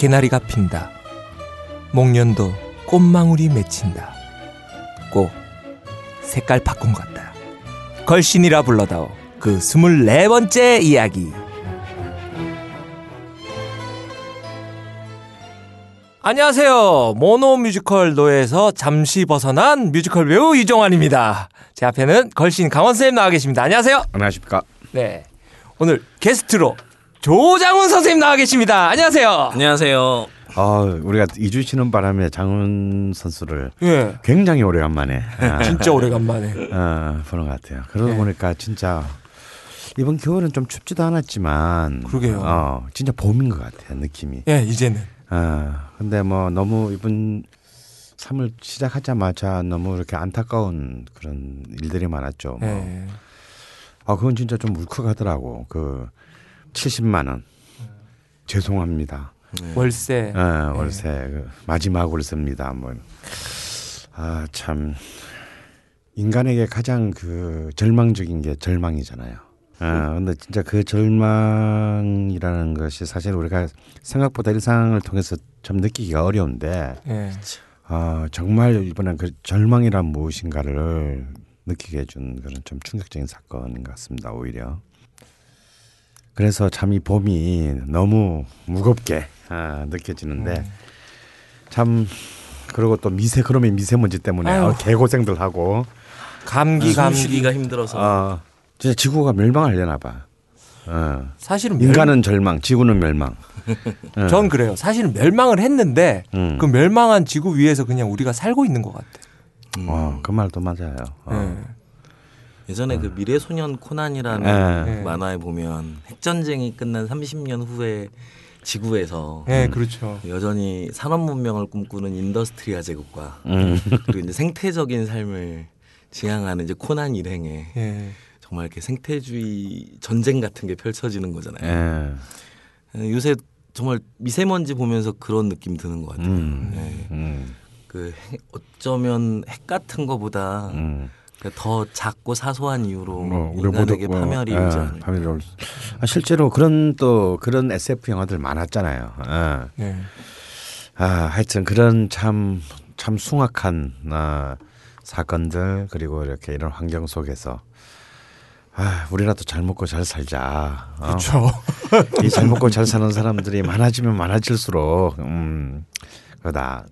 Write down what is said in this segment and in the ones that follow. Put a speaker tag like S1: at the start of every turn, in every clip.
S1: 개나리가 핀다. 목련도 꽃망울이 맺힌다. 꼭 색깔 바꾼 것 같다. 걸신이라 불러다오. 그 스물네 번째 이야기. 안녕하세요. 모노 뮤지컬 노예에서 잠시 벗어난 뮤지컬 배우 이종환입니다. 제 앞에는 걸신 강원쌤 나와 계십니다. 안녕하세요.
S2: 안녕하십니까.
S1: 네. 오늘 게스트로 조장훈 선생님 나와 계십니다. 안녕하세요.
S3: 안녕하세요.
S2: 아, 우리가 이주 쉬는 바람에 장훈 선수를
S1: 예.
S2: 굉장히 오래간만에 아,
S1: 진짜 오래간만에.
S2: 어, 보는 것 같아요. 그러고
S1: 네.
S2: 보니까 진짜 이번 겨울은 좀 춥지도 않았지만
S1: 그러게요.
S2: 어, 진짜 봄인 것 같아요. 느낌이.
S1: 예, 이제는.
S2: 어, 근데 뭐 너무 이번 3월 시작하자마자 너무 이렇게 안타까운 그런 일들이 많았죠. 뭐.
S1: 예.
S2: 아, 그건 진짜 좀 울컥하더라고. 그 70만 원. 죄송합니다.
S1: 월세.
S2: 예, 월세 그 마지막 월세입니다. 뭐. 아, 참 인간에게 가장 그 절망적인 게 절망이잖아요. 아, 근데 진짜 그 절망이라는 것이 사실 우리가 생각보다 일상을 통해서 좀 느끼기가 어려운데
S1: 예.
S2: 아, 정말 이번엔 그 절망이란 무엇인가를 느끼게 해준 그런 좀 충격적인 사건인 것 같습니다. 오히려. 그래서 참 이 봄이 너무 무겁게 아, 느껴지는데 참 그리고 또 미세 그러면 미세먼지 때문에
S1: 아유.
S2: 어, 개고생들 하고
S1: 감기 감기.
S3: 숨쉬기가 힘들어서
S2: 아 진짜 지구가 멸망하려나 봐. 어.
S1: 사실은 멸,
S2: 인간은 절망, 지구는 멸망. 어.
S1: 전 그래요. 사실은 멸망을 했는데
S2: 음.
S1: 그 멸망한 지구 위에서 그냥 우리가 살고 있는 것 같아.
S2: 어, 그 말도 맞아요. 어.
S1: 예.
S3: 예전에 그 미래소년 코난이라는
S2: 예.
S1: 예.
S3: 만화에 보면 핵전쟁이 끝난 30년 후에 지구에서
S1: 예, 그렇죠.
S3: 여전히 산업 문명을 꿈꾸는 인더스트리아 제국과
S2: 음.
S3: 그리고 이제 생태적인 삶을 지향하는 이제 코난 일행에
S1: 예.
S3: 정말 이렇게 생태주의 전쟁 같은 게 펼쳐지는 거잖아요.
S2: 예.
S3: 예, 요새 정말 미세먼지 보면서 그런 느낌 드는 것 같아요.
S2: 음.
S3: 예.
S2: 음.
S3: 그 핵- 어쩌면 핵 같은 거보다
S2: 음.
S3: 그러니까 더 작고 사소한 이유로
S2: 뭐 우리
S3: 인간에게
S2: 모두 뭐,
S3: 파멸이
S2: 예,
S3: 오지 않을까.
S2: 파멸이 올 수- 아, 실제로 그런 또 그런 SF 영화들 많았잖아요. 예.
S1: 예.
S2: 아, 하여튼 그런 참 참 숭악한 아, 사건들 그리고 이렇게 이런 환경 속에서 아, 우리라도 잘 먹고 잘 살자. 어?
S1: 그렇죠.
S2: 이 잘 먹고 잘 사는 사람들이 많아지면 많아질수록 음, 그러다.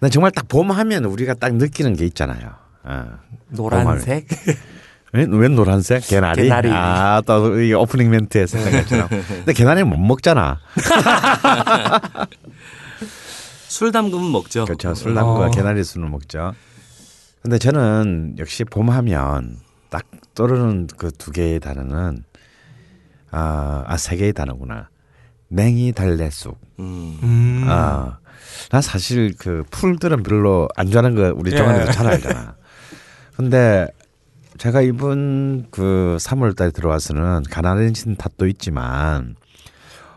S2: 근데 정말 딱 봄 하면 우리가 딱 느끼는 게 있잖아요. 어.
S1: 노란색.
S2: 왜, 왜 노란색? 개나리?
S1: 개나리.
S2: 아, 또 이 오프닝 했던 것처럼. 근데 개나리는 못 먹잖아.
S3: 술 담그면 먹죠.
S2: 그렇죠. 술 담그와
S1: 어.
S2: 개나리 술을 먹죠. 근데 저는 역시 봄 하면 딱 떠오르는 그 두 개의 단어는 아, 아, 세 개의 단어구나. 냉이 달래쑥.
S3: 음.
S1: 음.
S2: 아, 난 사실 그 풀들은 별로 안 좋아하는 거 우리
S1: 예.
S2: 정한이도 잘 알잖아. 근데 제가 이번 그 3월 달에 들어와서는 가나다니는 탓도 있지만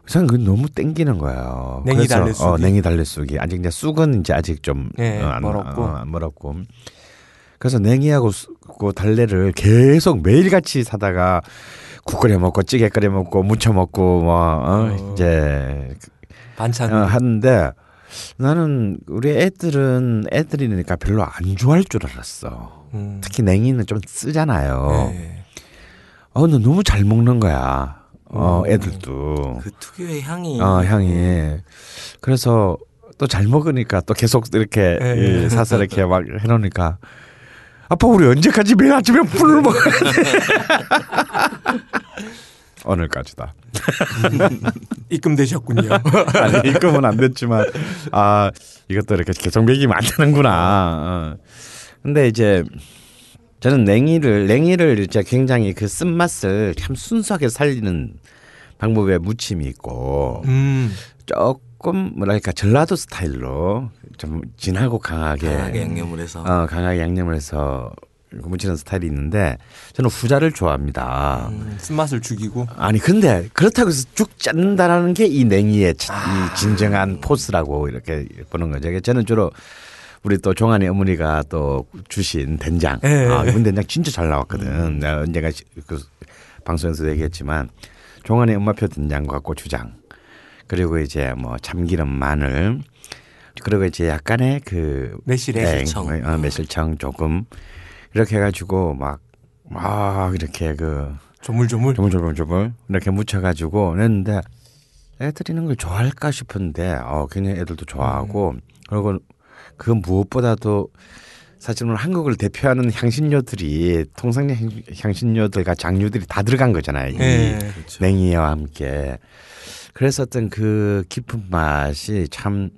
S2: 저는 그 너무 땡기는 거예요.
S1: 냉이
S2: 그래서,
S1: 달래 쑥이.
S2: 어, 냉이 달래 쑥이 아직 이제 쑥은 이제 아직 좀
S1: 예,
S2: 어, 안-
S1: 멀었고.
S2: 어, 안 멀었고. 그래서 냉이하고 수- 그 달래를 계속 매일같이 사다가 국 끓여 먹고 찌개 끓여 먹고 무쳐 먹고 뭐 어,
S1: 어.
S2: 이제
S1: 반찬.
S2: 어, 하는데 나는 우리 애들은 애들이니까 별로 안 좋아할 줄 알았어.
S1: 음.
S2: 특히 냉이는 좀 쓰잖아요.
S1: 예.
S2: 어, 근데 너무 잘 먹는 거야. 어,
S1: 음.
S2: 애들도.
S3: 그 특유의 향이
S2: 어, 향이. 그래서 또 잘 먹으니까 또 계속 이렇게
S1: 예.
S2: 이 사서 이렇게 막 해놓으니까 아빠 우리 언제까지 매일 아침에 풀을 먹어야 돼? 오늘까지다.
S1: 입금되셨군요.
S2: 아니 입금은 안 됐지만 아 이것도 이렇게 개성백이 많다는구나. 어. 근데 이제 저는 냉이를 냉이를 이제 굉장히 그 쓴맛을 참 순수하게 살리는 방법의 무침이 있고
S1: 음.
S2: 조금 뭐랄까 전라도 스타일로 좀 진하고 강하게,
S3: 강하게 양념을 해서
S2: 어, 강하게 양념을 해서 무치는 스타일이 있는데 저는 후자를 좋아합니다.
S1: 음, 쓴맛을 죽이고.
S2: 아니 근데 그렇다고 해서 쭉 짠다라는 게 이 냉이의 자- 이 진정한 포스라고 이렇게 보는 거죠. 저는 주로 우리 또 종환이 어머니가 또 주신 된장.
S1: 예.
S2: 아, 이번 된장 진짜 잘 나왔거든. 내가 언젠가 시- 그 방송에서도 얘기했지만 종환이 엄마표 된장과 고추장 그리고 이제 뭐 참기름, 마늘 그리고 이제 약간의 그
S1: 매실액.
S2: 네,
S3: 매실청.
S2: 어, 매실청 조금 이렇게 해가지고 막막 이렇게 그
S1: 조물조물.
S2: 조물조물 조물 이렇게 묻혀가지고 냈는데 애들이 있는 걸 좋아할까 싶은데 어 굉장히 애들도 좋아하고 그리고 그 무엇보다도 사실은 한국을 대표하는 향신료들이 통상 향- 향신료들과 장류들이 다 들어간 거잖아요. 이
S1: 예.
S2: 냉이와 함께 그래서 어떤 그 깊은 맛이 참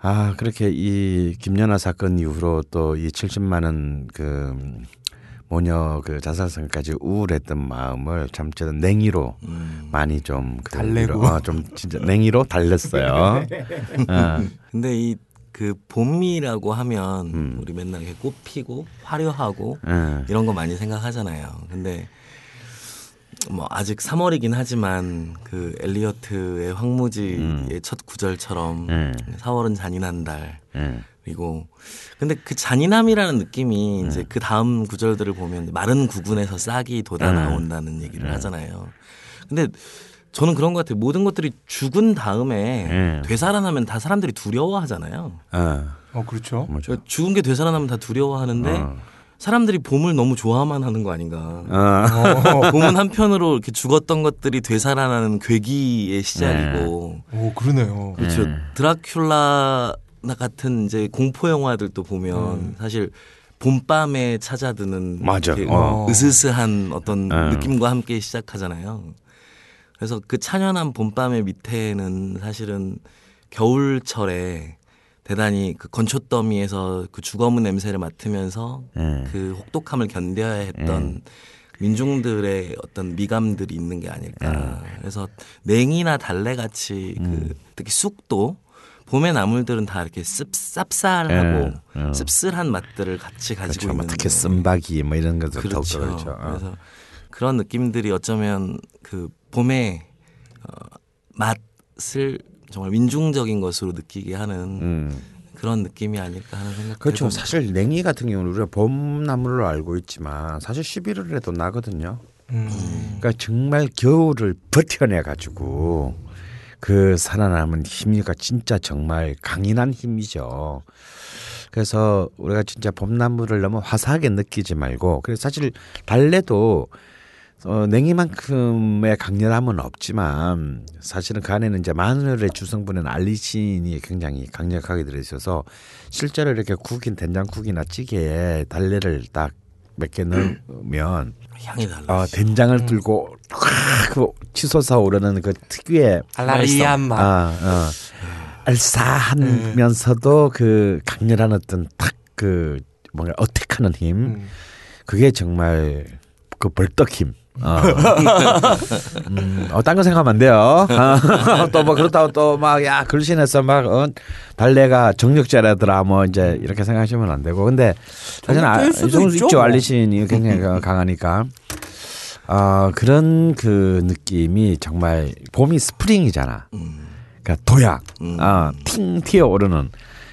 S2: 아, 그렇게 이 김연아 사건 이후로 또 이 70만 원그 모녀 그 자살성까지 우울했던 마음을 참 저는 냉이로
S3: 음.
S2: 많이 좀 그,
S1: 달래고.
S2: 어, 좀 진짜 냉이로 달랬어요. 어.
S3: 근데 이 그 봄이라고 하면
S2: 음.
S3: 우리 맨날 이렇게 꽃 피고 화려하고
S2: 어.
S3: 이런 거 많이 생각하잖아요. 근데 뭐 아직 3월이긴 하지만 그 엘리어트의 황무지의 첫 구절처럼
S2: 음.
S3: 4월은 잔인한 달
S2: 음.
S3: 그리고 근데 그 잔인함이라는 느낌이 이제 그 다음 구절들을 보면 마른 구근에서 싹이 돋아 나온다는 얘기를 하잖아요. 근데 저는 그런 것 같아요. 모든 것들이 죽은 다음에
S2: 음.
S3: 되살아나면 다 사람들이 두려워하잖아요.
S2: 어.
S1: 어, 그렇죠.
S2: 뭐죠?
S3: 그러니까 죽은 게 되살아나면 다 두려워하는데
S2: 어.
S3: 사람들이 봄을 너무 좋아만 하는 거 아닌가.
S2: 어.
S3: 봄은 한편으로 이렇게 죽었던 것들이 되살아나는 괴기의 시작이고
S1: 오, 그러네요.
S3: 그렇죠.
S2: 네.
S3: 드라큘라 같은 이제 공포 영화들도 보면
S1: 음.
S3: 사실 봄밤에 찾아드는
S2: 맞아.
S3: 이렇게
S2: 어.
S3: 으스스한 어떤
S2: 어.
S3: 느낌과 함께 시작하잖아요. 그래서 그 찬연한 봄밤의 밑에는 사실은 겨울철에 대단히 그 건초더미에서 그 주거문 냄새를 맡으면서
S2: 예.
S3: 그 혹독함을 견뎌야 했던 민중들의 어떤 미감들이 있는 게 아닐까. 그래서 냉이나 달래 같이 그 특히 쑥도 봄의 나물들은 다 이렇게 씁, 쌉쌀하고
S2: 예, 예.
S3: 씁쓸한 맛들을 같이 가지고
S2: 그렇죠. 뭐
S3: 있는데
S2: 특히 쓴박이 뭐 이런 것도
S3: 그렇죠.
S2: 그렇죠. 어.
S3: 그래서 그런 느낌들이 어쩌면 그 봄의 어, 맛을 정말 민중적인 것으로 느끼게 하는
S2: 음.
S3: 그런 느낌이 아닐까 하는 생각.
S2: 그렇죠. 사실 냉이 같은 경우는 우리가 봄나물로 알고 있지만 사실 11월에도 나거든요.
S1: 음.
S2: 그러니까 정말 겨울을 버텨내 가지고 그 살아남은 힘이가 진짜 정말 강인한 힘이죠. 그래서 우리가 진짜 봄나물을 너무 화사하게 느끼지 말고 그래서 사실 달래도 어, 냉이만큼의 강렬함은 없지만 사실은 그 안에는 이제 마늘의 주성분인 알리신이 굉장히 강력하게 들어있어서 실제로 이렇게 국인 된장국이나 찌개에 달래를 딱 몇 개 넣으면
S3: 향이 달라.
S2: 어, 된장을 들고 확그 치솟아 오르는 그 특유의
S1: 알라리한 맛.
S2: 아, 어, 알싸하면서도 그 강렬한 어떤 탁 그 뭔가 어택하는 힘
S1: 음.
S2: 그게 정말 그 벌떡 힘. 어. 음, 어, 딴거 생각하면 안 돼요. 또뭐 그렇다고 또 막, 야, 글씨에서 막, 어, 달래가 정력자라더라, 뭐, 이제 이렇게 생각하시면 안 되고. 근데, 사실 아, 좀
S1: 있죠. 뭐.
S2: 알리신이 굉장히 강하니까. 아, 그런 그 느낌이 정말 봄이 스프링이잖아.
S3: 음.
S2: 그러니까 도약,
S3: 음.
S2: 아, 팅 튀어 오르는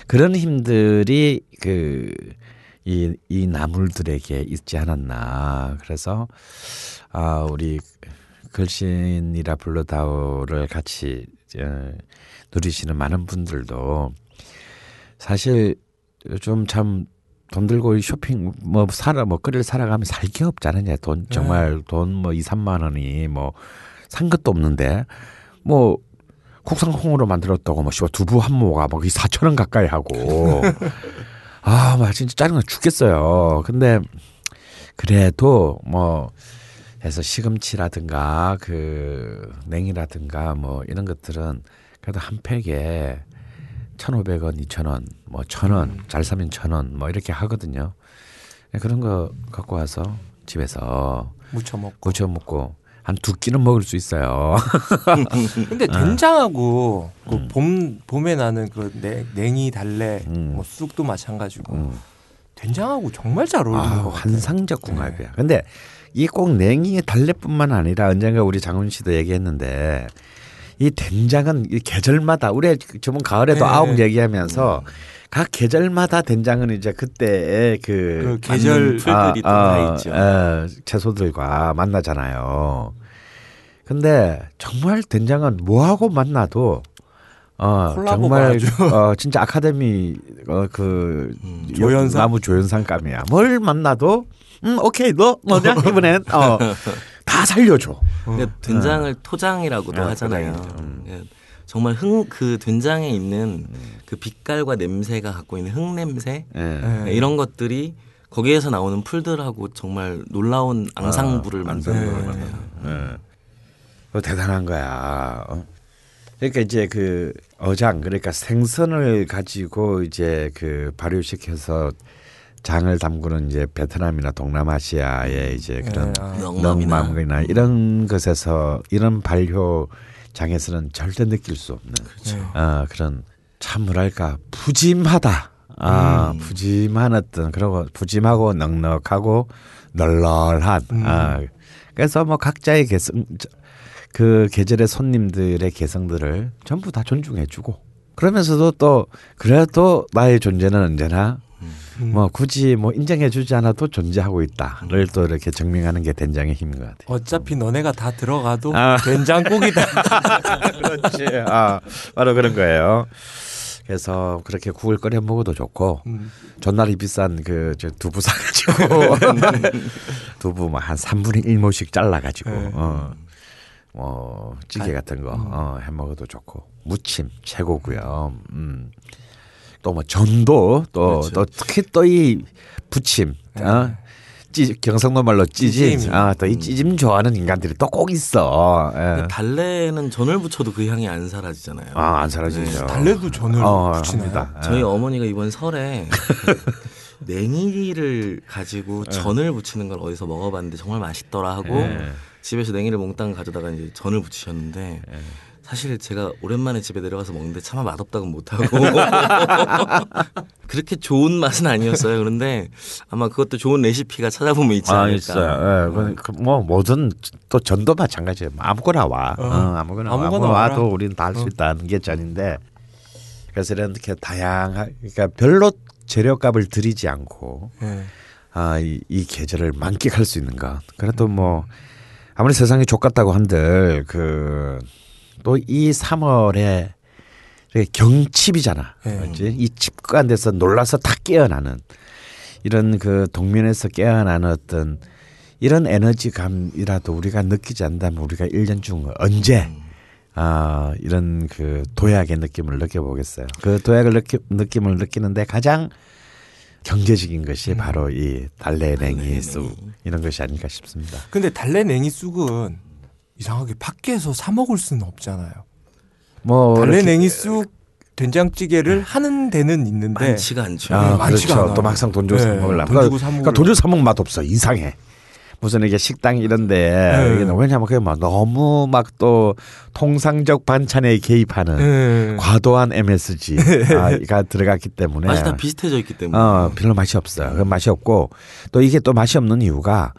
S2: 그런 힘들이 그, 이, 이 나물들에게 있지 않았나. 그래서, 아, 우리 글신이라 불러다오를 같이 어, 누리시는 많은 분들도 사실 좀 참 돈 들고 쇼핑 뭐 살아 뭐 끓일 살아가면 살 게 없잖아요. 돈 정말 돈뭐 2, 3만 원이 뭐 산 것도 없는데 뭐 국산콩으로 만들었다고 뭐 씨발 두부 한 모가 뭐 4천 원 가까이 하고 아, 막 진짜 짜증나 죽겠어요. 근데 그래도 뭐 해서 시금치라든가 그 냉이라든가 뭐 이런 것들은 그래도 한 팩에 1,500원, 2,000원, 뭐 1,000원, 잘 사면 1,000원 뭐 이렇게 하거든요. 네, 그런 거 갖고 와서 집에서
S1: 무쳐 먹고.
S2: 고쳐 먹고 한 두 끼는 먹을 수 있어요.
S1: 근데 된장하고 그봄 봄에 나는 그 냉, 냉이 달래
S2: 음.
S1: 뭐 쑥도 마찬가지고
S2: 음.
S1: 된장하고 정말 잘 어울리는
S2: 아,
S1: 것 같아요.
S2: 환상적 궁합이야. 근데 이 꼭 냉이 달래뿐만 아니라 언젠가 우리 장훈 씨도 얘기했는데 이 된장은 이 계절마다 우리 저번 가을에도
S1: 네.
S2: 아웅 얘기하면서 각 계절마다 된장은 이제 그때의 그,
S1: 그 계절
S3: 풀들이 또다 있죠.
S2: 어, 채소들과 만나잖아요. 근데 정말 된장은 뭐하고 만나도 어 정말. 어 진짜 아카데미 어그
S3: 음,
S1: 조연상?
S2: 나무 조연상감이야. 뭘 만나도 음 오케이 너 뭐냐 이번엔 어 다 살려줘.
S3: 근데 된장을 토장이라고도
S2: 아,
S3: 하잖아요.
S2: 음.
S3: 예, 정말 흥 그 된장에 있는 그 빛깔과 냄새가 갖고 있는 흙 냄새
S2: 예.
S1: 네.
S3: 이런 것들이 거기에서 나오는 풀들하고 정말 놀라운 앙상블을
S2: 아,
S3: 만드는 같아요.
S2: 예. 그거 대단한 거야. 어? 그러니까 이제 그 어장 그러니까 생선을 가지고 이제 그 발효시켜서 장을 담그는 이제 베트남이나 동남아시아의 이제 그런
S1: 예, 아.
S2: 넉맘이나 이런 것에서 이런 발효 장에서는 절대 느낄 수 없는
S1: 네.
S2: 어, 그런 참 뭐랄까 푸짐하다. 아
S3: 음.
S2: 푸짐한 어떤 그리고 푸짐하고 넉넉하고 널널한.
S1: 음.
S2: 아 그래서 뭐 각자의 개성 그 계절의 손님들의 개성들을 전부 다 존중해주고 그러면서도 또 그래도 나의 존재는 언제나
S1: 음.
S2: 뭐 굳이 뭐 인정해주지 않아도 존재하고 있다를 또 이렇게 증명하는 게 된장의 힘인 것 같아요.
S1: 어차피 너네가 다 들어가도
S2: 아.
S1: 된장국이다.
S2: 그렇지. 아 바로 그런 거예요. 그래서 그렇게 국을 끓여 먹어도 좋고
S1: 음.
S2: 전날이 비싼 그저 두부 사가지고 두부 뭐한 3분의 1모씩 잘라가지고
S1: 네.
S2: 어, 뭐 찌개 같은 거 어, 해 먹어도 좋고 무침 최고고요. 음. 또 뭐 전도 또
S3: 그렇죠.
S2: 또 특히 또 이 부침 어? 찌 경상도 말로 찌짐
S1: 찌짐이.
S2: 아또 이 찌짐 좋아하는 인간들이 또 꼭 있어. 예.
S3: 달래는 전을 부쳐도 그 향이 안 사라지잖아요.
S2: 아 안 사라지죠.
S1: 달래도 전을
S2: 어,
S1: 붙이나요?
S2: 합니다.
S3: 저희
S2: 예.
S3: 어머니가 이번 설에 냉이를 가지고 전을 부치는 걸 어디서 먹어봤는데 정말 맛있더라 하고
S2: 예.
S3: 집에서 냉이를 몽땅 가져다가 이제 전을 부치셨는데 사실 제가 오랜만에 집에 내려가서 먹는데 차마 맛없다고 못하고 그렇게 좋은 맛은 아니었어요. 그런데 아마 그것도 좋은 레시피가 찾아보면 있지
S2: 아
S3: 않을까.
S2: 있어요. 예, 그, 그, 뭐 뭐든 또 전도 마찬가지예요. 뭐 아무거나 와.
S1: 어.
S2: 어, 아무거나,
S1: 아무거나
S2: 아무거나
S1: 와라.
S2: 와도 우리는 다 할수
S1: 어.
S2: 있다는 게 전인데 그래서 이렇게 다양한 그러니까 별로 재료값을 들이지 않고
S1: 예.
S2: 아, 이, 이 계절을 만끽할 수 있는 것. 그래도 뭐 아무리 세상이 족같다고 한들 그 또 이 3월에 경칩이잖아.
S1: 네.
S2: 그렇지? 이 칩관돼서 놀라서 다 깨어나는 이런 그 동면에서 깨어나는 어떤 이런 에너지감이라도 우리가 느끼지 않다면 우리가 1년 중 언제 아 이런 그 도약의 느낌을 느껴보겠어요. 그 도약을 느끼, 느낌을 느끼는데 가장 경제적인 것이 바로 이 달래냉이 쑥 이런 것이 아닐까 싶습니다.
S1: 근데 달래 냉이 쑥은 이상하게 밖에서 사 먹을 수는 없잖아요.
S2: 뭐
S1: 달래
S2: 이렇게-
S1: 냉이 쑥 된장찌개를 하는 데는 있는데
S3: 많지가 않죠.
S2: 아,
S1: 네, 많지가
S2: 그렇죠.
S1: 않아요.
S2: 또 막상 돈 주고 사
S1: 네,
S2: 먹으려면.
S1: 돈 주고 사
S2: 그러니까
S1: 먹으려면.
S2: 돈 주고 사 먹으면 맛 없어. 이상해. 무슨 이게 식당 이런데
S1: 네.
S2: 이게 왜냐면 그게 막 너무 막 또 통상적 반찬에 개입하는
S1: 예.
S2: 과도한 MSG 가 들어갔기 때문에
S3: 맛이 다 비슷해져 있기 때문에.
S2: 어, 별로 맛이 없어요. 그 맛이 없고 또 이게 또 맛이 없는 이유가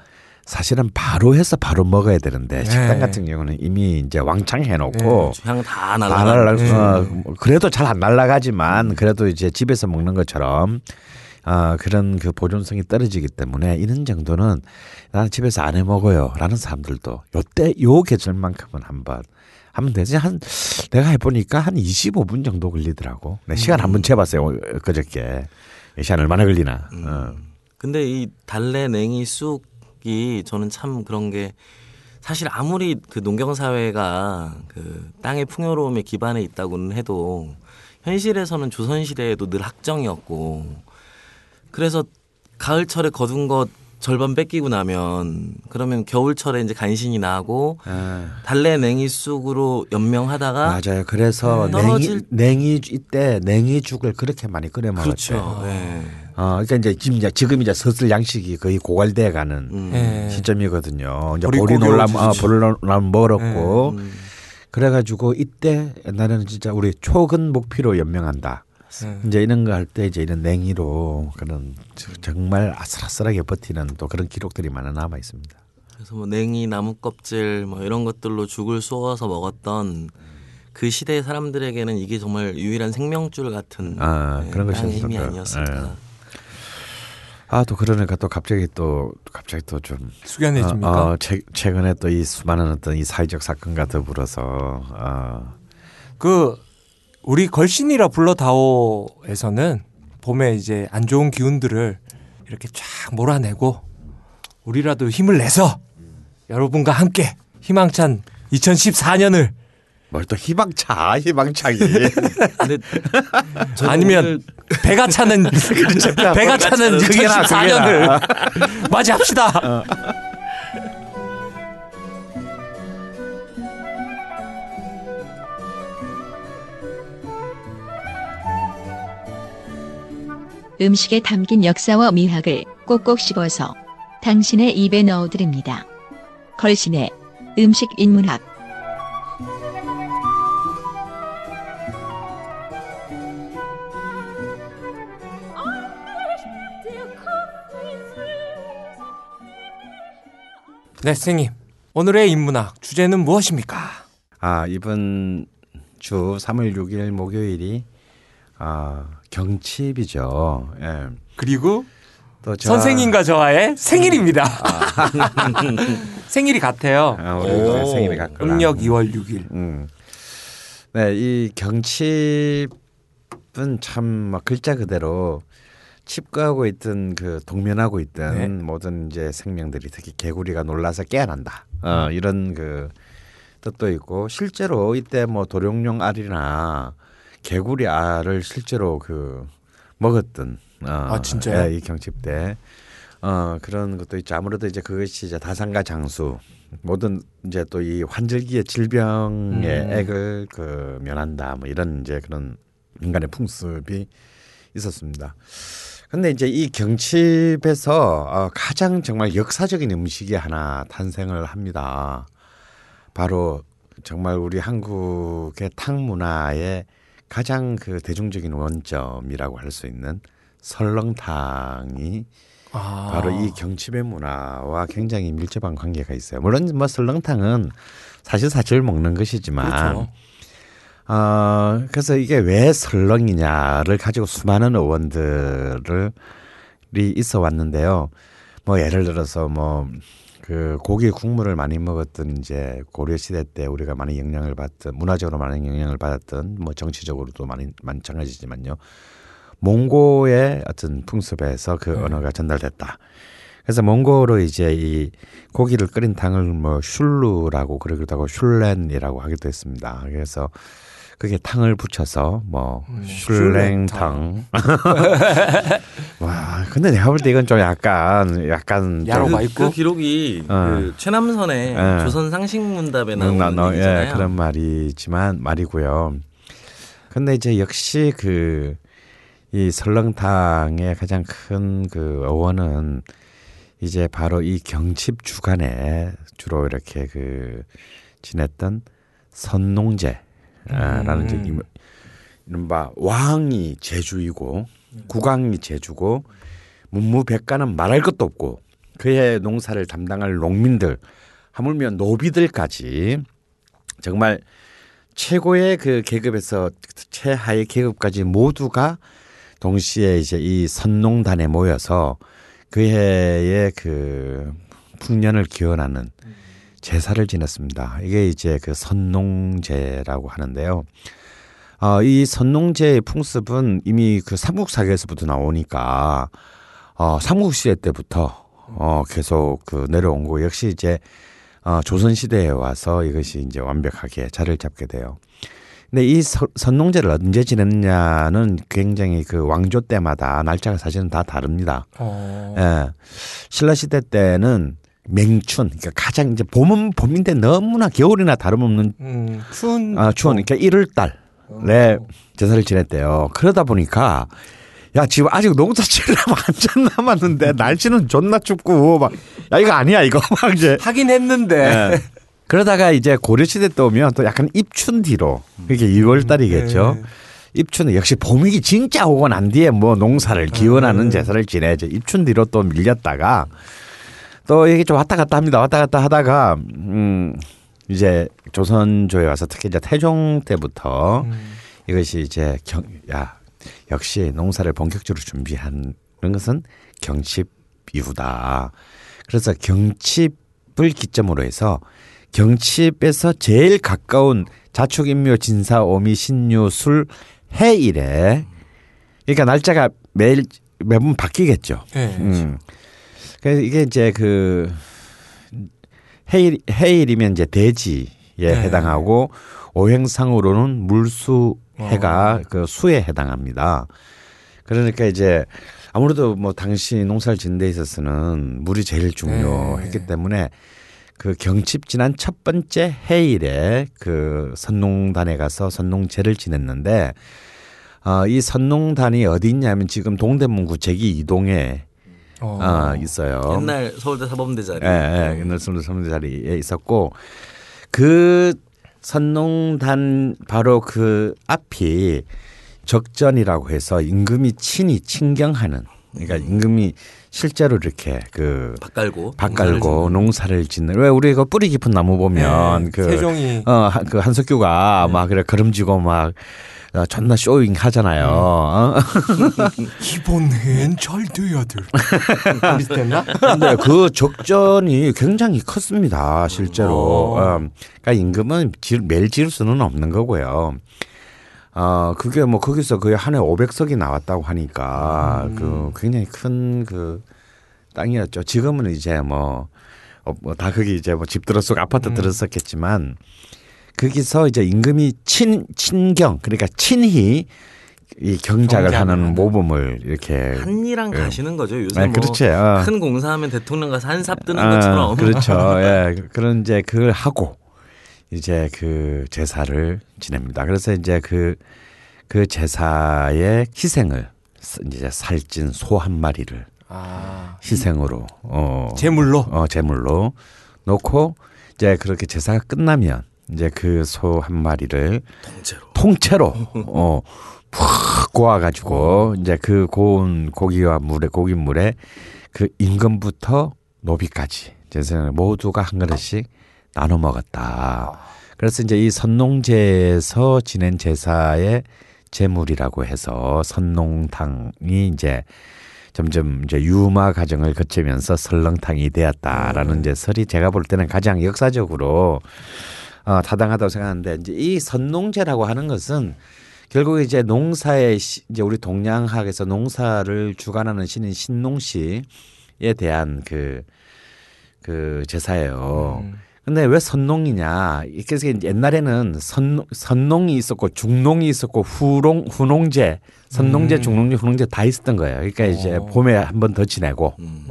S2: 사실은 바로 해서 바로 먹어야 되는데
S1: 네.
S2: 식당 같은 경우는 이미 이제 왕창 해놓고 향다다
S3: 날라.
S2: 날라,
S1: 네.
S2: 어, 뭐 그래도 잘 안 날라가지만 그래도 이제 집에서 먹는 것처럼 어, 그런 그 보존성이 떨어지기 때문에 이런 정도는 나는 집에서 안 해 먹어요 라는 사람들도 요때 요 계절만큼은 한번 하면 되지 한 내가 해보니까 한 25분 정도 걸리더라고. 내 시간 한번 재봤어요 그저께 시간 얼마나 걸리나. 어.
S3: 근데 이 달래 냉이 쑥 이 저는 참 그런 게 사실 아무리 그 농경 사회가 그 땅의 풍요로움에 기반해 있다고는 해도 현실에서는 조선 시대에도 늘 학정이었고 그래서 가을철에 거둔 절반 뺏기고 나면 그러면 겨울철에 이제 간신히 나고
S2: 아,
S3: 달래 냉이 쑥으로 연명하다가
S2: 맞아요. 그래서
S3: 네.
S2: 냉이 냉이 이때 냉이죽을 그렇게 많이 끓여 먹었대.
S3: 그렇죠. 네.
S2: 어, 그러니까 이제 지금 이제 지금 이제 슬슬 양식이 거의 고갈돼 가는
S3: 음.
S1: 예.
S2: 시점이거든요. 이제 보리 놀람 아,
S1: 오듯이.
S2: 보리 놀람 먹었고
S3: 음.
S2: 그래가지고 이때 옛날에는 진짜 우리 초근 목피로 연명한다.
S1: 음.
S2: 이제 이런 거 할 때 이제 이런 냉이로 그런 저- 정말 아슬아슬하게 버티는 또 그런 기록들이 많이 남아 있습니다.
S3: 그래서 뭐 냉이 나무 껍질 뭐 이런 것들로 죽을 쏘아서 먹었던 그 시대 사람들에게는 이게 정말 유일한 생명줄 같은
S2: 아,
S3: 네,
S2: 그런 것이었던
S3: 힘이. 아니었을까.
S2: 아또 그러니까 또 갑자기 또 갑자기 또 좀
S1: 숙연해집니까?
S2: 어, 어, 최, 최근에 또 이 수많은 어떤 이 사회적 사건과 더불어서 어,
S1: 그 우리 걸신이라 불러다오에서는 봄에 이제 안 좋은 기운들을 이렇게 쫙 몰아내고 우리라도 힘을 내서 여러분과 함께 희망찬 2014년을
S2: 뭘또 희망차 희망차기
S3: 근데
S1: 아니면 배가 차는 배가 차는
S2: 그게나,
S1: 2014년을 맞이합시다.
S4: 음식에 담긴 역사와 미학을 꼭꼭 씹어서 당신의 입에 넣어드립니다. 걸신의 음식 인문학
S1: 네, 선생님. 오늘의 인문학 주제는 무엇입니까?
S2: 아 이번 주 3월 6일 목요일이 아 경칩이죠. 예.
S1: 그리고
S2: 또 저-
S1: 선생님과 저와의 생일입니다. 생일이 같아요.
S2: 아, 우리. 생일이 같구나.
S1: 음력 2월 6일.
S2: 음. 네, 이 경칩은 참막 글자 그대로 칩거하고 있던 그 동면하고 있던
S1: 네.
S2: 모든 이제 생명들이 특히 개구리가 놀라서 깨어난다. 어, 이런 그 뜻도 있고 실제로 이때 뭐 도룡뇽 알이나 개구리 알을 실제로 그 먹었던 어,
S1: 아, 진짜요?
S2: 예, 이 경칩 때 어, 그런 것도 있죠. 아무래도 이제 그것이 이제 다산과 장수 모든 이제 또 이 환절기의 질병의
S1: 음.
S2: 액을 그 면한다 뭐 이런 이제 그런 인간의 풍습이 있었습니다. 근데 이제 이 경칩에서 어, 가장 정말 역사적인 음식이 하나 탄생을 합니다. 바로 정말 우리 한국의 탕 문화의 가장 그 대중적인 원점이라고 할 수 있는 설렁탕이
S1: 아.
S2: 바로 이 경칩의 문화와 굉장히 밀접한 관계가 있어요. 물론 뭐 설렁탕은 사실 사실 먹는 것이지만
S1: 그렇죠.
S2: 어, 그래서 이게 왜 설렁이냐를 가지고 수많은 의원들이 있어 왔는데요. 뭐 예를 들어서 뭐 그 고기 국물을 많이 먹었던 이제 고려 시대 때 우리가 많이 영향을 받던 문화적으로 많은 영향을 받았던 뭐 정치적으로도 많이 마찬가지지만요. 몽고의 어떤 풍습에서 그 언어가 전달됐다. 그래서 몽고로 이제 이 고기를 끓인 탕을 뭐 슐루라고 그러기도 하고 슐렌이라고 하기도 했습니다. 그래서 그게 탕을 붙여서 뭐 슐랭탕. 와, 근데 내가 볼 때 이건 좀 약간 약간 좀
S1: 야로가
S3: 그,
S1: 있고?
S3: 그 기록이
S2: 어.
S3: 그 최남선의
S2: 예.
S3: 조선 상식문답에
S2: 음,
S3: 나오는
S2: 나- 나-
S3: 얘기잖아요.
S2: 예, 그런 말이지만 말이고요. 근데 이제 역시 그 이 설렁탕의 가장 큰 그 어원은 이제 바로 이 경칩 주간에 주로 이렇게 그 지냈던 선농제 라는
S1: 음.
S2: 이- 이른바 왕이 제주이고 국왕이 제주고 문무백가는 말할 것도 없고 그의 농사를 담당할 농민들 하물며 노비들까지 정말 최고의 그 계급에서 최하의 계급까지 모두가 동시에 이제 이 선농단에 모여서 그 해의 그 풍년을 기원하는 제사를 지냈습니다. 이게 이제 그 선농제라고 하는데요. 어, 이 선농제의 풍습은 이미 그 삼국사기에서부터 나오니까 어, 삼국시대 때부터 어, 계속 그 내려온 거 역시 이제 어, 조선 시대에 와서 이것이 이제 완벽하게 자리를 잡게 돼요. 근데 이 서- 선농제를 언제 지냈냐는 굉장히 그 왕조 때마다 날짜가 사실은 다 다릅니다.
S1: 어.
S2: 예. 신라 시대 때는 맹춘, 그러니까 가장 이제 봄은 봄인데 너무나 겨울이나 다름없는
S1: 음, 추운
S2: 아, 추운 그러니까 1월 달에 제사를 지냈대요. 그러다 보니까 야 지금 아직 농사철이 완전 남았는데 날씨는 존나 춥고 막 야 이거 아니야 이거 막 이제
S1: 하긴 했는데
S2: 예. 그러다가 이제 고려시대 때 오면 또 약간 입춘 뒤로 그게 2월 달이겠죠.
S1: 네.
S2: 입춘은 역시 봄이 진짜 오고 난 뒤에 뭐 농사를 기원하는 제사를 지내죠. 입춘 뒤로 또 밀렸다가 또 이게 좀 왔다 갔다 합니다. 왔다 갔다 하다가 음 이제 조선조에 와서 특히 이제 태종 때부터
S1: 음.
S2: 이것이 이제 경, 야 역시 농사를 본격적으로 준비하는 것은 경칩 이후다. 그래서 경칩을 기점으로 해서 경칩에서 제일 가까운 자축인묘 진사 오미 신유 술 해일에 그러니까 날짜가 매일 매번 바뀌겠죠.
S1: 네.
S2: 음. 그래서 이게 이제 그 해일 해일이면 이제 대지에
S1: 네.
S2: 해당하고 오행상으로는 물수 해가 그 수에 해당합니다. 그러니까 이제 아무래도 뭐 당시 농사를 짓는 데 있어서는 물이 제일 중요했기
S1: 네.
S2: 때문에 그 경칩 지난 첫 번째 해일에 그 선농단에 가서 선농제를 지냈는데 어, 이 선농단이 어디 있냐면 지금 동대문구 제기 이동에
S1: 어.
S2: 어, 있어요.
S3: 옛날 서울대 사범대 자리.
S2: 예, 예, 옛날 선대 자리에 있었고 그 선농단 바로 그 앞이 적전이라고 해서 임금이 친히 친경하는 그러니까 임금이 실제로 이렇게 그. 밭 깔고 농사를 짓는 왜 우리 그 뿌리 깊은 나무 보면
S1: 네,
S2: 그
S1: 세종이
S2: 어, 한- 그 한석규가 막 그래 걸음지고 막 어, 존나 showing 하잖아요. 어?
S1: 기본은 잘 돼야 될. 비슷했나?
S2: 근데 그 적전이 굉장히 컸습니다, 실제로.
S1: 어.
S2: 어, 그러니까 임금은 지- 매일 지을 수는 없는 거고요. 어, 그게 뭐 거기서 거의 한 해 500석이 나왔다고 하니까 그 굉장히 큰 그 땅이었죠. 지금은 이제 뭐, 어, 뭐다 거기 이제 뭐 집 들었고 아파트 들었었겠지만 거기서 이제 임금이 친, 친경, 그러니까 친히 이 경작을 하는. 모범을 이렇게
S3: 한이랑 가시는 거죠. 요새
S2: 네,
S3: 뭐
S2: 그렇죠. 어.
S3: 큰 공사하면 대통령 가서 한삽 뜨는
S2: 아,
S3: 것처럼.
S2: 그렇죠. 예. 그런 이제 그걸 하고 이제 그 제사를 지냅니다. 그래서 이제 그, 그 제사의 희생을 이제 살찐 소 한 마리를
S1: 아,
S2: 희생으로 어,
S1: 제물로.
S2: 어, 제물로 놓고 이제 그렇게 제사가 끝나면 이제 그 소 한 마리를
S3: 통째로.
S2: 통째로 어, 푹 고아가지고 이제 그 고운 고기와 물에 고기 물에 그 임금부터 노비까지 제사를 모두가 한 그릇씩 나눠 먹었다. 그래서 이제 이 선농제에서 지낸 제사의 제물이라고 해서 선농탕이 이제 점점 이제 유마 과정을 거치면서 설렁탕이 되었다라는 이제 설이 제가 볼 때는 가장 역사적으로 어, 타당하다고 생각하는데 이제 이 선농제라고 하는 것은 결국 이제 농사의 시- 이제 우리 동양학에서 농사를 주관하는 신인 신농시에 대한 그, 그 제사예요.
S1: 음.
S2: 근데 왜 선농이냐? 그래서 옛날에는 선, 선농이 있었고 중농이 있었고 후농, 후농제, 선농제,
S1: 음.
S2: 중농제, 후농제 다 있었던 거예요. 그러니까 이제
S1: 어.
S2: 봄에 한 번 더 지내고
S1: 음.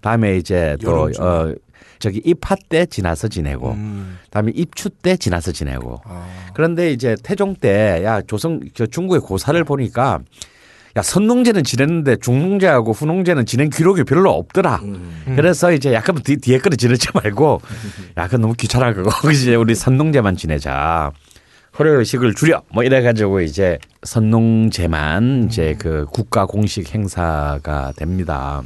S2: 다음에 이제 또
S1: 여름쯤에.
S2: 어, 저기 입하 때 지나서 지내고
S1: 음.
S2: 다음에 입추 때 지나서 지내고
S1: 아.
S2: 그런데 이제 태종 때 야 조선 저 중국의 고사를 보니까 야 선농제는 지냈는데 중농제하고 후농제는 지낸 기록이 별로 없더라.
S3: 음.
S2: 그래서 이제 약간 뒤, 뒤에 거를 지내지 말고 야 그건 너무 귀찮아 그거 이제 우리 선농제만 지내자. 허례 의식을 줄여 뭐 이래 가지고 이제 선농제만 이제 그 국가 공식 행사가 됩니다.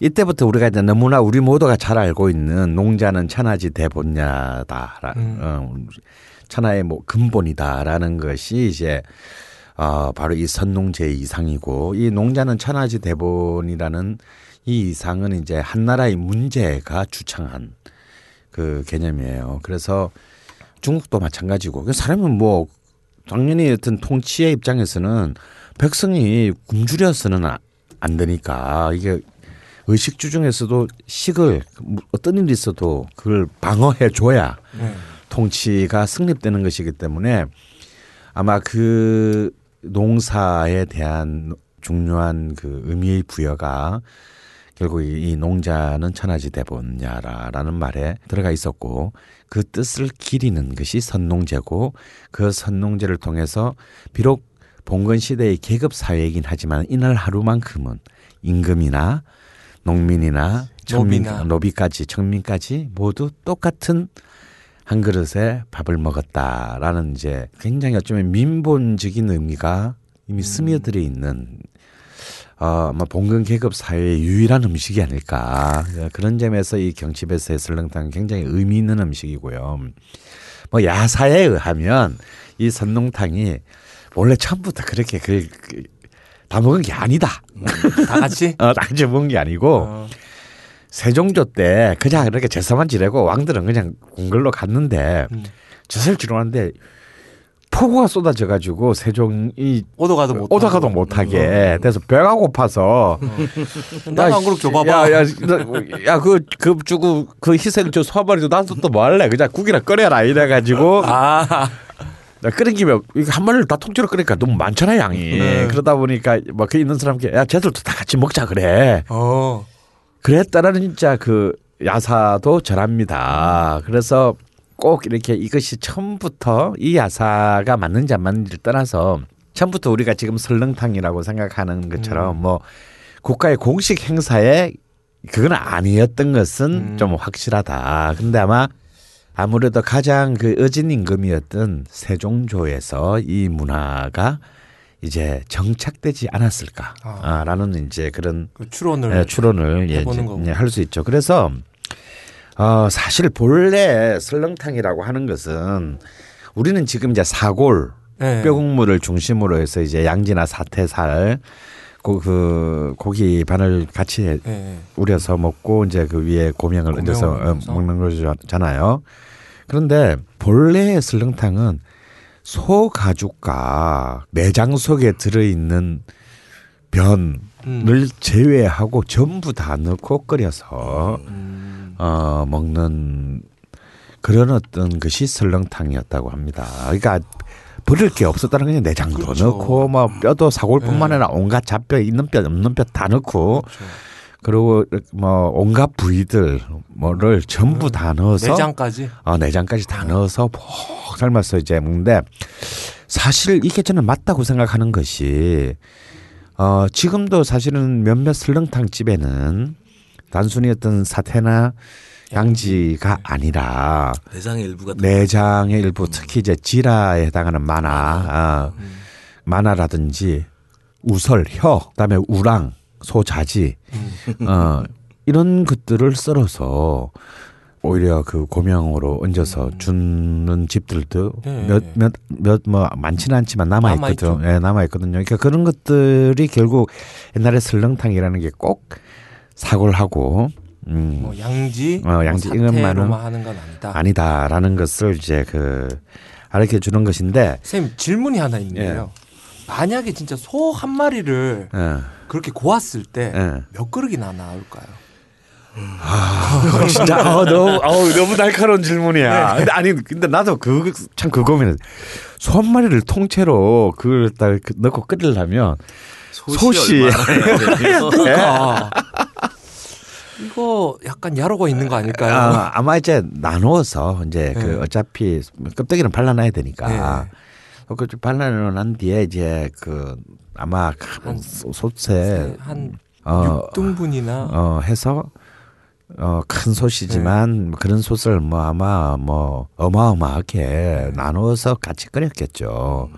S2: 이때부터 우리가 이제 너무나 우리 모두가 잘 알고 있는 농자는 천하지 대본야다.
S1: 음.
S2: 어, 천하의 뭐 근본이다라는 것이 이제 어, 바로 이 선농제 이상이고 이 농자는 천하지 대본이라는 이 이상은 이제 한나라의 문제가 주창한 그 개념이에요. 그래서 중국도 마찬가지고 그 사람은 뭐 당연히 어떤 통치의 입장에서는 백성이 굶주려서는 아- 안 되니까 이게 의식주 중에서도 식을 어떤 일이 있어도 그걸 방어해 줘야
S1: 네.
S2: 통치가 성립되는 것이기 때문에 아마 그 농사에 대한 중요한 그 의미 부여가 결국 이이 농자는 천하지 대본야라라는 말에 들어가 있었고 그 뜻을 기리는 것이 선농제고 그 선농제를 통해서 비록 봉건 시대의 계급 사회이긴 하지만 이날 하루만큼은 임금이나 농민이나 천민. 노비까지 청민까지 모두 똑같은 한 그릇에 밥을 먹었다라는 이제 굉장히 어쩌면 민본적인 의미가 이미 스며들어 있는 어, 아마 봉건 계급 사회의 유일한 음식이 아닐까 그런 점에서 이 경칩에서의 설렁탕은 굉장히 의미 있는 음식이고요. 뭐 야사에 의하면 이 선농탕이 원래 처음부터 그렇게 그, 그, 다 먹은 게 아니다.
S1: 다 같이?
S2: 어, 다 같이 먹은 게 아니고
S1: 어.
S2: 세종조 때 그냥 이렇게 제사만 지내고 왕들은 그냥 궁궐로 갔는데
S1: 음.
S2: 제사를 지내는데 폭우가 쏟아져 가지고 세종이
S1: 오도가도 못
S2: 오다가도
S1: 하고.
S2: 못하게 돼서 배가 고파서
S1: 나도 안 그렇게 줘봐봐.
S2: 야야야그 그 주고 그 희생 저 소아발이도 나도 또뭐 할래 그냥 국이나 끓여라 이래 가지고
S1: 아,
S2: 나 끓인 김에 이거 한 마리를 다 통째로 끓으니까 너무 많잖아 양이
S1: 네.
S2: 그러다 보니까 막 그 있는 사람께 야 쟤들도 다 같이 먹자 그래
S1: 어.
S2: 그랬다라는 진짜 그 야사도 절합니다. 그래서 꼭 이렇게 이것이 처음부터 이 야사가 맞는지 안 맞는지를 떠나서 처음부터 우리가 지금 설렁탕이라고 생각하는 것처럼 뭐 국가의 공식 행사에 그건 아니었던 것은
S1: 음.
S2: 좀 확실하다. 근데 아마 아무래도 가장 그 어진 임금이었던 세종조에서 이 문화가 이제 정착되지 않았을까라는 이제 그런
S1: 그 추론을
S2: 예, 추론을 예,
S1: 해보는 거군요.
S2: 할수 있죠. 그래서 어, 사실 본래 설렁탕이라고 하는 것은 우리는 지금 이제 사골
S1: 예.
S2: 뼈국물을 중심으로 해서 이제 양지나 사태살 고, 그 고기 반을 같이
S1: 예, 예.
S2: 우려서 먹고 이제 그 위에 고명을
S1: 고명을 얹어서.
S2: 먹는 거잖아요. 그런데 본래의 설렁탕은 소 가죽과 내장 속에 들어 있는 변을
S1: 음.
S2: 제외하고 전부 다 넣고 끓여서
S1: 음.
S2: 어 먹는 그런 어떤 것이 설렁탕이었다고 합니다. 그러니까 버릴 게 없었다는 거냐 내장도
S1: 그렇죠.
S2: 넣고 뭐 뼈도 사골뿐만
S1: 네.
S2: 아니라 온갖 잡뼈 있는 뼈 없는 뼈 다 넣고
S1: 그렇죠.
S2: 그리고 뭐 온갖 부위들 뭐를 전부 다 넣어서
S1: 내장까지.
S2: 어, 내장까지 다 넣어서 푹 삶아서 이제 먹는데 사실 이게 저는 맞다고 생각하는 것이 어, 지금도 사실은 몇몇 설렁탕 집에는 단순히 어떤 사태나 양지가 아니라
S3: 내장의 일부가
S2: 내장의 일부 특히 이제 지라에 해당하는 만화, 어, 만화라든지 우설, 혀, 그다음에 우랑, 소자지, 어, 이런 것들을 썰어서 오히려 그 고명으로 얹어서 주는 집들도
S1: 네.
S2: 몇몇 몇 뭐 많지는 않지만 남아 있거든. 예, 남아 있거든요. 그러니까 그런 것들이 결국 옛날에 설렁탕이라는 게 꼭 사골하고 음,
S1: 뭐 양지,
S2: 어, 양지
S1: 뭐 사태로만 하는 건 아니다.
S2: 아니다라는 것을 이제 그 알게 주는 것인데
S1: 선생님 질문이 하나 있는데요. 만약에 진짜 소 한 마리를
S2: 예.
S1: 그렇게 고았을 때몇
S2: 예.
S1: 그릇이나 나올까요?
S2: 어, 진짜 어, 너무 어, 너무 날카로운 질문이야. 근데 아니 근데 나도 그 참 그거면 소한 마리를 통째로 그걸 딱 넣고 끓이려면 소시.
S1: 그러니까 이거 약간 야로가 있는 거 아닐까요?
S2: 아, 아마 이제 나누어서 이제 그
S1: 네.
S2: 어차피 껍데기는 발라놔야 되니까
S1: 네.
S2: 그 발라놓은 뒤에 이제 그 아마
S1: 한
S2: 소- 소세
S1: 한
S2: 어,
S1: 6등분이나
S2: 어 해서 어 큰 솥이지만
S1: 네.
S2: 그런 솥을 뭐 아마 뭐 어마어마하게 나누어서 같이 끓였겠죠.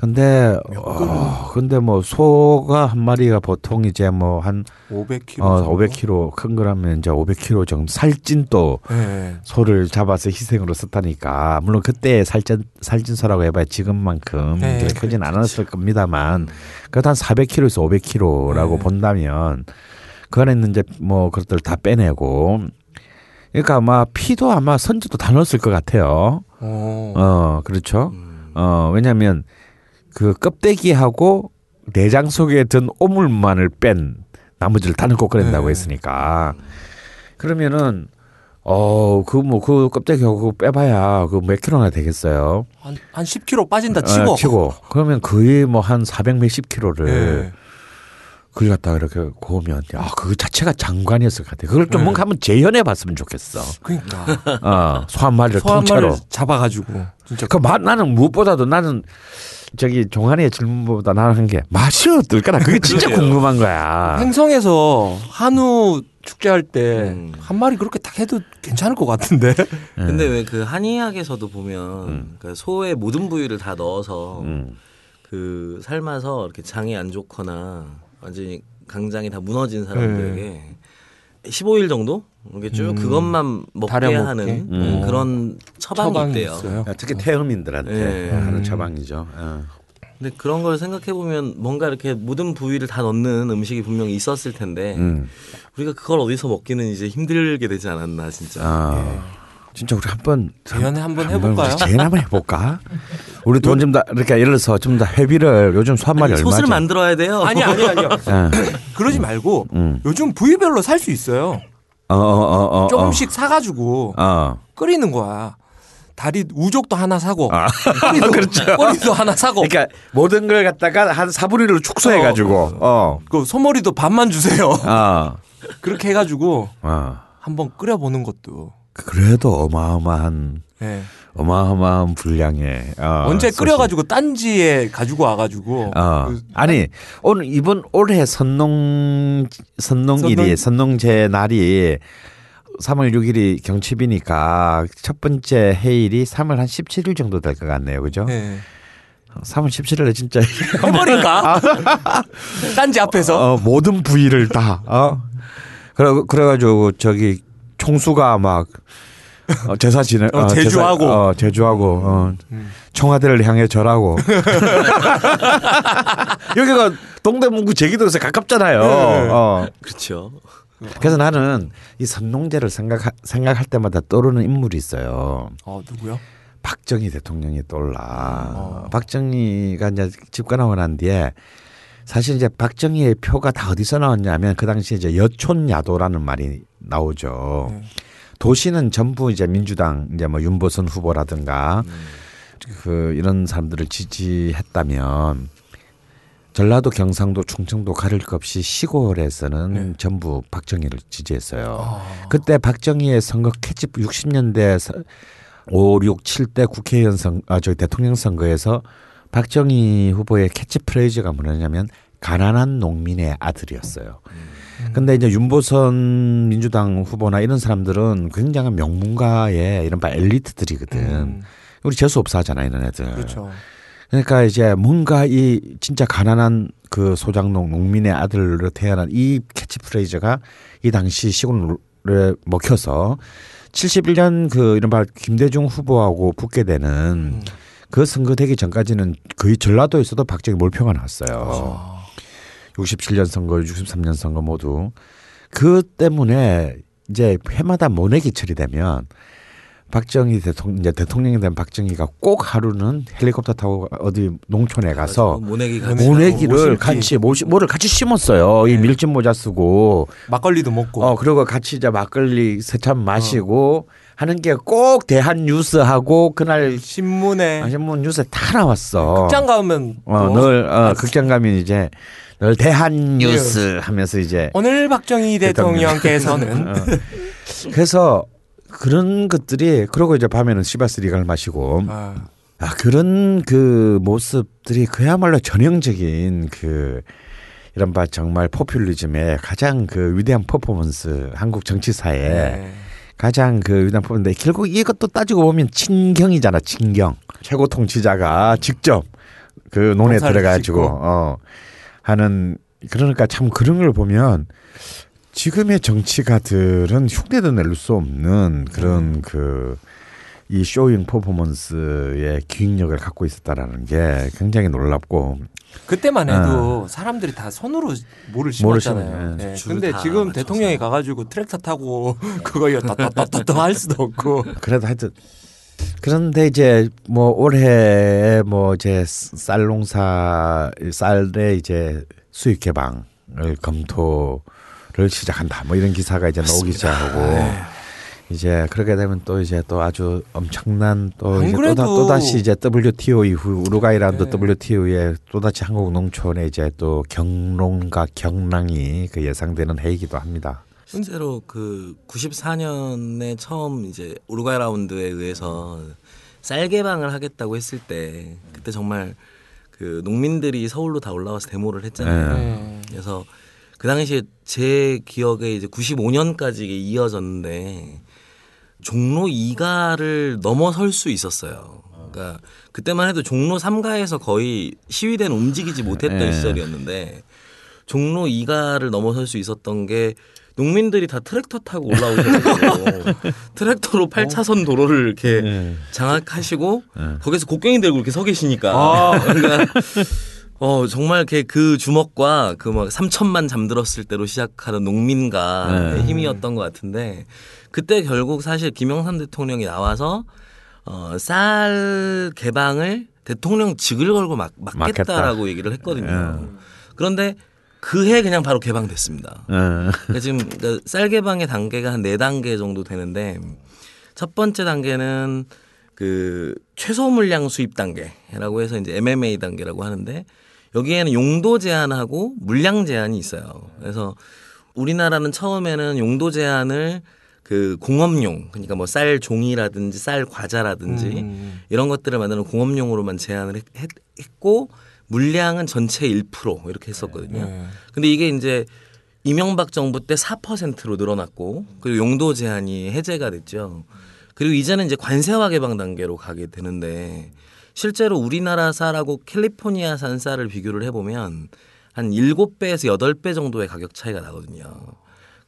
S2: 근데 어 근데 뭐 소가 한 마리가 보통 이제 뭐한
S1: 500kg.
S2: 어,
S1: 정도?
S2: 500kg 큰 거라면 이제 500kg 정도 살찐 또
S1: 네.
S2: 소를 잡아서 희생으로 썼다니까 물론 그때 살찐 살찐 소라고 해봐야 지금만큼
S1: 네,
S2: 그렇게 크진
S1: 그렇죠.
S2: 않았을 겁니다만 그래도 한 400kg에서 500kg라고
S1: 네.
S2: 본다면 그 안에 있는 이제 뭐 그것들 다 빼내고 그러니까 아마 피도 아마 선주도 다 넣었을 것 같아요.
S1: 어.
S2: 어 그렇죠.
S3: 음.
S2: 어 왜냐하면 그 껍데기하고 내장 속에 든 오물만을 뺀 나머지를 다 넣고 끓인다고
S1: 네.
S2: 했으니까 그러면은 어, 그 뭐 그 껍데기하고 빼봐야 그 몇 킬로나 되겠어요.
S1: 한, 한 10kg 빠진다 치고.
S2: 어, 치고. 그러면 거의 뭐 한 400 몇십 킬로를
S1: 예.
S2: 그걸 갖다가 이렇게 구우면 아, 그 자체가 장관이었을 것 같아. 그걸 좀
S1: 네.
S2: 뭔가 한번 재현해 봤으면 좋겠어.
S1: 그러니까
S2: 어, 소한 마리를
S1: 소한
S2: 통째로.
S1: 잡아가지고 진짜
S2: 그맛 나는 무엇보다도 나는 저기 종한이의 질문보다 나는 한 게 맛이 어떨까나 그게 진짜. 궁금한 거야.
S1: 행성에서 한우 축제할 때한
S3: 음.
S1: 마리 그렇게 딱 해도 괜찮을 것 같은데.
S3: 근데 왜 그 한의학에서도 보면
S2: 음.
S3: 그 소의 모든 부위를 다 넣어서
S2: 음.
S3: 그 삶아서 이렇게 장이 안 좋거나 완전히 강장이 다 무너진 사람들에게 15일 정도 이렇게 쭉
S1: 네. 음.
S3: 그것만 먹게? 하는
S2: 음.
S3: 그런 처방이,
S1: 처방이
S3: 있대요.
S1: 있어요.
S2: 특히 태음인들한테
S3: 예.
S2: 하는
S1: 음.
S2: 처방이죠. 어.
S3: 근데 그런 걸 생각해 보면 뭔가 이렇게 모든 부위를 다 넣는 음식이 분명히 있었을 텐데
S2: 음.
S3: 우리가 그걸 어디서 먹기는 이제 힘들게 되지 않았나 진짜.
S2: 아, 진짜 우리 한번
S1: 재연에 한번 해볼까요?
S2: 재연 한번 해볼까? 우리 돈 좀다 이렇게 예를 들어서 좀더 회비를 요즘 소한 마리
S3: 아니,
S2: 얼마죠?
S3: 솥을 만들어야 돼요.
S1: 아니 아니 아니요.
S2: 예.
S1: 그러지 말고
S2: 음.
S1: 요즘 부위별로 살 수 있어요.
S2: 어, 어, 어, 어,
S1: 조금씩 사가지고
S2: 어.
S1: 끓이는 거야. 다리 우족도 하나 사고
S2: 아.
S1: 꼬리도,
S2: 그렇죠.
S1: 꼬리도 하나 사고
S2: 그러니까 모든 걸 갖다가 한 4분의 1로 축소해 가지고, 어,
S1: 그 소머리도 반만 주세요.
S2: 어,
S1: 그렇게 해 가지고
S2: 어.
S1: 한번 끓여 보는 것도.
S2: 그래도 어마어마한,
S1: 예.
S2: 어마어마한 분량의. 어,
S1: 언제. 끓여가지고 딴지에 가지고 와가지고.
S2: 어.
S1: 그
S2: 아니, 오늘, 이번 올해 선농, 선농일이,
S1: 선농-
S2: 선농제 날이 3월 6일이 경칩이니까 첫 번째 해일이 3월 한 17일 정도 될 것 같네요. 그죠?
S1: 예.
S2: 3월 17일에 진짜
S1: 해버릴까? 딴지 앞에서.
S2: 어, 모든 부위를 다, 어? 그래, 그래가지고 저기 총수가 막 어, 제사 지내,
S1: 어, 제주하고.
S2: 제사, 어, 제주하고, 어,
S1: 음.
S2: 청와대를 향해 절하고. 여기가 동대문구 제기도에서 가깝잖아요.
S1: 네.
S2: 어.
S3: 그렇죠.
S2: 그래서 나는 이 선농제를 생각 생각할 때마다 떠오르는 인물이 있어요.
S1: 어, 누구요?
S2: 박정희 대통령이 떠올라.
S1: 어.
S2: 박정희가 이제 집권하고 난 뒤에 사실 이제 박정희의 표가 다 어디서 나왔냐면 그 당시에 이제 여촌야도라는 말이 나오죠.
S1: 네.
S2: 도시는 전부 이제 민주당 이제 뭐 윤보선 후보라든가 그 이런 사람들을 지지했다면 전라도 경상도 충청도 가릴 것 없이 시골에서는
S1: 네.
S2: 전부 박정희를 지지했어요.
S1: 아.
S2: 그때 박정희의 선거 캐치 60년대 5, 6, 7대 국회의원 선, 아, 저기 대통령 선거에서 박정희 후보의 캐치프레이즈가 뭐냐면 가난한 농민의 아들이었어요. 근데 이제 윤보선 민주당 후보나 이런 사람들은 굉장한 명문가의 이른바 엘리트들이거든.
S1: 음,
S2: 우리 재수 없어 하잖아, 이런 애들.
S1: 그렇죠.
S2: 그러니까 이제 뭔가 이 진짜 가난한 그 소장농 농민의 아들로 태어난 이 캐치프레이즈가 이 당시 시골에 먹혀서 71년 그 이른바 김대중 후보하고 붙게 되는
S1: 음.
S2: 그 선거 되기 전까지는 거의 전라도에서도 박정희 몰표가 나왔어요.
S1: 아.
S2: 67년 선거, 63년 선거 모두 그 때문에 이제 해마다 모내기 처리되면 박정희 대통령 이제 대통령이 된 박정희가 꼭 하루는 헬리콥터 타고 어디 농촌에 가서
S3: 모내기
S1: 모내-
S2: 모내기를. 같이 모시 뭐를 같이 심었어요. 이
S1: 네.
S2: 밀짚 모자 쓰고
S1: 막걸리도 먹고.
S2: 어 그리고 같이 이제 막걸리 세잔 마시고 하는 게 꼭 대한 뉴스하고 그날
S1: 신문에
S2: 신문 뉴스에 다 나왔어.
S1: 극장 가면
S2: 어, 또늘 어, 극장 가면 이제 늘 대한 뉴스 하면서 이제
S1: 오늘 박정희
S2: 대통령.
S1: 대통령께서는
S2: 어. 그래서 그런 것들이 그러고 이제 밤에는 시바스리갈 마시고
S1: 아,
S2: 아 그런 그 모습들이 그야말로 전형적인 그 이런 바 정말 포퓰리즘의 가장 그 위대한 퍼포먼스 한국 정치사에
S1: 네.
S2: 가장 그 퍼포먼스 결국 이것도 따지고 보면 친경이잖아 친경 최고 통치자가 직접 그 논에 들어가지고. 어 하는 그러니까 참 그런 걸 보면 지금의 정치가들은 흉내도 낼 수 없는 그런 그 이 showing 퍼포먼스의 기획력을 갖고 있었다라는 게 굉장히 놀랍고
S1: 그때만 해도 사람들이 다 손으로 모를 심었잖아요. 네.
S3: 줄
S1: 근데
S3: 다
S1: 지금. 대통령이 가가지고 트랙터 타고 그거 따따따따 할 수도 없고.
S2: 그래도 하여튼 그런데 이제 뭐 올해 뭐 이제 쌀 농사 쌀의 이제 수익 개방을 검토를 시작한다 뭐 이런 기사가 이제 나오기 시작하고 이제 그렇게 되면 또 이제 또 아주 엄청난
S1: 또안
S2: 이제 또, 다, 시 이제 WTO 이후 우루과이랑도
S1: 네.
S2: WTO에 또 다시 한국 농촌의 이제 또 경론과 경랑이 그 예상되는 해이기도 합니다.
S3: 실제로 그 94년에 처음 이제 우루과이 라운드에 의해서 쌀 개방을 하겠다고 했을 때 그때 정말 그 농민들이 서울로 다 올라와서 데모를 했잖아요.
S1: 네.
S3: 그래서 그 당시에 제 기억에 이제 95년까지 이게 이어졌는데 종로 2가를 넘어설 수 있었어요. 그러니까 그때만 해도 종로 3가에서 거의 시위대는 움직이지 못했던
S2: 네.
S3: 시절이었는데 종로 2가를 넘어설 수 있었던 게 농민들이 다 트랙터 타고 올라오셔서 트랙터로 8차선 도로를 이렇게
S2: 네.
S3: 장악하시고
S2: 네.
S3: 거기서 곡괭이 들고 이렇게 서 계시니까
S1: 아.
S3: 그러니까 어 정말 그 주먹과 그 막 3천만 잠들었을 때로 시작하는 농민가
S2: 네.
S3: 힘이었던 것 같은데 그때 결국 사실 김영삼 대통령이 나와서 어 쌀 개방을 대통령 직을 걸고 막, 막겠다라고 얘기를 했거든요.
S2: 네.
S3: 그런데 그해 그냥 바로 개방됐습니다.
S2: 어.
S3: 그러니까 지금 그러니까 쌀 개방의 단계가 한 네 단계 정도 되는데 첫 번째 단계는 그 최소 물량 수입 단계라고 해서 이제 MMA 단계라고 하는데 여기에는 용도 제한하고 물량 제한이 있어요. 그래서 우리나라는 처음에는 용도 제한을 그 공업용 그러니까 뭐 쌀 종이라든지 쌀 과자라든지
S1: 음.
S3: 이런 것들을 만드는 공업용으로만 제한을 했, 했- 했고 물량은 전체 1% 이렇게 했었거든요.
S1: 네.
S3: 근데 이게 이제 이명박 정부 때 4%로 늘어났고 그리고 용도 제한이 해제가 됐죠. 그리고 이제는 이제 관세화 개방 단계로 가게 되는데 실제로 우리나라 쌀하고 캘리포니아 산 쌀을 비교를 해보면 한 7배에서 8배 정도의 가격 차이가 나거든요.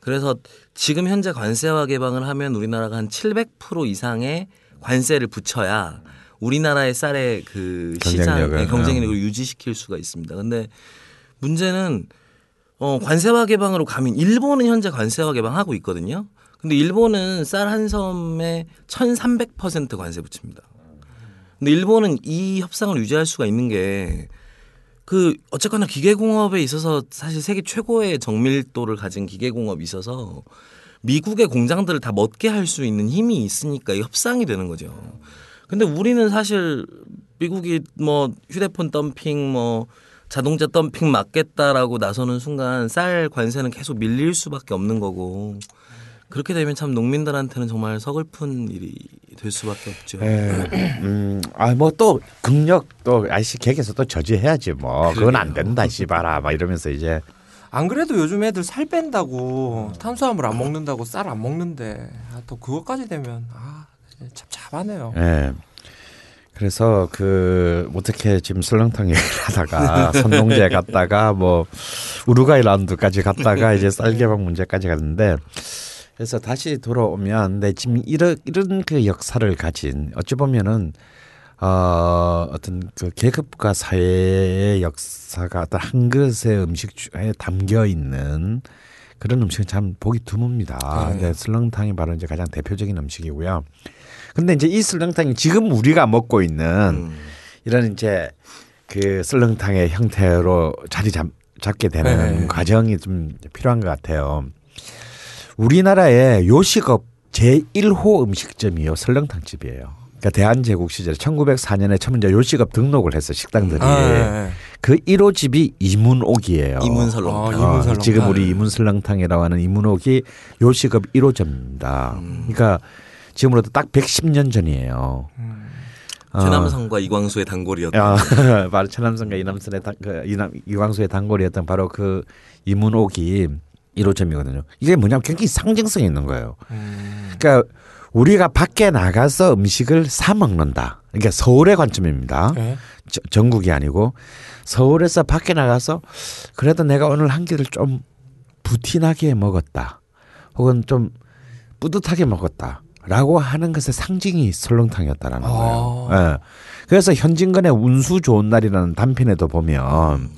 S3: 그래서 지금 현재 관세화 개방을 하면 우리나라가 한 700% 이상의 관세를 붙여야 우리나라의 쌀의 그 시장
S2: 경쟁력을,
S3: 네, 경쟁력을 유지시킬 수가 있습니다. 근데 문제는 어, 관세화 개방으로 가면 일본은 현재 관세화 개방하고 있거든요. 근데 일본은 쌀 한 섬에 1,300% 관세 붙입니다. 근데 일본은 이 협상을 유지할 수가 있는 게 그 어쨌거나 기계공업에 있어서 사실 세계 최고의 정밀도를 가진 기계공업이 있어서 미국의 공장들을 다 먹게 할 수 있는 힘이 있으니까 이 협상이 되는 거죠. 근데 우리는 사실 미국이 뭐 휴대폰 덤핑 뭐 자동차 덤핑 막겠다라고 나서는 순간 쌀 관세는 계속 밀릴 수밖에 없는 거고 그렇게 되면 참 농민들한테는 정말 서글픈 일이 될 수밖에 없죠.
S2: 예. 음, 아, 뭐 또 극력 또 아이씨 객에서 또 저지해야지 뭐. 그건 안. 된다, 씨발아. 막 이러면서 이제
S1: 안 그래도 요즘 애들 살 뺀다고 탄수화물 안 먹는다고 쌀 안 먹는데 아, 또 그것까지 되면 아 찹찹하네요.
S2: 예. 그래서 그 어떻게 지금 설렁탕 얘기를 하다가 선농제 갔다가 뭐 우루과이 라운드까지 갔다가 이제 쌀개방 문제까지 갔는데 그래서 다시 돌아오면 네, 지금 이런 이런 그 역사를 가진 어찌 보면은 어 어떤 그 계급과 사회의 역사가 어떤 한 그릇의 음식에 담겨 있는 그런 음식은 참 보기 드뭅니다.
S1: 네.
S2: 근데 설렁탕이 바로 이제 가장 대표적인 음식이고요. 근데 이제 이 설렁탕이 지금 우리가 먹고 있는
S3: 음.
S2: 이런 이제 그 설렁탕의 형태로 자리 잡, 잡게 되는
S1: 네.
S2: 과정이 좀 필요한 것 같아요. 우리나라의 요식업 제1호 음식점이요 설렁탕집이에요. 그러니까 대한제국 시절 1904년에 처음 이제 요식업 등록을 했어 식당들이
S1: 아, 네.
S2: 그 1호 집이 이문옥이에요.
S3: 이문설렁탕.
S1: 아,
S2: 어,
S1: 이문설렁탕.
S2: 지금 우리 이문설렁탕이라고 하는 이문옥이 요식업 1호점입니다.
S1: 음.
S2: 그러니까 지금으로부터 딱 110년 전이에요. 어.
S3: 최남성과 이광수의 단골이었던
S2: 아, 바로 천남성과 이남선의 단, 그 이남 이광수의 단골이었던 바로 그 이문옥이 1호점이거든요. 이게 뭐냐면 굉장히 상징성이 있는 거예요.
S1: 음.
S2: 그러니까 우리가 밖에 나가서 음식을 사 먹는다. 그러니까 서울의 관점입니다.
S1: 네.
S2: 저- 전국이 아니고 서울에서 밖에 나가서 그래도 내가 오늘 한 끼를 좀 부티나게 먹었다. 혹은 좀 뿌듯하게 먹었다. 라고 하는 것의 상징이 설렁탕이었다라는 거예요.
S1: 아.
S2: 예. 그래서 현진건의 운수 좋은 날이라는 단편에도 보면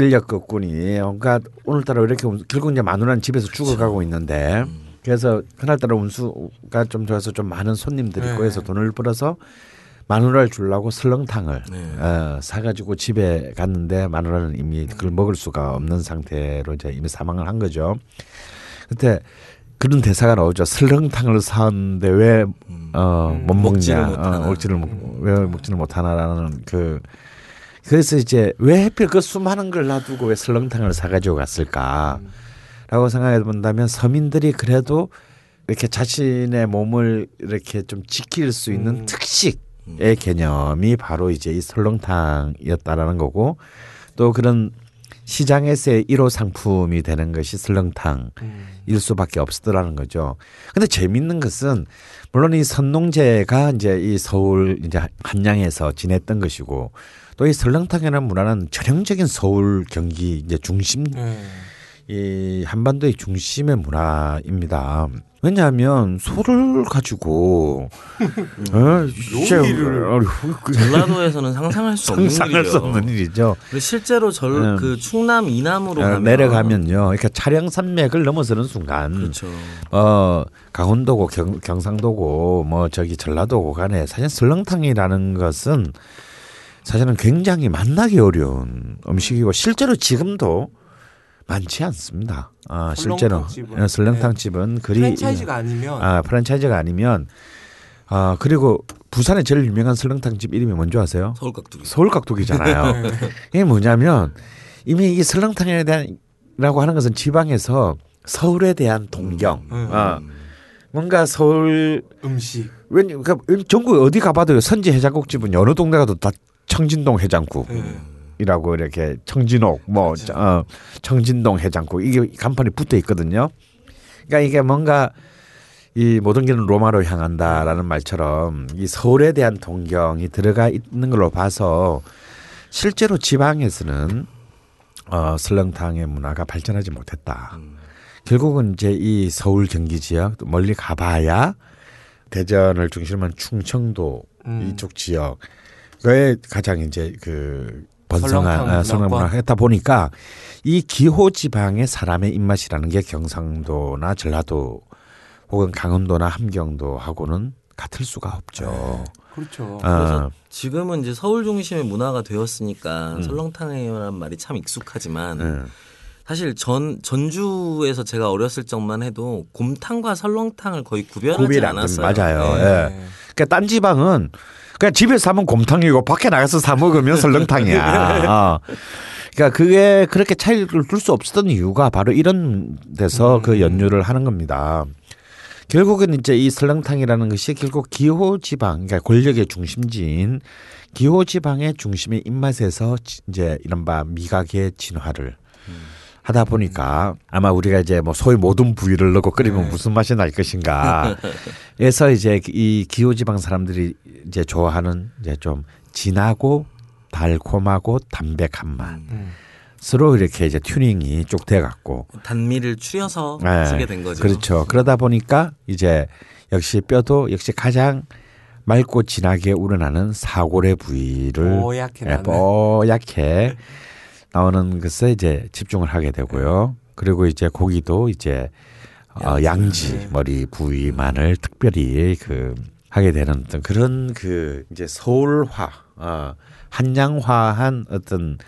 S2: 인력 끝군이 그러니까 오늘따라 왜 이렇게 운- 결국 이제 마누라는 집에서 죽어가고 있는데 그래서 그날따라 운수가 좀 좋아서 좀 많은 손님들이
S1: 네.
S2: 해서 돈을 벌어서 마누라를 주려고 설렁탕을
S3: 네.
S2: 어, 사가지고 집에 갔는데 마누라는 이미 그걸 먹을 수가 없는 상태로 이제 이미 사망을 한 거죠. 그때 그런 대사가 나오죠. 설렁탕을 사왔는데 왜 어, 못
S3: 음. 먹지를
S2: 먹냐,
S3: 못하나.
S2: 어, 먹지를 못, 왜 먹지를 못하나라는 그 그래서 이제 왜 하필 그 수많은 걸 놔두고 왜 설렁탕을 사가지고 갔을까라고 생각해 본다면 서민들이 그래도 이렇게 자신의 몸을 이렇게 좀 지킬 수 있는
S1: 음.
S2: 특식의 개념이 바로 이제 이 설렁탕이었다라는 거고 또 그런 시장에서의 1호 상품이 되는 것이 설렁탕.
S1: 음.
S2: 일 수밖에 없었더라는 거죠. 근데 재밌는 것은 물론 이 선농제가 이제 이 서울 이제 한양에서 지냈던 것이고 또 이 설렁탕이라는 문화는 전형적인 서울 경기 이제 중심
S1: 네.
S2: 이 한반도의 중심의 문화입니다. 왜냐하면 소를 가지고 어,
S1: 요리를.
S2: 어, 그-
S3: 전라도에서는 상상할 수 없는
S2: 상상할
S3: 일이죠.
S2: 수 없는 일이죠.
S3: 실제로 절
S2: 음.
S3: 그 충남 이남으로
S2: 어,
S3: 가면
S2: 내려가면요. 그러니까 차량 산맥을 넘어서는 순간
S3: 그렇죠.
S2: 어 강원도고 경, 경상도고 뭐 저기 전라도고 간에 사실 설렁탕이라는 것은 사실은 굉장히 만나기 어려운 음식이고 실제로 지금도 많지 않습니다. 아 실제로
S1: 설렁탕 집은.
S2: 어, 설렁탕집은 그리
S1: 프랜차이즈가 아니면
S2: 아 프랜차이즈가 아니면 아 그리고 부산의 제일 유명한 설렁탕 집 이름이 뭔지 아세요?
S3: 서울 깍두기.
S2: 서울깍두기잖아요.
S1: 네.
S2: 이게 뭐냐면 이미 이 설렁탕에 대한라고 하는 것은 지방에서 서울에 대한 동경.
S1: 음.
S2: 어, 뭔가 서울
S1: 음식.
S2: 왠 그러니까 전국 어디 가봐도 선지 해장국집은 어느 동네 가도 다 청진동 해장국이라고
S1: 네.
S2: 이렇게 청진옥 뭐 어, 청진동 해장국 이게 간판이 붙어 있거든요. 그러니까 이게 뭔가 이 모든 길은 로마로 향한다라는 말처럼 이 서울에 대한 동경이 들어가 있는 걸로 봐서 실제로 지방에서는 어, 설렁탕의 문화가 발전하지 못했다. 결국은 이제 이 서울 경기 지역 또 멀리 가봐야 대전을 중심으로 한 충청도
S1: 음.
S2: 이쪽 지역 에 가장 이제 그 번성한 아, 설렁
S1: 문화권.
S2: 문화 했다 보니까 이 기호 지방의 사람의 입맛이라는 게 경상도나 전라도 혹은 강원도나 함경도하고는 같을 수가 없죠.
S1: 그렇죠.
S2: 아,
S3: 그래서 지금은 이제 서울 중심의 문화가 되었으니까
S2: 음.
S3: 설렁탕이라는 말이 참 익숙하지만
S2: 네.
S3: 사실 전 전주에서 제가 어렸을 적만 해도 곰탕과 설렁탕을 거의 구별하지 않았어요.
S2: 맞아요.
S3: 네.
S2: 예. 그러니까 딴 지방은 그냥 집에서 사면 곰탕이고 밖에 나가서 사 먹으면 설렁탕이야. 어. 그러니까 그게 그렇게 차이를 둘 수 없었던 이유가 바로 이런 데서 그 연유를 하는 겁니다. 결국은 이제 이 설렁탕이라는 것이 결국 기호 지방, 그러니까 권력의 중심지인 기호 지방의 중심의 입맛에서 지- 이제 이른바 미각의 진화를 하다 보니까 아마 우리가 이제 뭐 소위 모든 부위를 넣고 끓이면 무슨 맛이 날 것인가. 그래서 이제 이 기호 지방 사람들이 이제 좋아하는 이제 좀 진하고 달콤하고 담백한
S1: 음.
S2: 맛으로 이렇게 이제 튜닝이 쭉 돼 갖고
S3: 단미를 추려서
S2: 네.
S3: 쓰게 된 거죠.
S2: 그렇죠. 그러다 보니까 이제 역시 뼈도 역시 가장 맑고 진하게 우러나는 사골의 부위를
S1: 뽀얗게
S2: 예,
S1: 나는.
S2: 뽀얗게 나오는 것에 이제 집중을 하게 되고요. 그리고 이제 고기도 이제 어, 양지 머리 부위만을 특별히 그 하게 되는 어떤 그런 그 이제 서울화, 어, 한양화한 어떤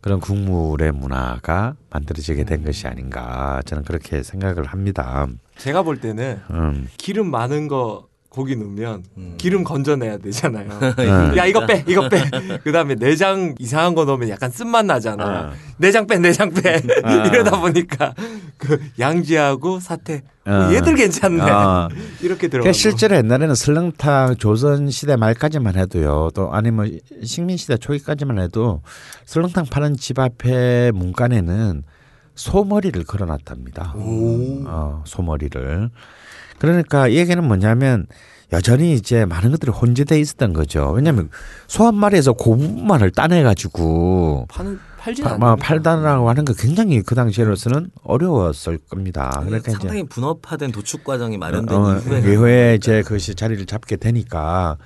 S2: 그런 국물의 문화가 만들어지게 된 것이 아닌가 저는 그렇게 생각을 합니다.
S1: 제가 볼 때는
S2: 음,
S1: 기름 많은 거 고기 넣으면
S3: 음.
S1: 기름 건져내야 되잖아요.
S2: 네.
S1: 야 이거 빼, 이거 빼. 그다음에 내장 이상한 거 넣으면 약간 쓴맛 나잖아.
S2: 어.
S1: 내장 빼, 내장 빼.
S2: 어.
S1: 이러다 보니까 그 양지하고 사태
S2: 어.
S1: 얘들 괜찮네.
S2: 어.
S1: 이렇게 들어가.
S2: 그러니까 실제로 옛날에는 설렁탕 조선 시대 말까지만 해도요. 또 아니면 식민 시대 초기까지만 해도 설렁탕 파는 집 앞에 문간에는 소머리를 걸어놨답니다. 어, 소머리를. 그러니까 이 얘기는 뭐냐면 여전히 이제 많은 것들이 혼재돼 있었던 거죠. 왜냐하면 소한 마리에서 그 부분만을 따내가지고
S1: 파는 팔진
S2: 파- 않뭐 팔다라고 하는 거 굉장히 그 당시로서는 어려웠을 겁니다. 그러니까 이제
S3: 상당히 분업화된 도축 과정이 마련된
S2: 어,
S3: 이후에
S2: 이제 그것이 자리를 잡게 되니까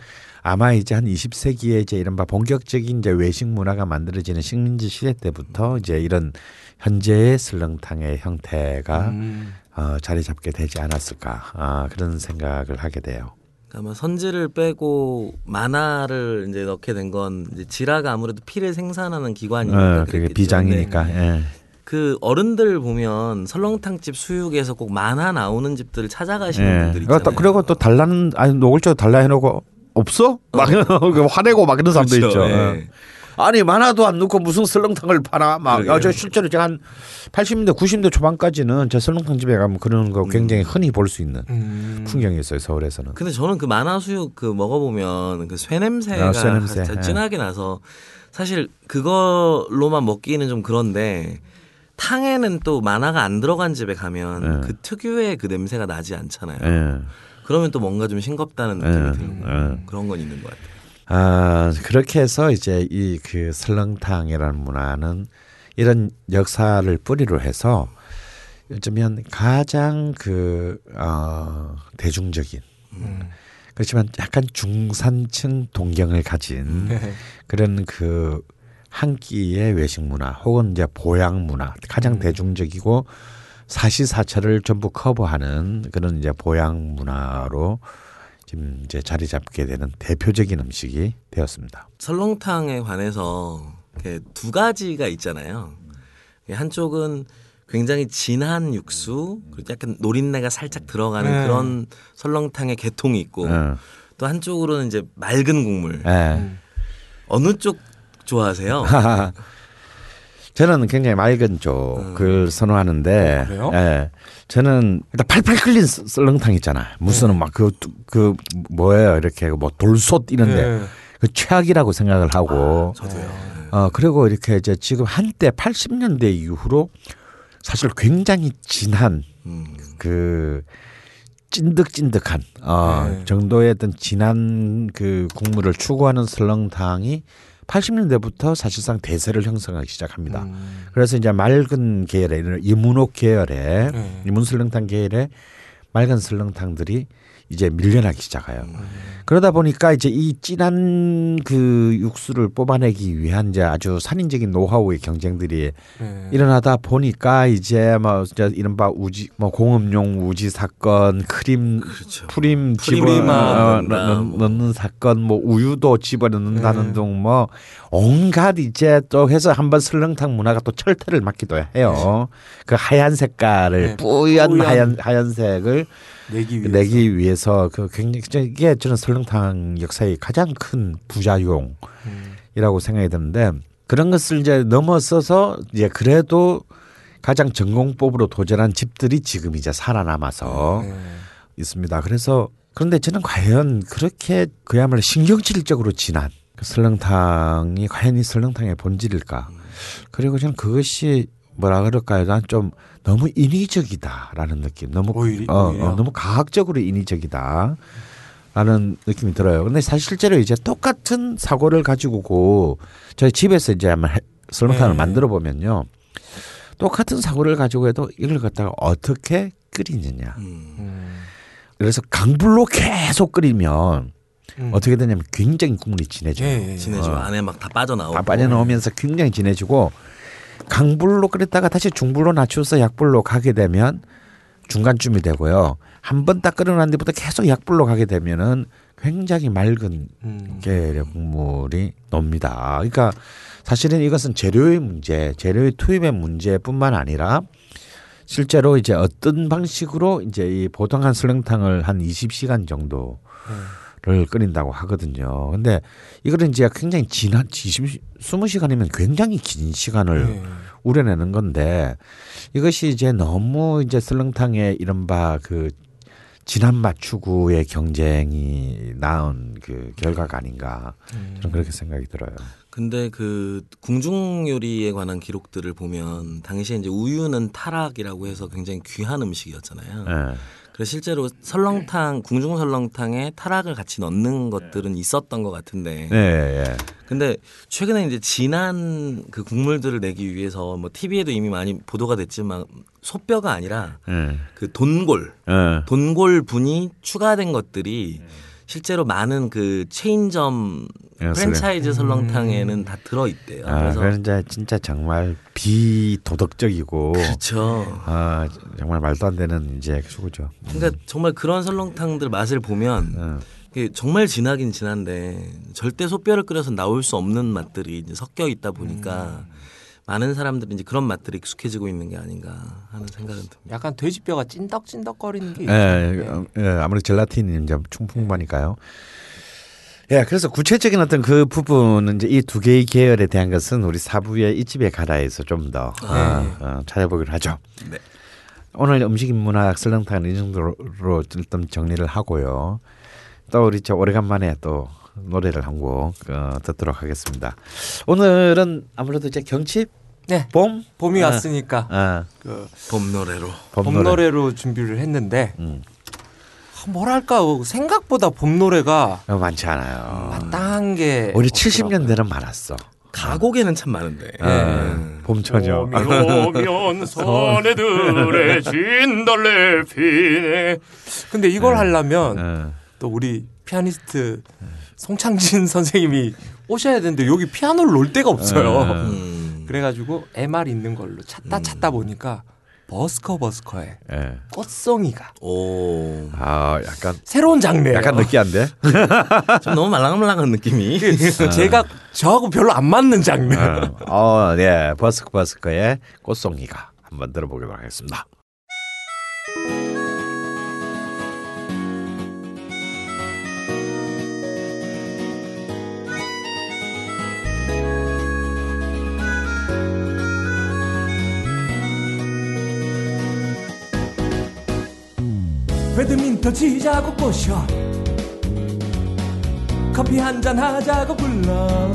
S2: 아마 이제 한 20세기에 이제 이른바 본격적인 이제 외식 문화가 만들어지는 식민지 시대 때부터 이제 이런 현재의 설렁탕의 형태가
S1: 음.
S2: 어, 자리 잡게 되지 않았을까 아, 그런 생각을 하게 돼요.
S3: 아마 선지를 빼고 만화를 이제 넣게 된 건 이제 지라가 아무래도 피를 생산하는 기관이니까
S2: 어, 그게. 비장이니까.
S3: 네.
S2: 예.
S3: 그 어른들 보면 설렁탕집 수육에서 꼭 만화 나오는 집들을 찾아가시는
S2: 예.
S3: 분들
S2: 그리고
S3: 있잖아요.
S2: 또- 그리고 또 달라는 아니 노골적으로 달라 해놓고 없어? 막 화내고 막 이런 사람도
S3: 그렇죠.
S2: 있죠.
S3: 예.
S2: 예. 아니 만화도 안 넣고 무슨 설렁탕을 팔아 막.
S3: 그러게요.
S2: 아, 저 실제로 제가 한 80년대 90년대 초반까지는 저 설렁탕 집에 가면 그런 거 굉장히 흔히 볼 수 있는
S1: 음.
S2: 풍경이었어요 서울에서는.
S3: 근데 저는 그 만화 수육 그 먹어보면 그 쇠냄새가
S2: 아, 쇠냄새. 예.
S3: 진하게 나서 사실 그걸로만 먹기는 좀 그런데 탕에는 또 만화가 안 들어간 집에 가면
S2: 예.
S3: 그 특유의 그 냄새가 나지 않잖아요.
S2: 예.
S3: 그러면 또 뭔가 좀 싱겁다는 느낌이
S2: 예.
S3: 들고
S2: 예.
S3: 그런 건 있는 것 같아요.
S2: 아 그렇게 해서 이제 이 그 설렁탕이라는 문화는 이런 역사를 뿌리로 해서 어쩌면 가장 그 어, 대중적인 그렇지만 약간 중산층 동경을 가진
S1: 네.
S2: 그런 그 한 끼의 외식 문화 혹은 이제 보양 문화 가장 대중적이고 사시사철을 전부 커버하는 그런 이제 보양 문화로 지금 이제 자리 잡게 되는 대표적인 음식이 되었습니다.
S3: 설렁탕에 관해서 두 가지가 있잖아요. 한쪽은 굉장히 진한 육수 그리고 약간 노린내가 살짝 들어가는
S1: 네.
S3: 그런 설렁탕의 계통이 있고
S2: 어.
S3: 또 한쪽으로는 이제 맑은 국물
S2: 예.
S3: 어느 쪽 좋아하세요?
S2: 저는 굉장히 맑은 쪽을 선호하는데,
S1: 어?
S2: 예. 저는 일단 팔팔 끓린 썰- 썰렁탕 있잖아. 무슨 막그그 뭐예요 이렇게 뭐 돌솥 이런데
S1: 네.
S2: 그 최악이라고 생각을 하고,
S3: 저도요.
S2: 어 그리고 이렇게 이제 지금 한때 80년대 이후로 사실 굉장히 진한
S3: 음.
S2: 그 찐득찐득한 어
S1: 네.
S2: 정도의 어떤 진한 그 국물을 추구하는 설렁탕이 80년대부터 사실상 대세를 형성하기 시작합니다.
S1: 음.
S2: 그래서 이제 맑은 계열의 이문옥 계열의
S1: 네.
S2: 이문 설렁탕 계열의 맑은 설렁탕들이 이제 밀려나기 시작해요. 그러다 보니까 이제 이 진한 그 육수를 뽑아내기 위한 이제 아주 살인적인 노하우의 경쟁들이
S1: 네.
S2: 일어나다 보니까 이제 뭐 이제 이른바 우지 뭐 공업용 우지 사건, 크림
S3: 그렇죠.
S2: 프림 집어 어,
S3: 넣는다,
S2: 넣-
S3: 뭐.
S2: 넣는 사건, 뭐 우유도 집어 넣는다는
S1: 네.
S2: 등뭐 온갖 이제 또 해서 한번 설렁탕 문화가 또 철퇴를 맞기도 해요. 그 하얀 색깔을
S1: 네,
S2: 뿌연
S1: 뿌연.
S2: 하얀 하얀색을
S1: 내기 위해서.
S2: 내기 위해서 그 굉장히 이게 저는 설렁탕 역사의 가장 큰 부작용이라고
S1: 음.
S2: 생각이 드는데 그런 것을 이제 넘어서서 이제 그래도 가장 전공법으로 도전한 집들이 지금 이제 살아남아서
S1: 네.
S2: 있습니다. 그래서 그런데 저는 과연 그렇게 그야말로 신경질적으로 진한 그 설렁탕이 과연 이 설렁탕의 본질일까? 그리고 저는 그것이 뭐라 그럴까요? 난 좀 너무 인위적이다라는 느낌. 너무
S1: 오히려-
S2: 어,
S1: 오히려?
S2: 어, 너무 과학적으로 인위적이다. 라는 느낌이 들어요. 근데 사실 실제로 이제 똑같은 사고를 가지고 저희 집에서 이제 한번 해- 설렁탕을
S1: 네.
S2: 만들어 보면요. 똑같은 사고를 가지고 해도 이걸 갖다가 어떻게 끓이느냐.
S3: 음.
S1: 음.
S2: 그래서 강불로 계속 끓이면
S1: 음.
S2: 어떻게 되냐면 굉장히 국물이 진해져요.
S1: 예, 예.
S3: 진해지고
S2: 어.
S3: 안에 막 다 빠져나오고
S2: 다 빠져나오면서 굉장히 진해지고 강불로 끓였다가 다시 중불로 낮춰서 약불로 가게 되면 중간쯤이 되고요. 한 번 딱 끓여놨는 데부터 계속 약불로 가게 되면은 굉장히 맑은
S1: 음.
S2: 계열의 국물이 놉니다. 그러니까 사실은 이것은 재료의 문제, 재료의 투입의 문제뿐만 아니라 실제로 이제 어떤 방식으로 이제 이 보통 한 설렁탕을 한 20시간 정도 를 끓인다고 하거든요. 근데 이거는 이제 굉장히 진한 20, 20시간이면 굉장히 긴 시간을
S1: 네.
S2: 우려내는 건데 이것이 이제 너무 이제 설렁탕의 이른바 그 진한 맛 추구의 경쟁이 낳은 그 결과가 아닌가 저는 그렇게 생각이 들어요.
S3: 근데 그 궁중 요리에 관한 기록들을 보면 당시에 이제 우유는 타락이라고 해서 굉장히 귀한 음식이었잖아요.
S2: 예.
S3: 그래서 실제로 설렁탕 궁중 설렁탕에 타락을 같이 넣는 것들은 있었던 것 같은데
S2: 네, 예.
S3: 근데 최근에 이제 진한 그 국물들을 내기 위해서 뭐 TV에도 이미 많이 보도가 됐지만 소뼈가 아니라
S2: 예.
S3: 그 돈골
S2: 예.
S3: 돈골 분이 추가된 것들이 실제로 많은 그 체인점
S2: 예,
S3: 프랜차이즈 설렁탕에는 다 들어 있대요.
S2: 아,
S3: 그래서
S2: 이제 진짜 정말 비도덕적이고
S3: 그렇죠.
S2: 아, 정말 말도 안 되는 이제 수고죠.
S3: 그러니까 정말 그런 설렁탕들 맛을 보면
S2: 어.
S3: 이게 정말 진하긴 진한데 절대 소뼈를 끓여서 나올 수 없는 맛들이 이제 섞여 있다 보니까 많은 사람들이 이제 그런 맛들이 익숙해지고 있는 게 아닌가 하는 생각은 듭니다.
S1: 약간 돼지뼈가 찐덕찐덕거리는 게
S2: 예,
S1: 있죠.
S2: 예, 예, 아무래도 젤라틴이 이제 충풍마니까요. 예, 그래서 구체적인 어떤 그 부분은 이제 이 두 개의 계열에 대한 것은 우리 사부의 이 집에 가라에서 좀더 어, 어, 찾아보기로 하죠.
S3: 네.
S2: 오늘 음식 인문학 설렁탕은 이 정도로 일단 정리를 하고요. 또 우리 저 오래간만에 또 노래를 한곡 어, 듣도록 하겠습니다. 오늘은 아무래도 이제 경칩
S1: 네.
S2: 봄
S1: 봄이
S2: 아,
S1: 왔으니까
S2: 아,
S1: 그
S3: 봄 노래로
S2: 봄,
S1: 봄
S2: 노래.
S1: 노래로 준비를 했는데
S2: 음.
S1: 아, 뭐랄까 생각보다 봄 노래가
S2: 어, 많지 않아요.
S1: 마땅한 게
S2: 우리
S1: 없더라고요.
S2: 70년대는 많았어.
S3: 가곡에는 참 많은데.
S2: 어, 봄처녀.
S1: 오면 사내들의 진달래 피네. 근데 이걸 하려면
S2: 어.
S1: 또 우리 피아니스트 송창진 선생님이 오셔야 되는데 여기 피아노를 놓을 데가 없어요.
S2: 음.
S3: 음.
S1: 그래가지고 MR 있는 걸로 찾다 찾다 보니까 버스커 버스커의
S2: 예.
S1: 꽃송이가
S3: 오.
S2: 아, 약간
S1: 새로운 장르예요.
S2: 약간 느끼한데.
S3: 좀 너무 말랑말랑한 느낌이.
S1: 제가 저하고 별로 안 맞는 장르.
S2: 어, 어, 네, 버스커 버스커의 꽃송이가 한번 들어보도록 하겠습니다.
S1: 배드민턴 치자고 꼬셔. 커피 한 잔 하자고 불러.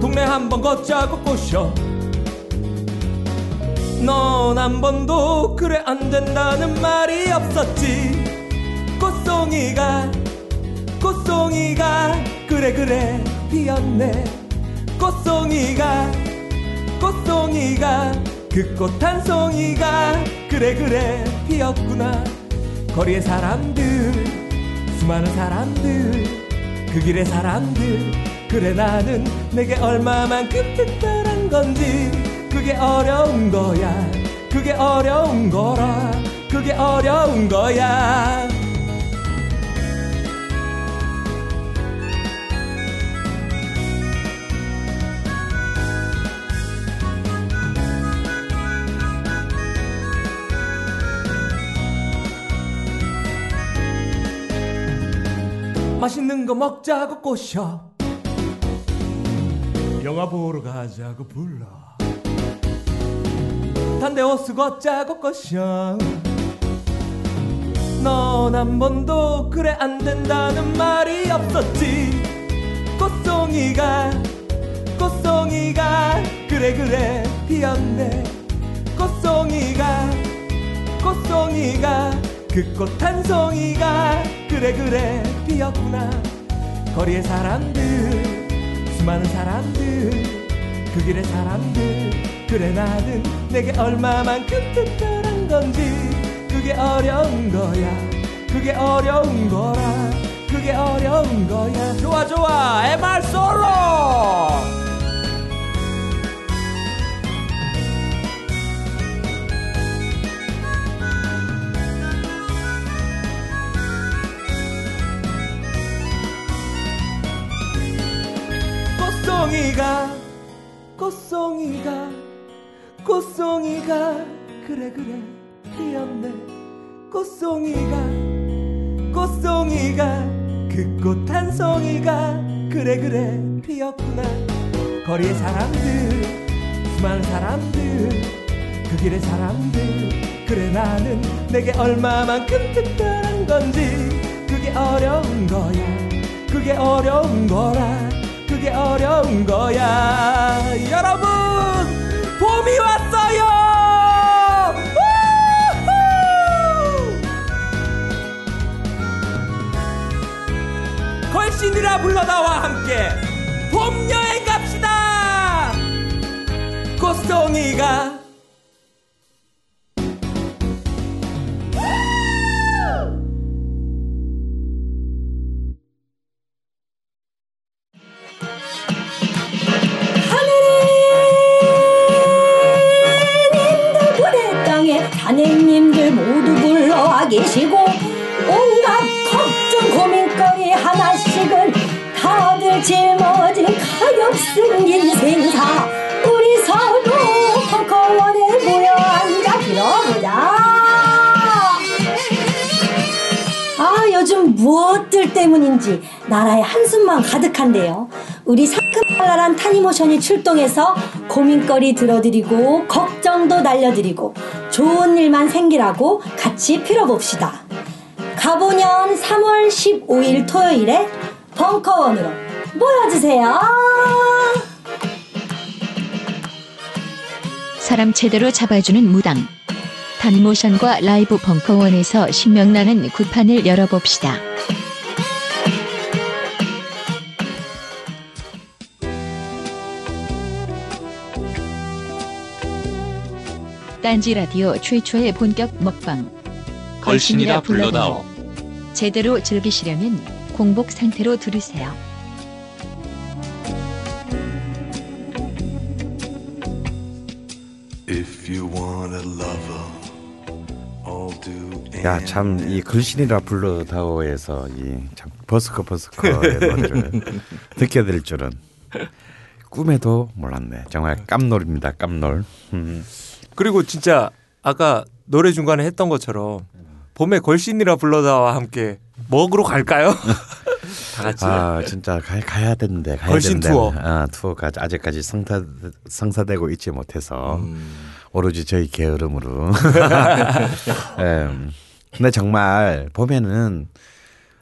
S1: 동네 한 번 걷자고 꼬셔. 넌 한 번도 그래 안 된다는 말이 없었지. 꽃송이가 꽃송이가 그래 그래 피었네. 꽃송이가 꽃송이가 그 꽃 한 송이가 그래 그래 피었구나 거리의 사람들 수많은 사람들 그 길의 사람들. 그래 나는 내게 얼마만큼 특별한 건지. 그게 어려운 거야. 그게 어려운 거라. 그게 어려운 거야 맛있는 거 먹자고 꼬셔. 영화 보러 가자고 불러. 단대 호수 걷자고 꼬셔. 넌 한 번도 그래 안 된다는 말이 없었지. 꽃송이가 꽃송이가 그래 그래 피었네. 꽃송이가 꽃송이가 그꽃 한 송이가 그래 그래 피었구나. 거리의 사람들 수많은 사람들 그 길의 사람들 그래 나는 내게 얼마만큼 특별한 건지. 그게 어려운 거야. 그게 어려운 거라. 그게 어려운 거야. 좋아 좋아. MR 솔로 꽃송이가 꽃송이가 꽃송이가 그래 그래 피었네. 꽃송이가 꽃송이가 그 꽃 한 송이가 그래 그래 피었구나. 거리의 사람들 수많은 사람들 그 길의 사람들 그래 나는 내게 얼마만큼 특별한 건지 그게 어려운 거야. 그게 어려운 거라 그게 어려운 거야. 여러분 봄이 왔어요! 걸신이라 불러다와 함께 봄 여행 갑시다! 꽃송이가
S5: 가득한데요. 우리 상큼발랄한 타니모션이 출동해서 고민거리 들어드리고 걱정도 날려드리고 좋은 일만 생기라고 같이 빌어봅시다. 가보년 3월 15일 토요일에 벙커원으로 모여주세요.
S4: 사람 제대로 잡아주는 무당. 단모션과 라이브 벙커원에서 신명나는 구판을 열어봅시다. 딴지 라디오 최초의 본격 먹방.
S6: 걸신이라 불러다오.
S4: 제대로 즐기시려면 공복 상태로 들으세요.
S7: If you want a lover, I'll do
S2: 야참 이 글신이라 불러다오에서 이참 버스커 버스커의 노래를 듣게 될 줄은 꿈에도 몰랐네. 정말 깜놀입니다. 깜놀. 음.
S1: 그리고 진짜 아까 노래 중간에 했던 것처럼 봄에 걸신이라 불러다와 함께 먹으러 갈까요? 다 같이.
S2: 아 진짜 가, 가야 되는데 가야
S1: 걸신
S2: 되는데
S1: 투어.
S2: 아, 투어가 아직까지 성사 성사되고 있지 못해서
S3: 음.
S2: 오로지 저희 게으름으로. 예. 근데 정말 봄에는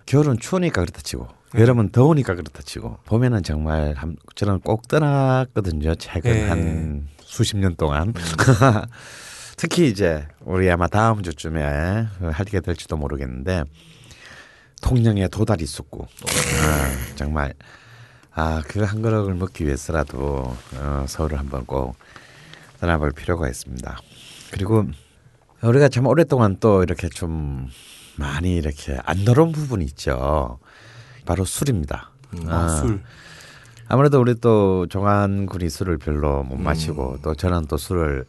S2: 겨울은 추우니까 그렇다 치고 여름은 더우니까 그렇다 치고 봄에는 정말 한, 저는 꼭 떠났거든요. 최근
S1: 예.
S2: 한 수십 년 동안. 특히 이제 우리 아마 다음 주쯤에 하게 될지도 모르겠는데 통영에 도다리 쑥국 아, 정말 아 그 한 그릇을 먹기 위해서라도 어, 서울을 한번 꼭 떠나볼 필요가 있습니다. 그리고 우리가 참 오랫동안 또 이렇게 좀 많이 이렇게 안 더러운 부분이 있죠. 바로 술입니다.
S1: 아, 술.
S2: 아무래도 우리 또 정한 군이 술을 별로 못 마시고 또 저는 또 술을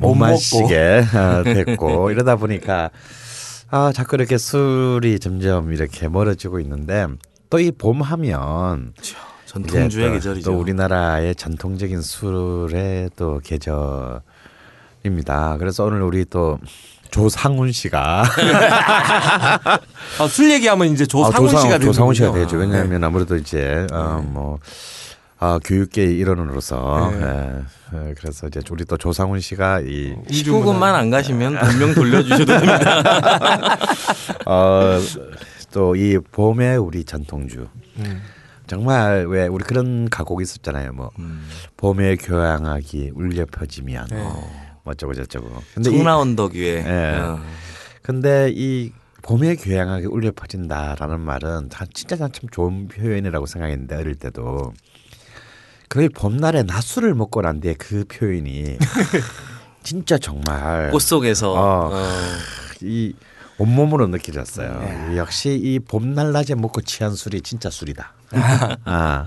S2: 못,
S1: 못.
S2: 마시게 어, 됐고 이러다 보니까 아 자꾸 이렇게 술이 점점 이렇게 멀어지고 있는데 또 이 봄 하면
S3: 전통주의
S2: 또,
S3: 계절이죠.
S2: 또 우리나라의 전통적인 술의 또 계절입니다. 그래서 오늘 우리 또 조상훈 씨가
S1: 아, 술 얘기하면 이제 조상훈
S2: 아,
S1: 씨가
S2: 조상훈 씨가. 되죠. 왜냐하면 아무래도 이제 어, 뭐 아, 교육계 일원으로서
S1: 네.
S2: 예, 예, 그래서 이제 우리 또 조상훈 씨가 이
S3: 19금만 안 가시면 본명 돌려주셔도 됩니다.
S2: 어, 또 이 봄의 우리 전통주
S1: 음.
S2: 정말 왜 우리 그런 가곡 있었잖아요. 뭐
S3: 음.
S2: 봄의 교향악이 울려 퍼지면
S1: 네.
S2: 뭐 어쩌고 저쩌고. 근데
S3: 청라 언덕 위에
S2: 예.
S3: 어.
S2: 근데 이 봄의 교향악이 울려 퍼진다라는 말은 다 진짜 난참 좋은 표현이라고 생각했는데 어릴 때도 거의 봄날에 낮술을 먹고 난 뒤에 그 표현이 진짜 정말
S3: 꽃 속에서
S2: 어.
S3: 어.
S2: 이 온몸으로 느껴졌어요. 역시 이 봄날 낮에 먹고 취한 술이 진짜 술이다. 아.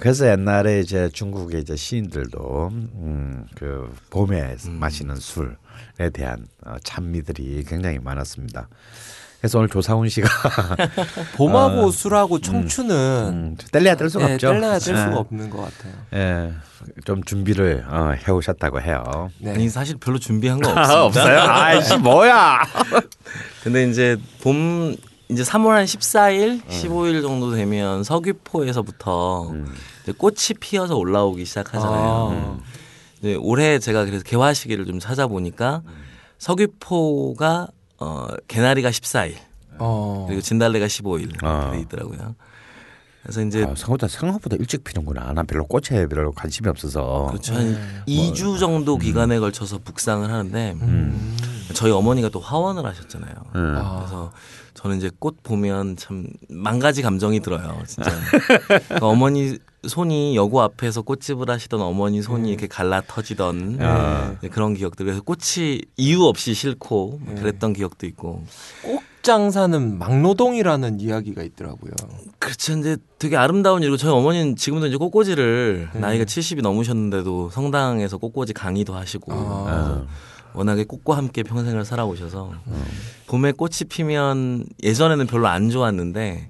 S2: 그래서 옛날에 이제 중국의 이제 시인들도 음, 그 봄에 마시는 술에 대한 어, 찬미들이 굉장히 많았습니다. 그래서 오늘 조상훈 씨가
S1: 봄하고 술하고 청춘은
S2: 음, 뗄래야 뗄 수가
S1: 예,
S2: 없죠.
S1: 뗄래야 뗄 수가
S2: 예.
S1: 없는 것 같아요.
S2: 예, 좀 준비를 어, 해오셨다고 해요.
S1: 네.
S3: 아니 사실 별로 준비한 거 없습니다.
S2: 아이씨 뭐야?
S3: 근데 이제 봄 이제 3월 한 14일, 15일 정도 되면 서귀포에서부터 이제 꽃이 피어서 올라오기 시작하잖아요.
S1: 아.
S3: 이제 올해 제가 그래서 개화 시기를 좀 찾아보니까 서귀포가 어 개나리가 14일
S1: 어.
S3: 그리고 진달래가 15일
S2: 아.
S3: 돼 있더라고요. 그래서 이제
S2: 아, 생각보다 생각보다 일찍 피는구나. 난 별로 꽃에 별로 관심이 없어서.
S3: 그렇죠. 한 2주 정도 기간에 걸쳐서 북상을 하는데
S1: 음.
S3: 저희 어머니가 또 화원을 하셨잖아요.
S2: 음.
S1: 아.
S3: 그래서 저는 이제 꽃 보면 참 만가지 감정이 들어요. 진짜. 그러니까 어머니 손이 여고 앞에서 꽃집을 하시던 어머니 손이 이렇게 갈라 터지던
S2: 아.
S3: 네, 그런 기억들. 그래서 꽃이 이유 없이 싫고 뭐 그랬던 기억도 있고.
S1: 꽃 장사는 막노동이라는 이야기가 있더라고요.
S3: 그렇죠. 이제 되게 아름다운 일이고 저희 어머니는 지금도 이제 꽃꽂이를
S1: 네.
S3: 나이가 70이 넘으셨는데도 성당에서 꽃꽂이 강의도 하시고
S1: 아.
S3: 워낙에 꽃과 함께 평생을 살아오셔서
S1: 음.
S3: 봄에 꽃이 피면 예전에는 별로 안 좋았는데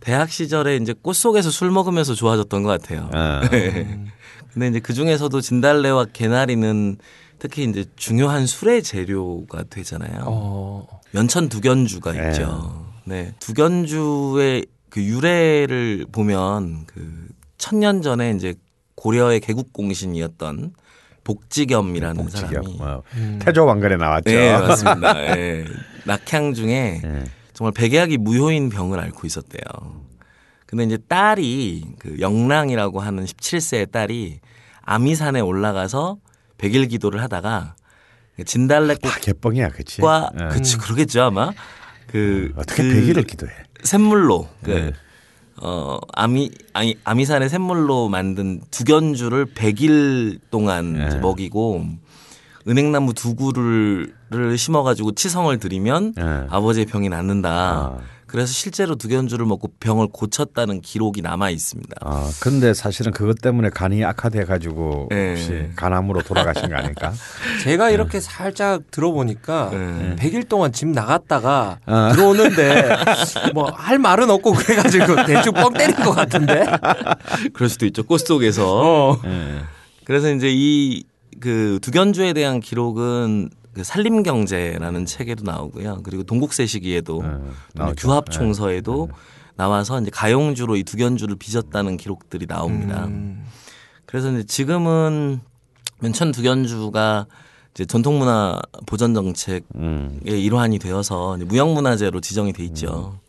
S3: 대학 시절에 이제 꽃 속에서 술 먹으면서 좋아졌던 것 같아요.
S2: 아.
S3: 근데 이제 그 중에서도 진달래와 개나리는 특히 이제 중요한 술의 재료가 되잖아요.
S1: 어.
S3: 연천 두견주가
S2: 네.
S3: 있죠. 네. 두견주의 그 유래를 보면 그 천년 전에 이제 고려의 개국 공신이었던 복지겸이라는 사람이
S2: 어,
S1: 음.
S2: 태조 왕건에 나왔죠.
S3: 네, 맞습니다. 예. 낙향 중에
S2: 예.
S3: 정말 백약이 무효인 병을 앓고 있었대요. 근데 이제 딸이 그 영랑이라고 하는 17세의 딸이 아미산에 올라가서 백일 기도를 하다가 진달래꽃과
S2: 다 개뻥이야, 그치? 예.
S3: 그치 그러겠죠 아마 그
S2: 어떻게
S3: 그
S2: 백일을 기도해?
S3: 샘물로 그
S2: 네.
S3: 어, 아미, 아니, 아미산의 샘물로 만든 두견주를 100일 동안
S2: 네.
S3: 먹이고 은행나무 두 그루를 심어가지고 치성을 드리면
S2: 네.
S3: 아버지의 병이 낫는다.
S2: 아.
S3: 그래서 실제로 두견주를 먹고 병을 고쳤다는 기록이 남아 있습니다.
S2: 아, 근데 사실은 그것 때문에 간이 악화돼 가지고
S3: 예.
S2: 혹시 간암으로 돌아가신 거 아닐까?
S1: 제가 이렇게 살짝 들어보니까
S3: 네.
S1: 100일 동안 집 나갔다가
S2: 아.
S1: 들어오는데 뭐 할 말은 없고 그래 가지고 대충 뻥 때린 것 같은데.
S3: 그럴 수도 있죠. 꽃 속에서.
S1: 어.
S2: 예.
S3: 그래서 이제 이 그 두견주에 대한 기록은 그 산림경제라는 책에도 나오고요. 그리고 동국세 시기에도
S2: 네,
S3: 또
S2: 나오죠.
S3: 규합 총서에도 나와서 이제 가용주로 이 두견주를 빚었다는 기록들이 나옵니다.
S1: 음.
S3: 그래서 이제 지금은 면천 두견주가 이제 전통문화 보전 정책의
S2: 음.
S3: 일환이 되어서 무형문화재로 지정이 돼 있죠.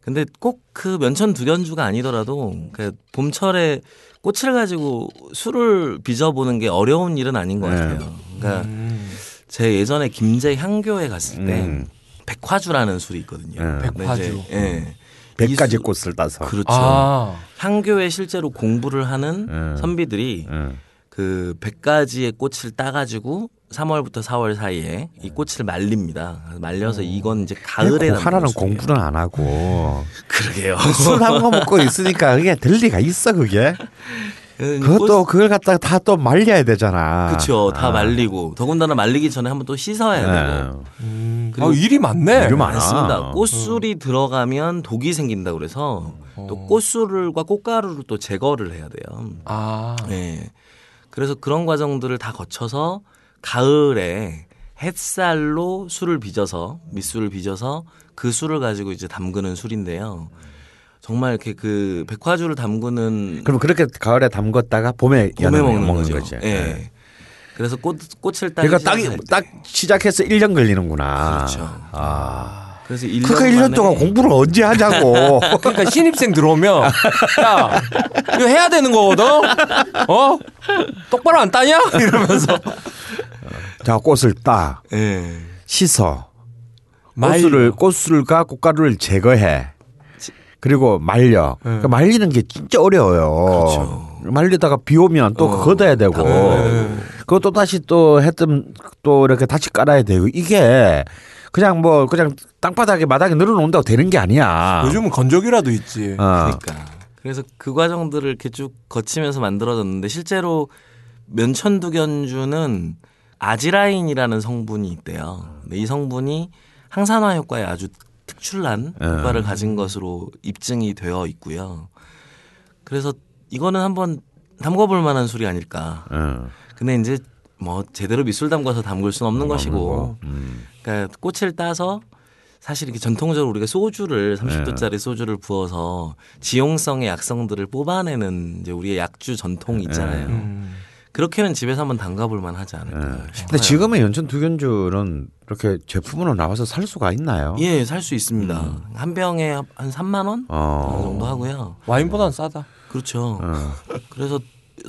S3: 근데 꼭 그 면천 두견주가 아니더라도 그 봄철에 꽃을 가지고 술을 빚어보는 게 어려운 일은 아닌 것
S2: 네.
S3: 같아요. 그러니까
S1: 음.
S3: 제 예전에 김제 향교에 갔을 때
S2: 음.
S3: 백화주라는 술이 있거든요.
S2: 네.
S3: 근데
S1: 백화주.
S3: 이제, 예. 백이
S2: 가지
S3: 술-
S2: 꽃을 따서.
S3: 그렇죠.
S1: 아.
S3: 향교에 실제로 공부를 하는
S2: 음.
S3: 선비들이
S2: 음.
S3: 그 100가지의 꽃을 따가지고 3월부터 4월 사이에 이 꽃을 말립니다. 말려서 이건 이제 가을에
S2: 하나는. 공부는 안 하고
S3: 그러게요.
S2: 술 한 거 먹고 있으니까 그게 될 리가 있어 그게. 그것도 그걸 갖다가 다 또 말려야 되잖아.
S3: 그렇죠. 다
S2: 아.
S3: 말리고 더군다나 말리기 전에 한번 또 씻어야 되고.
S2: 네.
S1: 음.
S3: 그리고
S1: 아, 일이 많네.
S2: 일이 많아.
S3: 맞습니다. 꽃술이 들어가면 독이 생긴다 그래서 또 꽃술과 꽃가루를 또 제거를 해야 돼요.
S1: 아.
S3: 네. 그래서 그런 과정들을 다 거쳐서 가을에 햇살로 술을 빚어서 밑술을 빚어서 그 술을 가지고 이제 담그는 술인데요. 정말 이렇게 그 백화주를 담그는
S2: 그럼 그렇게 가을에 담궜다가 봄에,
S3: 봄에
S2: 여름에
S3: 먹는, 거죠. 예.
S2: 네.
S3: 그래서 꽃 꽃을 따기
S2: 그러니까 딱이
S3: 때.
S2: 딱 시작해서 1년 걸리는구나.
S3: 그렇죠.
S2: 아.
S3: 그래서 1년,
S2: 그러니까 1년 동안 공부를 언제 하자고.
S1: 그러니까 신입생 들어오면 야 이거 해야 되는 거거든. 어? 똑바로 안 따냐? 이러면서
S2: 자, 꽃을 따.
S3: 예.
S2: 씻어. 꽃술을 꽃술과 꽃가루를 제거해. 그리고 말려. 그러니까 말리는 게 진짜 어려워요.
S3: 그렇죠.
S2: 말리다가 비 오면 또
S3: 어,
S2: 걷어야 되고.
S3: 다 걷어야
S2: 그것도 다시 또 했던 또 이렇게 다시 깔아야 되고 이게 그냥 뭐 그냥 땅바닥에 마당에 늘어놓는다고 되는 게 아니야.
S1: 요즘은 건조기라도 있지.
S2: 어.
S3: 그러니까 그래서 그 과정들을 이렇게 쭉 거치면서 만들어졌는데 실제로 면천두견주는 아지라인이라는 성분이 있대요. 근데 이 성분이 항산화 효과에 아주 특출난
S2: 예.
S3: 효과를 가진 것으로 입증이 되어 있고요. 그래서 이거는 한번 담궈볼 만한 술이 아닐까.
S2: 어.
S3: 근데 이제 뭐 제대로 밑술 담가서 담글 수는 없는 것이고
S2: 거. 음.
S3: 그러니까 꽃을 따서 사실 이렇게 전통적으로 우리가 소주를 30도짜리 소주를 부어서 지용성의 약성들을 뽑아내는 이제 우리의 약주 전통이 있잖아요.
S1: 음.
S3: 그렇게는 집에서 한번 담가볼 만하지 않을까
S2: 예.
S3: 싶어요.
S2: 근데 지금의 연천 두견주는 이렇게 제품으로 나와서 살 수가 있나요?
S3: 예, 살 수 있습니다. 한 병에 한 3만 원
S2: 어.
S3: 정도 하고요.
S1: 와인보단 싸다.
S3: 그렇죠.
S2: 어.
S3: 그래서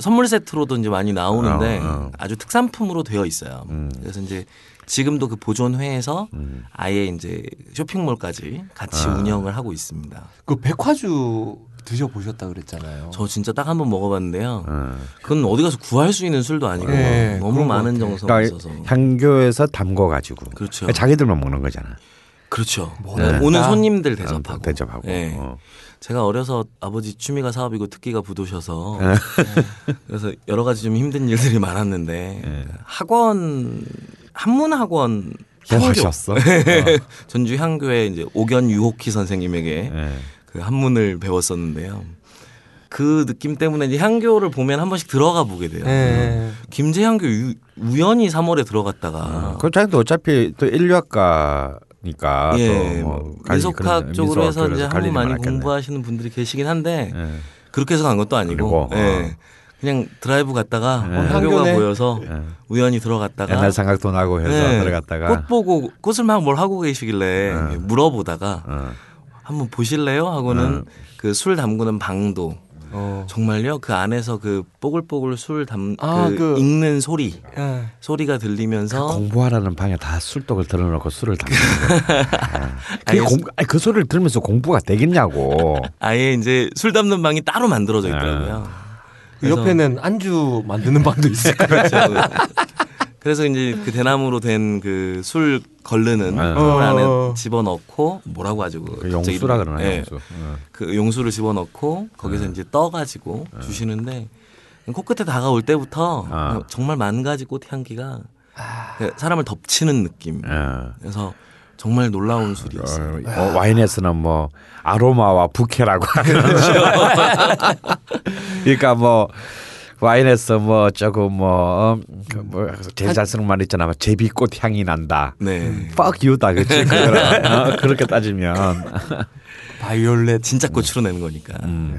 S3: 선물 세트로도 이제 많이 나오는데
S2: 어, 어.
S3: 아주 특산품으로 되어 있어요.
S2: 음.
S3: 그래서 이제 지금도 그 보존회에서
S2: 음.
S3: 아예 이제 쇼핑몰까지 같이
S2: 아.
S3: 운영을 하고 있습니다.
S1: 그 백화주 드셔 보셨다 그랬잖아요.
S3: 저 진짜 딱 한 번 먹어봤는데요.
S2: 어.
S3: 그건 어디 가서 구할 수 있는 술도 아니고
S1: 네,
S3: 너무 많은. 정성이
S2: 그러니까
S3: 있어서
S2: 향교에서 담궈 가지고
S3: 그렇죠.
S2: 자기들만 먹는 거잖아.
S3: 그렇죠.
S1: 뭐나
S3: 오는. 손님들
S2: 어,
S3: 대접하고.
S2: 대접하고.
S3: 예.
S2: 어.
S3: 제가 어려서 아버지 취미가 사업이고 특기가 부도셔서
S2: 네.
S3: 그래서 여러 가지 좀 힘든 일들이 많았는데
S2: 예.
S3: 학원 한문 학원
S2: 뭐
S3: 향교
S2: 하셨어?
S3: 전주 향교의 이제 오견 유호키 선생님에게
S2: 예.
S3: 그 한문을 배웠었는데요. 그 느낌 때문에 이제 향교를 보면 한 번씩 들어가 보게 돼요.
S1: 예.
S3: 김제향교 유- 우연히 3월에 들어갔다가
S2: 그 자기도 어차피 또 인류학과 미숙학이니까
S3: 예,
S2: 또뭐
S3: 미속학 쪽으로 해서 이제 한국 많이
S2: 공부하
S3: 공부하시는 분들이 계시긴 한데
S2: 예.
S3: 그렇게 해서 간 것도 아니고
S2: 그리고,
S3: 예. 그냥 드라이브 갔다가
S2: 예.
S3: 어, 학교가
S1: 학교네.
S3: 보여서
S2: 예.
S3: 우연히 들어갔다가
S2: 옛날 생각도 나고 해서
S3: 예,
S2: 들어갔다가
S3: 꽃 보고 꽃을 막 뭘 하고 계시길래
S2: 예.
S3: 물어보다가
S2: 어.
S3: 한번 보실래요? 하고는 그 술 담그는 방도
S1: 어.
S3: 정말요 그 안에서 그 뽀글뽀글 술 담
S1: 아,
S3: 그
S1: 그-
S3: 읽는 소리
S1: 예.
S3: 소리가 들리면서
S2: 공부하라는 방에 다 술독을 들어놓고 술을 담는 거야. 그게
S3: 아니,
S2: 공, 아니, 그 소리를 들으면서 공부가 되겠냐고.
S3: 아예 이제 술 담는 방이 따로 만들어져 있더라고요.
S1: 그 옆에는 안주 만드는 방도 있어요.
S3: 그렇죠. 그래서 이제 그 대나무로 된 그 술 걸르는
S2: 네.
S3: 통 안에
S1: 어.
S3: 집어넣고 뭐라고 하죠?
S2: 그그 용수라
S3: 이름이-
S2: 그러나
S3: 예.
S2: 용수. 어.
S3: 그 용수를 집어넣고 거기서 이제 떠가지고 주시는데 코끝에 다가올 때부터
S2: 아.
S3: 정말 만 가지 꽃 향기가 그 사람을 덮치는 느낌.
S2: 예.
S3: 그래서 정말 놀라운 술이었어요.
S2: 어, 어, 와인에서는 뭐 아로마와 부케라고 하죠. 그러니까 뭐 와인에서 뭐 조금 뭐, 어, 그뭐 제일 잘 쓰는 말 있잖아. 뭐 제비꽃 향이 난다.
S3: 네.
S2: fuck you다 그치. 어, 그렇게 따지면
S1: 바이올렛.
S3: 진짜 꽃으로 내는 거니까.
S2: 음.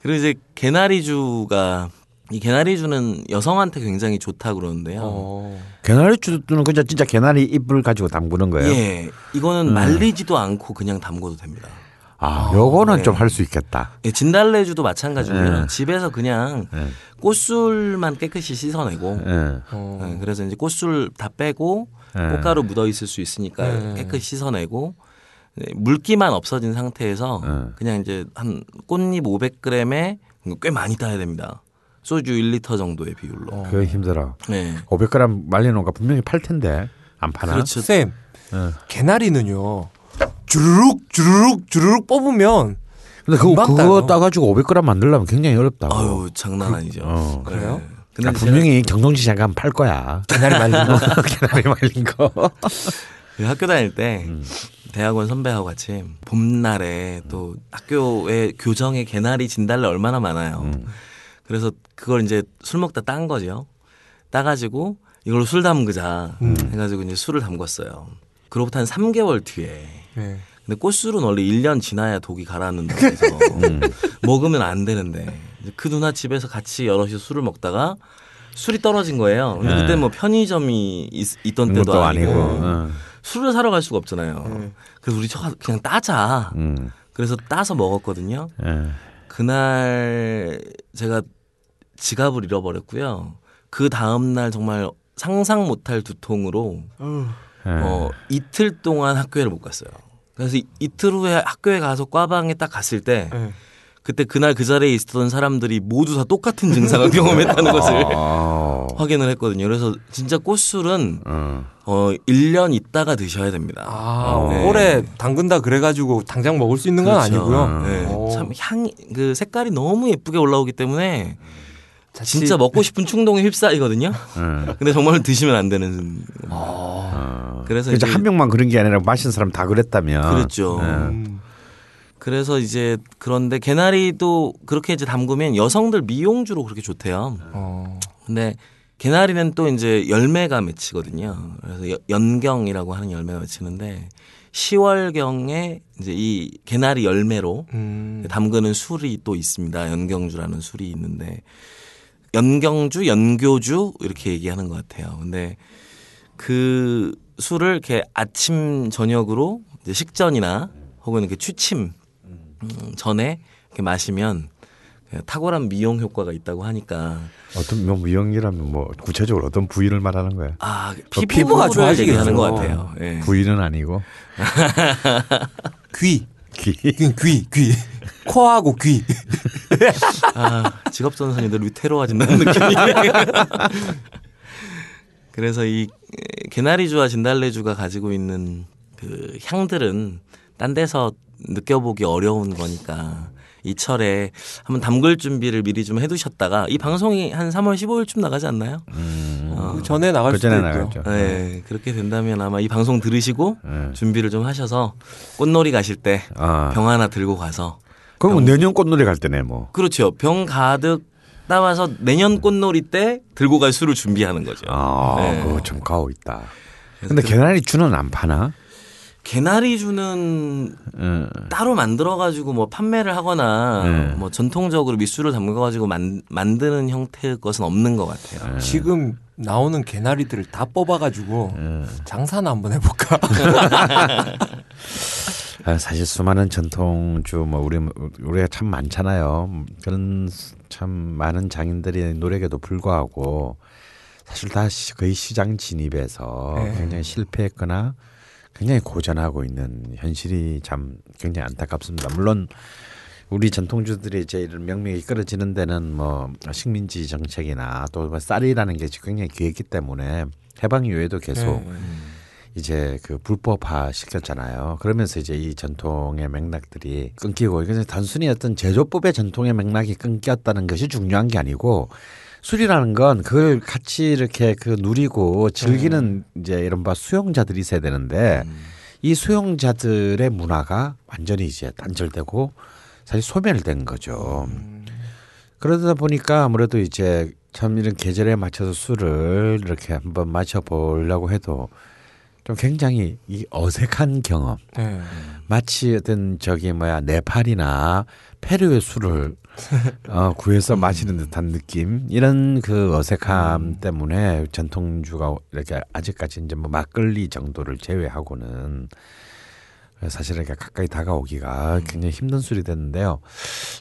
S3: 그리고 이제 개나리주가 이 개나리주는 여성한테 굉장히 좋다 그러는데요.
S1: 어.
S2: 개나리 주는 그냥 진짜 개나리 잎을 가지고 담그는 거예요.
S3: 예, 이거는 말리지도 않고 그냥 담궈도 됩니다.
S2: 아, 요거는
S3: 네.
S2: 좀할 수 있겠다.
S3: 예, 진달래주도 마찬가지고요.
S2: 네.
S3: 집에서 그냥
S2: 네.
S3: 꽃술만 깨끗이 씻어내고,
S2: 예.
S1: 어.
S3: 예, 그래서 이제 꽃술 다 빼고
S2: 네.
S3: 꽃가루 묻어 있을 수 있으니까
S1: 네.
S3: 깨끗이 씻어내고 네, 물기만 없어진 상태에서
S2: 네.
S3: 그냥 이제 한 꽃잎 500g에 꽤 많이 따야 됩니다. 소주 1리터 정도의 비율로.
S2: 그거 힘들어.
S3: 네.
S2: 500g 말리는 거 분명히 팔 텐데 안 파나?
S3: 그렇죠.
S1: 쌤,
S2: 예.
S1: 개나리는요. 주르륵 주르륵 주르륵 뽑으면
S2: 근데 그거,
S1: 금방
S2: 그거. 따가지고 500g 만들려면 굉장히 어렵다고.
S3: 아유 장난 아니죠.
S2: 어.
S1: 그래요?
S3: 네. 근데
S2: 분명히 경동시장 가면 팔 거야.
S1: 개나리 말린 거.
S2: 개나리 말린 거.
S3: 그 학교 다닐 때
S2: 음.
S3: 대학원 선배하고 같이 봄날에 또 학교에 교정에 개나리 진달래 얼마나 많아요.
S2: 음.
S3: 그래서 그걸 이제 술 먹다 딴 거죠. 따가지고 이걸로 술 담그자
S2: 음.
S3: 해가지고 이제 술을 담궜어요. 그로부터 한 3개월 뒤에
S1: 네.
S3: 근데 꽃술은 원래 1년 지나야 독이 가라앉는다고 해서
S2: 음.
S3: 먹으면 안 되는데 그 누나 집에서 같이 여럿이 술을 먹다가 술이 떨어진 거예요. 근데
S2: 네.
S3: 그때 뭐 편의점이 있, 던 때도 아니고,
S2: 아니고. 어.
S3: 술을 사러 갈 수가 없잖아요. 그래서 우리 저 그냥 따자.
S2: 음.
S3: 그래서 따서 먹었거든요.
S2: 예.
S3: 그날 제가 지갑을 잃어버렸고요. 그 다음 날 정말 상상 못할 두통으로
S2: 예.
S3: 어, 이틀 동안 학교를 못 갔어요. 그래서 이, 이틀 후에 학교에 가서 과방에 딱 갔을 때
S1: 네.
S3: 그때 그날 그 자리에 있었던 사람들이 모두 다 똑같은 증상을 경험했다는 것을
S2: 어.
S3: 확인을 했거든요. 그래서 진짜 꽃술은
S2: 어.
S3: 어 1년 있다가 드셔야 됩니다.
S1: 아,
S3: 네.
S1: 오래 담근다 그래가지고 당장 먹을 수 있는 건
S3: 그렇죠.
S1: 아니고요.
S3: 네.
S1: 오.
S3: 참 향이 그 색깔이 너무 예쁘게 올라오기 때문에
S1: 자칫-
S3: 진짜 먹고 싶은 충동에 휩싸이거든요.
S2: 예.
S3: 근데 정말 드시면 안 되는.
S2: 어.
S3: 그래서
S2: 그래서
S3: 이제-
S2: 한 명만 그런 게 아니라 마신 사람 다 그랬다면.
S3: 그렇죠.
S2: 예.
S1: 음.
S3: 그래서 이제 그런데 개나리도 그렇게 이제 담그면 여성들 미용주로 그렇게 좋대요.
S1: 어.
S3: 근데 개나리는 또 이제 열매가 맺히거든요. 그래서 여- 연경이라고 하는 열매가 맺히는데 10월경에 이제 이 개나리 열매로
S1: 음.
S3: 담그는 술이 또 있습니다. 연경주라는 술이 있는데 연경주, 연교주 이렇게 얘기하는 것 같아요. 근데 그 술을 이렇게 아침 저녁으로 이제 식전이나 혹은 이렇게 취침 음, 전에 이렇게 마시면 그 탁월한 미용 효과가 있다고 하니까
S2: 어떤 뭐 미용이라면 뭐 구체적으로 어떤 부위를 말하는 거야?
S3: 아
S1: 피부가
S3: 피부가
S1: 좋아지겠죠.
S3: 얘기하는 것 같아요. 예.
S2: 부위는 아니고
S1: 귀.
S2: 귀.
S1: 귀, 귀, 귀. 코하고 귀.
S3: 아, 직업 전선이들 위태로워진다는 느낌이. 그래서 이 개나리주와 진달래주가 가지고 있는 그 향들은 딴 데서 느껴보기 어려운 거니까 이 철에 한번 담글 준비를 미리 좀 해두셨다가 이 방송이 한 3월 15일쯤 나가지 않나요? 어,
S1: 그 전에 나갈
S2: 그
S1: 수도
S2: 전에
S1: 있고요.
S2: 나갔죠.
S3: 네, 그렇게 된다면 아마 이 방송 들으시고
S2: 네.
S3: 준비를 좀 하셔서 꽃놀이 가실 때병
S2: 아.
S3: 하나 들고 가서
S2: 그럼 내년 꽃놀이 갈 때네 뭐.
S3: 그렇죠. 병 가득 따와서 내년 꽃놀이 때 들고 갈 술을 준비하는 거죠.
S2: 아,
S3: 네.
S2: 그거 좀 가오 있다. 근데
S3: 그-
S2: 개나리 주는 안 파나?
S3: 개나리 주는
S2: 어,
S3: 따로 만들어 가지고 뭐 판매를 하거나
S2: 네.
S3: 뭐 전통적으로 밑술을 담가 가지고 만, 만드는 형태의 것은 없는 것 같아요.
S1: 지금 나오는 개나리들을 다 뽑아 가지고
S2: 예.
S1: 장사나 한번 해볼까?
S2: 아, 사실 수많은 전통주 뭐 우리 우리가 참 많잖아요. 그런 수- 참 많은 장인들이 노력에도 불구하고 사실 다 시- 거의 시장 진입에서
S1: 네.
S2: 굉장히 실패했거나 굉장히 고전하고 있는 현실이 참 굉장히 안타깝습니다. 물론 우리 전통주들이 이런 명맥이 끌어지는 데는 뭐 식민지 정책이나 또뭐 쌀이라는 게 굉장히 귀했기 때문에 해방 이후에도 계속
S1: 네.
S2: 이제 그 불법화 시켰잖아요. 그러면서 이제 이 전통의 맥락들이 끊기고 이게 단순히 어떤 제조법의 전통의 맥락이 끊겼다는 것이 중요한 게 아니고 술이라는 건 그걸 같이 이렇게 그 누리고 즐기는 이제 이른바 수용자들이 있어야 되는데 이 수용자들의 문화가 완전히 이제 단절되고 사실 소멸된 거죠. 그러다 보니까 아무래도 이제 참 이런 계절에 맞춰서 술을 이렇게 한번 마셔보려고 해도 좀 굉장히 이 어색한 경험.
S1: 네.
S2: 마치 어떤 저기 뭐야 네팔이나 페루의 술을 어, 구해서 마시는 듯한 느낌 이런 그 어색함 때문에 전통주가 이렇게 아직까지 이제 뭐 막걸리 정도를 제외하고는 사실 이렇게 가까이 다가오기가 굉장히 힘든 술이 됐는데요.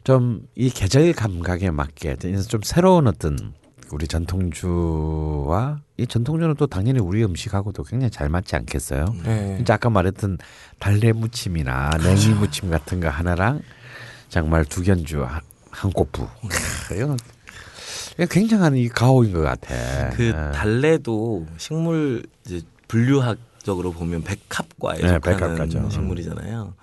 S2: 좀 이 계절 감각에 맞게 좀 새로운 어떤 우리 전통주와 이 전통주는 또 당연히 우리 음식하고도 굉장히 잘 맞지 않겠어요?
S1: 네.
S2: 진짜 아까 말했던 달래 무침이나 냉이 무침 같은 거 하나랑 정말 두견주 한, 한 꼬부. 크, 이건 굉장한 이 가옥인 것 같아.
S3: 그
S2: 예.
S3: 달래도 식물 이제 분류학적으로 보면 백합과에
S2: 네,
S3: 속하는
S2: 백합과죠.
S3: 식물이잖아요.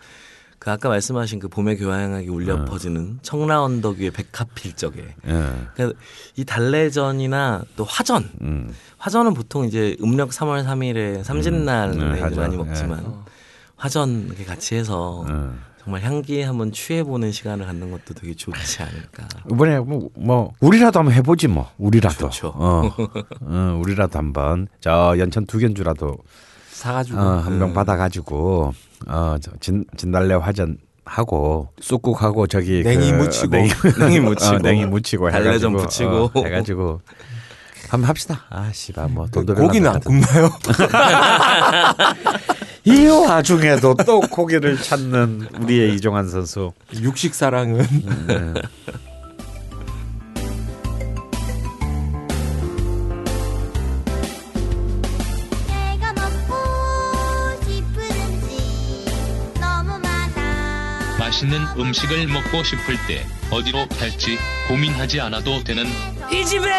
S3: 그 아까 말씀하신 그 봄의 교향하게 울려
S2: 음.
S3: 퍼지는 청라 언덕 위의 백합 필적에
S2: 예.
S3: 그러니까 이 달래전이나 또 화전
S2: 음.
S3: 화전은 보통 이제 음력 3월 3일에 삼진날에
S2: 음, 하죠.
S3: 많이 먹지만
S1: 어.
S3: 화전 이렇게 같이 해서
S2: 음.
S3: 정말 향기에 한번 취해보는 시간을 갖는 것도 되게 좋지 않을까.
S2: 이번에 뭐, 뭐 우리라도 한번 해보지 뭐 우리라도. 어, 어, 우리라도 한번 저 연천 두 견주라도
S1: 사가지고
S2: 어, 한병 받아가지고 어, 저 진, 진달래 화전 하고 쑥국하고 저기
S1: 냉이
S2: 그
S1: 무치고.
S2: 냉이,
S3: 냉이 무치고.
S2: 어, 냉이 무치고
S3: 달래 좀 붙이고.
S2: 어, 해가지고 한번 합시다. 아 씨발 뭐 돈도
S1: 고기는 안 굽나요?
S2: 이 와중에도 또 고기를 찾는 우리의 이종환 선수.
S1: 육식 사랑은
S2: 네.
S6: 맛있는 음식을 먹고 싶을 때 어디로 갈지 고민하지 않아도 되는
S8: 이 집에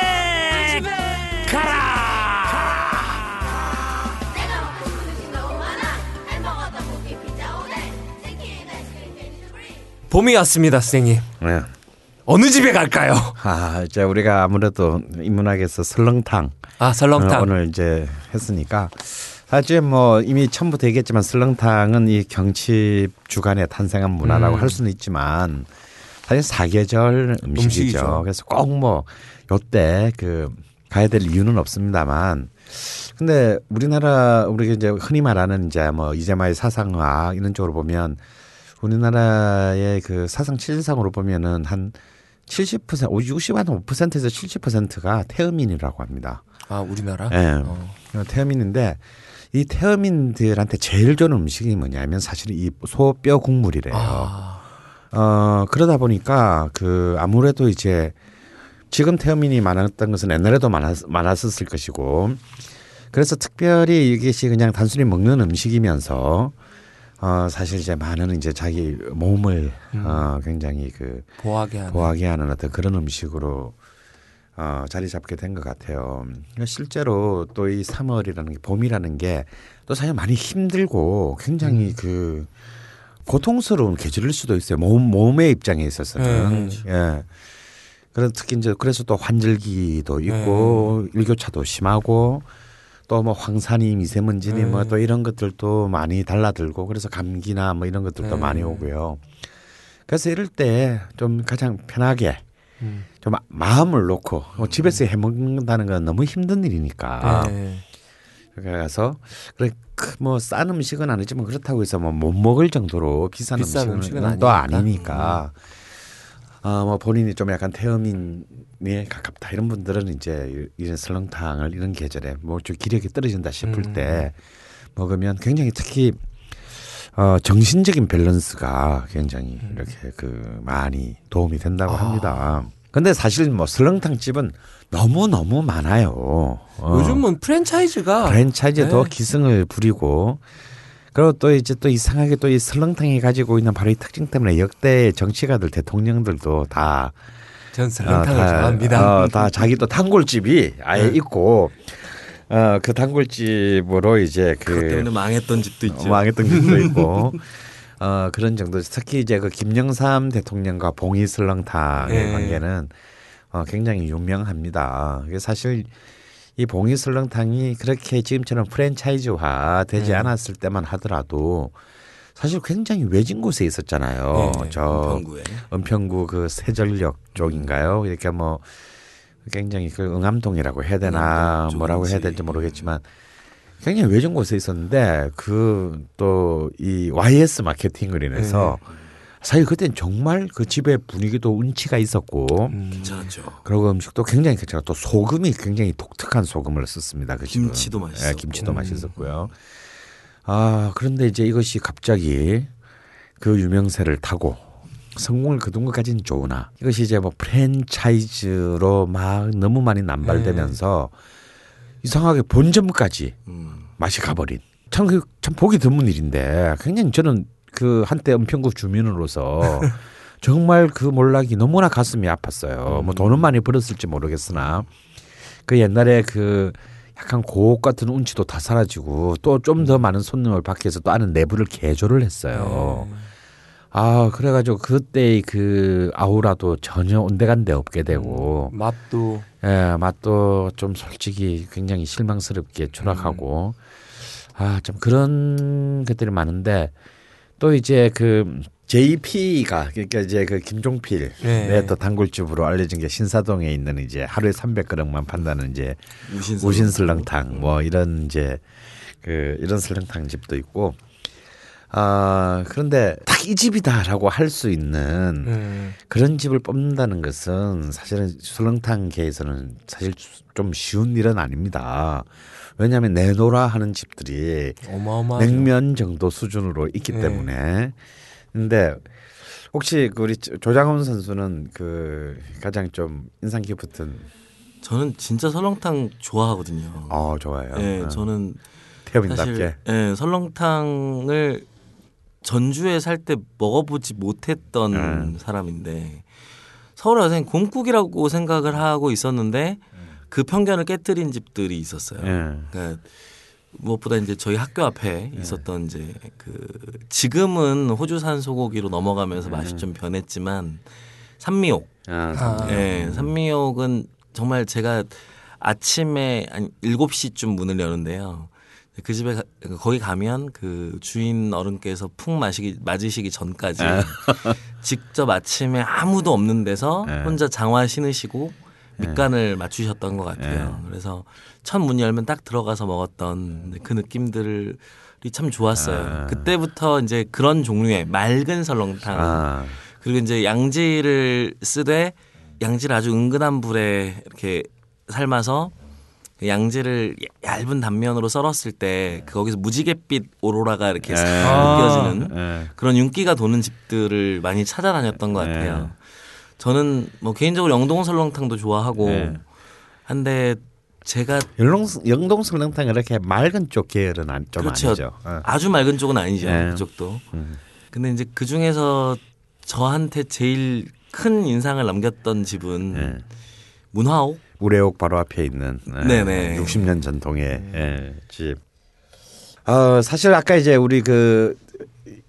S8: 아이스크림 베니스 브리
S1: 봄이 왔습니다, 선생님.
S2: 네.
S1: 어느 집에 갈까요?
S2: 아 이제 우리가 아무래도 인문학에서 설렁탕
S1: 아, 설렁탕.
S2: 어, 오늘 이제 했으니까 사실 뭐 이미 처음부터 얘기했지만 설렁탕은 이 경칩 주간에 탄생한 문화라고
S1: 음.
S2: 할 수는 있지만 사실 사계절 음식이죠.
S1: 음식이죠.
S2: 그래서 꼭 뭐 요때 그 가야 될 이유는 없습니다만 근데 우리나라 우리가 이제 흔히 말하는 이제 뭐 이재마의 사상화 이런 쪽으로 보면 우리나라의 그 사상 칠상으로 보면은 한 70%, 60한 5%에서 70%가 태음인이라고 합니다.
S1: 아, 우리나라?
S2: 예.
S1: 어.
S2: 태음인인데 이 태음인들한테 제일 좋은 음식이 뭐냐면 사실 이 소 뼈 국물이래요.
S1: 아,
S2: 어 그러다 보니까 그 아무래도 이제 지금 태음인이 많았던 것은 옛날에도 많았, 많았었을 것이고 그래서 특별히 이것이 그냥 단순히 먹는 음식이면서 어 사실 이제 많은 이제 자기 몸을 어 굉장히 그
S1: 보하게 하는.
S2: 보하게 하는 어떤 그런 음식으로 어, 자리 잡게 된 것 같아요. 그러니까 실제로 또 이 3월이라는 게 봄이라는 게 또 사실 많이 힘들고 굉장히 그 고통스러운 계절일 수도 있어요. 몸 몸의 입장에 있어서는
S1: 네.
S2: 예. 그래서 특히 이제 그래서 또 환절기도 있고 일교차도 심하고 또 뭐 황사니 미세먼지니 뭐또 이런 것들도 많이 달라들고 그래서 감기나 뭐 이런 것들도
S1: 네.
S2: 많이 오고요. 그래서 이럴 때 좀 가장 편하게
S1: 음.
S2: 좀 마- 마음을 놓고 어, 집에서 해 먹는다는 건 너무 힘든 일이니까
S1: 네.
S2: 그래서 그래 뭐 싼 음식은 아니지만 그렇다고 해서 뭐 못 먹을 정도로 비싼,
S1: 비싼
S2: 음식은,
S1: 음식은
S2: 또
S1: 아니니까.
S2: 아니니까. 어뭐 본인이 좀 약간 태음인에 가깝다 이런 분들은 이제 이- 이런 설렁탕을 이런 계절에 뭐 좀 기력이 떨어진다 싶을
S1: 음.
S2: 때 먹으면 굉장히 특히 어 정신적인 밸런스가 굉장히
S1: 음.
S2: 이렇게 그 많이 도움이 된다고
S1: 아.
S2: 합니다. 근데 사실 뭐 설렁탕 집은 너무 너무 많아요. 어.
S1: 요즘은 프랜차이즈가
S2: 프랜차이즈도
S1: 네.
S2: 기승을 부리고 그리고 또 이제 또 이상하게 또 이 설렁탕이 가지고 있는 바로 이 특징 때문에 역대 정치가들 대통령들도
S1: 다전
S2: 어,
S1: 설렁탕을
S2: 다,
S1: 좋아합니다.
S2: 어, 다 자기 또 단골집이 아예
S1: 네.
S2: 있고 어, 그 단골집으로 이제 그
S3: 그것 때문에 망했던 집도 있죠.
S2: 어, 망했던 집도 있고 어, 그런 정도 특히 이제 그 김영삼 대통령과 봉이 설렁탕의
S1: 네.
S2: 관계는 어, 굉장히 유명합니다. 사실 이 봉이 설렁탕이 그렇게 지금처럼 프랜차이즈화 되지
S1: 네.
S2: 않았을 때만 하더라도 사실 굉장히 외진 곳에 있었잖아요.
S1: 네,
S2: 저
S3: 은평구에.
S2: 은평구 그 세전역 쪽인가요? 이렇게 뭐 굉장히 그 응암동이라고 해야 되나
S3: 응암동
S2: 뭐라고 해야. 될지 모르겠지만 굉장히 외진 곳에 있었는데 그 또 이 YS 마케팅을 인해서
S3: 네.
S2: 사실 그땐 정말 그 집의 분위기도 운치가 있었고
S1: 음.
S3: 괜찮았죠.
S2: 그리고 음식도 굉장히 괜찮고 또 소금이 굉장히 독특한 소금을 썼습니다. 그 집은.
S3: 김치도 맛있었고.
S2: 예, 김치도
S1: 음.
S2: 맛있었고요. 아 그런데 이제 이것이 갑자기 그 유명세를 타고 성공을 거둔 것까지는 좋으나 이것이 이제 뭐 프랜차이즈로 막 너무 많이 남발되면서 이상하게 본점까지
S3: 음.
S2: 맛이 가버린 참, 그, 참 보기 드문 일인데 굉장히 저는 그 한때 은평구 주민으로서 정말 그 몰락이 너무나 가슴이 아팠어요. 뭐 돈은 많이 벌었을지 모르겠으나 그 옛날에 그 약간 고옥 같은 운치도 다 사라지고 또 좀 더 많은 손님을 받기 위해서 또 안은 내부를 개조를 했어요. 아 그래가지고 그때의 그 아우라도 전혀 온데간데 없게 되고.
S1: 맛도.
S2: 예, 맛도 좀 솔직히 굉장히 실망스럽게 추락하고. 아좀 그런 것들이 많은데 또 이제 그 JP가 그러니까 이제 그 김종필
S1: 네.
S2: 네. 또 단골집으로 알려진 게 신사동에 있는 이제 하루에 300g만 판다는 이제
S3: 우신
S2: 우신 설렁탕 뭐 이런 이제 그 이런 설렁탕 집도 있고 아 그런데 딱 이 집이다라고 할 수 있는
S1: 음.
S2: 그런 집을 뽑는다는 것은 사실은 설렁탕계에서는 사실 좀 쉬운 일은 아닙니다. 왜냐하면 내노라 하는 집들이
S1: 어마어마하죠.
S2: 냉면 정도 수준으로 있기
S1: 네.
S2: 때문에. 근데 혹시 그 우리 조장훈 선수는 그 가장 좀 인상 깊었던
S3: 저는 진짜 설렁탕 좋아하거든요.
S2: 어 좋아요.
S3: 예,
S2: 어,
S3: 저는
S2: 태엽인답게.
S3: 사실 예, 설렁탕을 전주에 살 때 먹어보지 못했던
S2: 음.
S3: 사람인데 서울에 와서 곰국이라고 생각을 하고 있었는데 그 편견을 깨뜨린 집들이 있었어요.
S2: 예.
S3: 그러니까 무엇보다 이제 저희 학교 앞에
S2: 네.
S3: 있었던 이제 그 지금은 호주산 소고기로 넘어가면서 맛이
S2: 음.
S3: 좀 변했지만 산미옥
S2: 아,
S1: 아.
S3: 예, 산미옥은 정말 제가 아침에 한 7시쯤 문을 여는데요. 그 집에 가, 거기 가면 그 주인 어른께서 푹 마시기 맞으시기 전까지 직접 아침에 아무도 없는 데서
S2: 네.
S3: 혼자 장화 신으시고 밑간을 맞추셨던 것 같아요. 그래서 첫 문 열면 딱 들어가서 먹었던 그 느낌들이 참 좋았어요.
S2: 아.
S3: 그때부터 이제 그런 종류의 맑은 설렁탕
S2: 아,
S3: 그리고 이제 양지를 쓰되 양지를 아주 은근한 불에 이렇게 삶아서 그 양지를 얇은 단면으로 썰었을 때 거기서 무지갯빛 오로라가 이렇게 싹
S2: 예.
S3: 느껴지는
S2: 예.
S3: 그런 윤기가 도는 집들을 많이 찾아다녔던 것 같아요. 저는 뭐 개인적으로 영동 설렁탕도 좋아하고
S2: 네.
S3: 한데 제가
S2: 영동 영동 설렁탕 이렇게 맑은 쪽 계열은 안, 좀
S3: 그렇죠.
S2: 아니죠. 어.
S3: 아주 맑은 쪽은 아니죠.
S2: 네.
S3: 그쪽도.
S2: 음.
S3: 근데 이제 그 중에서 저한테 제일 큰 인상을 남겼던 집은
S2: 예.
S3: 문화옥.
S2: 우레옥 바로 앞에 있는 예,
S3: 네네.
S2: 60년 전통의 예, 집. 어, 사실 아까 이제 우리 그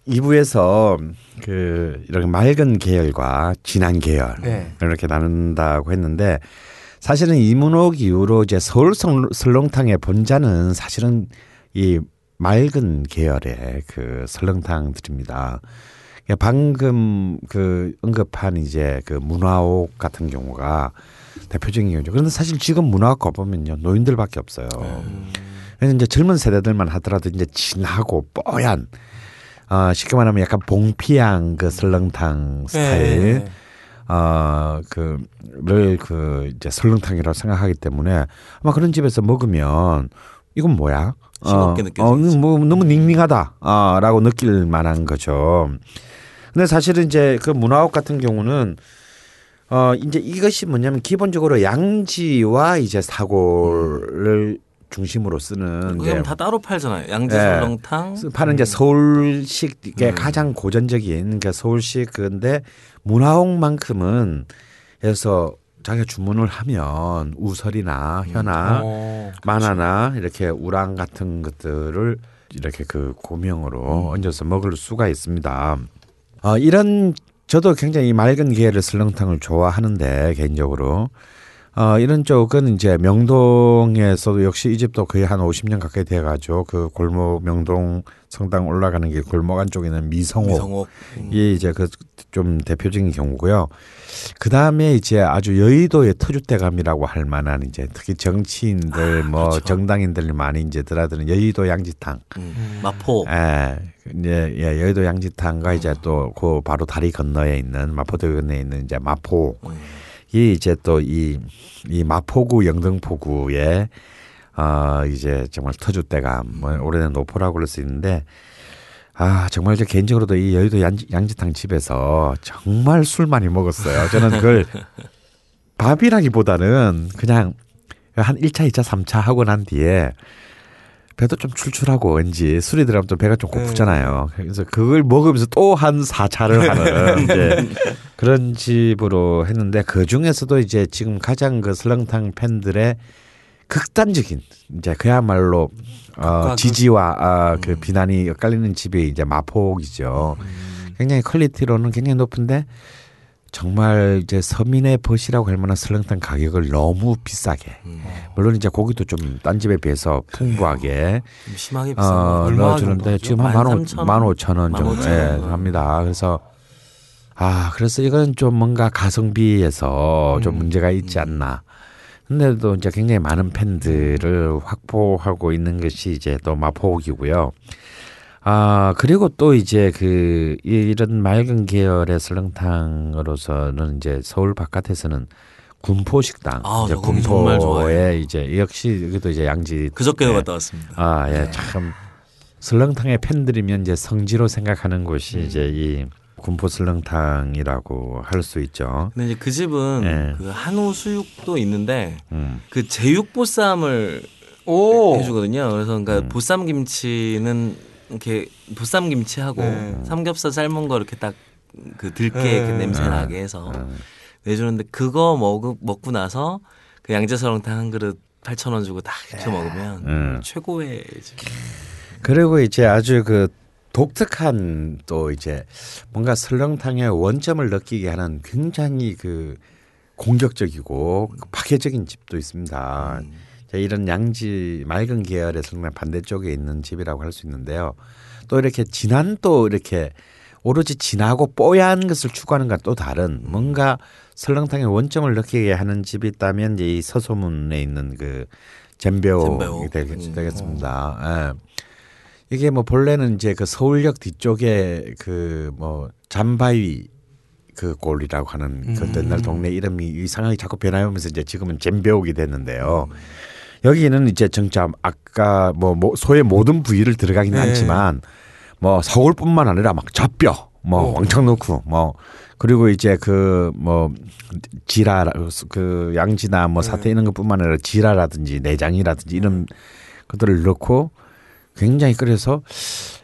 S2: 2부에서 그 이렇게 맑은 계열과 진한 계열
S1: 네.
S2: 이렇게 나눈다고 했는데 사실은 이문옥 이후로 이제 서울 설- 설렁탕의 본자는 사실은 이 맑은 계열의 그 설렁탕들입니다. 그러니까 방금 그 언급한 이제 그 문화옥 같은 경우가 대표적인 경우죠. 그런데 사실 지금 문화옥 가보면요 노인들밖에 없어요. 그래서 이제 젊은 세대들만 하더라도 이제 진하고 뽀얀 어, 쉽게 말하면 약간 봉피향 그 설렁탕 스타일
S1: 네.
S2: 어, 그를 그 이제 설렁탕이라고 생각하기 때문에 아마 그런 집에서 먹으면 이건 뭐야?
S3: 싱겁게
S2: 어. 어, 뭐 너무 닝닝하다. 어, 라고 느낄 만한 거죠. 근데 사실은 이제 그 문화옥 같은 경우는 어 이제 이것이 뭐냐면 기본적으로 양지와 이제 사골을 중심으로 쓰는
S3: 그럼 다 따로 팔잖아요. 양지
S2: 예.
S3: 설렁탕.
S2: 파는 이제 서울식의 가장 고전적인 그 서울식 그런데 문화옥만큼은 그래서 자기가 주문을 하면 우설이나 현아,
S1: 어,
S2: 만화나 이렇게 우랑 같은 것들을 이렇게 그 고명으로 얹어서 먹을 수가 있습니다. 어, 이런 저도 굉장히 맑은 계열의 설렁탕을 좋아하는데 개인적으로 어, 이런 쪽은 이제 명동에서도 역시 이 집도 거의 한 50년 가까이 돼가지고 그 골목 명동 성당 올라가는 길 골목 안쪽에는 미성옥
S3: 미성옥.
S2: 이 이제 그 좀 대표적인 경우고요. 그 다음에 이제 아주 여의도의 터줏대감이라고 할 만한 이제 특히 정치인들 뭐
S3: 그렇죠.
S2: 정당인들이 많이 이제 드나드는 여의도 양지탕.
S3: 음. 마포.
S2: 예, 이제 예, 여의도 양지탕과 이제 또 그 바로 다리 건너에 있는 마포대 건너에 있는 이제 마포.
S3: 음.
S2: 이 이제 또 이 이 마포구 영등포구에 어 이제 정말 터줏대감 뭐 오래된 노포라고 그럴 수 있는데 아 정말 저 개인적으로도 이 여의도 양지, 양지탕 집에서 정말 술 많이 먹었어요. 저는 그걸 밥이라기보다는 그냥 한 1차, 2차, 3차 하고 난 뒤에 배도 좀 출출하고 왠지 술이 들어가면 또 배가 좀 고프잖아요. 그래서 그걸 먹으면서 또한 4차를 하는 이제 그런 집으로 했는데 그 중에서도 이제 지금 가장 그 설렁탕 팬들의 극단적인 이제 그야말로 어, 지지와 아, 그 비난이 엇갈리는 집이 이제 마포이죠. 굉장히 퀄리티로는 굉장히 높은데 정말 이제 서민의 벗이라고 할 만한 설렁탕 가격을 너무 비싸게 물론 이제 고기도 좀 딴 집에 비해서 풍부하게
S3: 좀 심하게 비싼
S2: 어, 넣어주는데? 지금 한 만 오- 13,000만 오천 원 정도
S3: 15,000
S2: 예,
S3: 원.
S2: 합니다. 그래서 아 그래서 이건 좀 뭔가 가성비에서 좀
S1: 음.
S2: 문제가 있지 않나. 근데도 이제 굉장히 많은 팬들을 확보하고 있는 것이 이제 또 마포옥이고요. 아 그리고 또 이제 그 이- 이런 맑은 계열의 설렁탕으로서는 이제 서울 바깥에서는 군포 식당,
S3: 아,
S2: 이제. 군포에 이제 역시 여기도 이제 양지
S3: 그저께도
S2: 예.
S3: 갔다 왔습니다.
S2: 아, 예, 참 설렁탕의 팬들이면 이제 성지로 생각하는 곳이 이제 이 군포 설렁탕이라고 할 수 있죠.
S3: 근데 이제 그 집은
S2: 예.
S3: 그 한우 수육도 있는데
S2: 음.
S3: 그 제육 보쌈을
S1: 오.
S3: 해주거든요. 그래서 그러니까
S2: 음.
S3: 보쌈 김치는 이렇게 보쌈 김치하고
S1: 네.
S3: 삼겹살 삶은 거 이렇게 딱 그 들깨
S1: 네.
S3: 그 냄새
S2: 네.
S3: 나게 해서 내주는데 그거 먹 먹고 나서 그 양재설렁탕 한 그릇 8천 원 주고 딱 이렇게 먹으면
S2: 음.
S3: 최고의 집.
S2: 그리고 이제 아주 그 독특한 또 이제 뭔가 설렁탕의 원점을 느끼게 하는 굉장히 그 공격적이고 파괴적인 집도 있습니다. 자, 이런 양지 맑은 계열의 설렁탕 반대쪽에 있는 집이라고 할 수 있는데요. 또 이렇게 진한 또 이렇게 오로지 진하고 뽀얀 것을 추구하는 것과 또 다른 뭔가 설렁탕의 원점을 느끼게 하는 집이 있다면 이제 이 서소문에 있는 그. 되겠,
S3: 음.
S2: 되겠습니다. 예. 이게 뭐 본래는 이제 그 서울역 뒤쪽에 그 뭐 잠바위 그 골이라고 하는 그 옛날 동네 이름이 이상하게 자꾸 변하면서 이제 지금은 잼배옥이 됐는데요. 여기는 이제 정자 아까 뭐 모- 소의 모든 부위를 들어가기는
S1: 네.
S2: 않지만 뭐 서울뿐만 아니라 막 잣뼈 뭐 왕창 넣고 뭐 그리고 이제 그 뭐 지라 그 양지나 뭐 사태 이런 것뿐만 아니라 지라라든지 내장이라든지 이런 것들을 넣고 굉장히 끓여서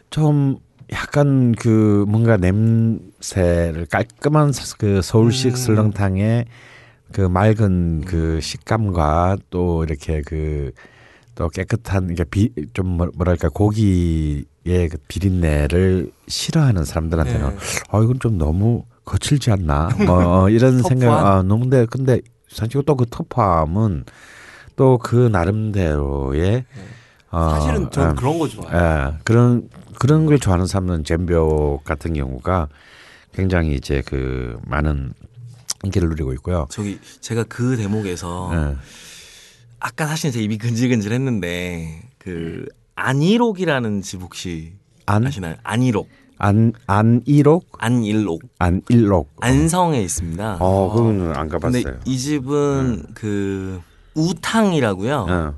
S2: 좀 약간 그 뭔가 냄새를 깔끔한 서- 그 서울식
S1: 음.
S2: 설렁탕의 그 맑은 그 식감과 또 이렇게 그 또 깨끗한 이게 비좀 뭐랄까 고기의 그 비린내를 싫어하는 사람들한테는
S1: 네.
S2: 아 이건 좀 너무 거칠지 않나 뭐 어, 이런 생각? 아 너무데 근데 사실 또 그 터프함은 또 그 나름대로의 어,
S1: 사실은 저는
S2: 음,
S1: 그런 거 좋아해요.
S2: 예, 그런 그런 걸 좋아하는 사람은 잼벽 같은 경우가 굉장히 이제 그 많은 인기를 누리고 있고요.
S3: 저기 제가 그 대목에서
S2: 예.
S3: 아까 사실 제 입이 근질근질했는데 그 안일옥이라는 집 혹시
S2: 안?
S3: 아시나요? 안일옥,
S2: 안 안일옥
S3: 안일옥,
S2: 안일록.
S3: 안성에 있습니다.
S2: 어, 그거는 안
S3: 근데
S2: 가봤어요.
S3: 이 집은 그 우탕이라고요.
S2: 어.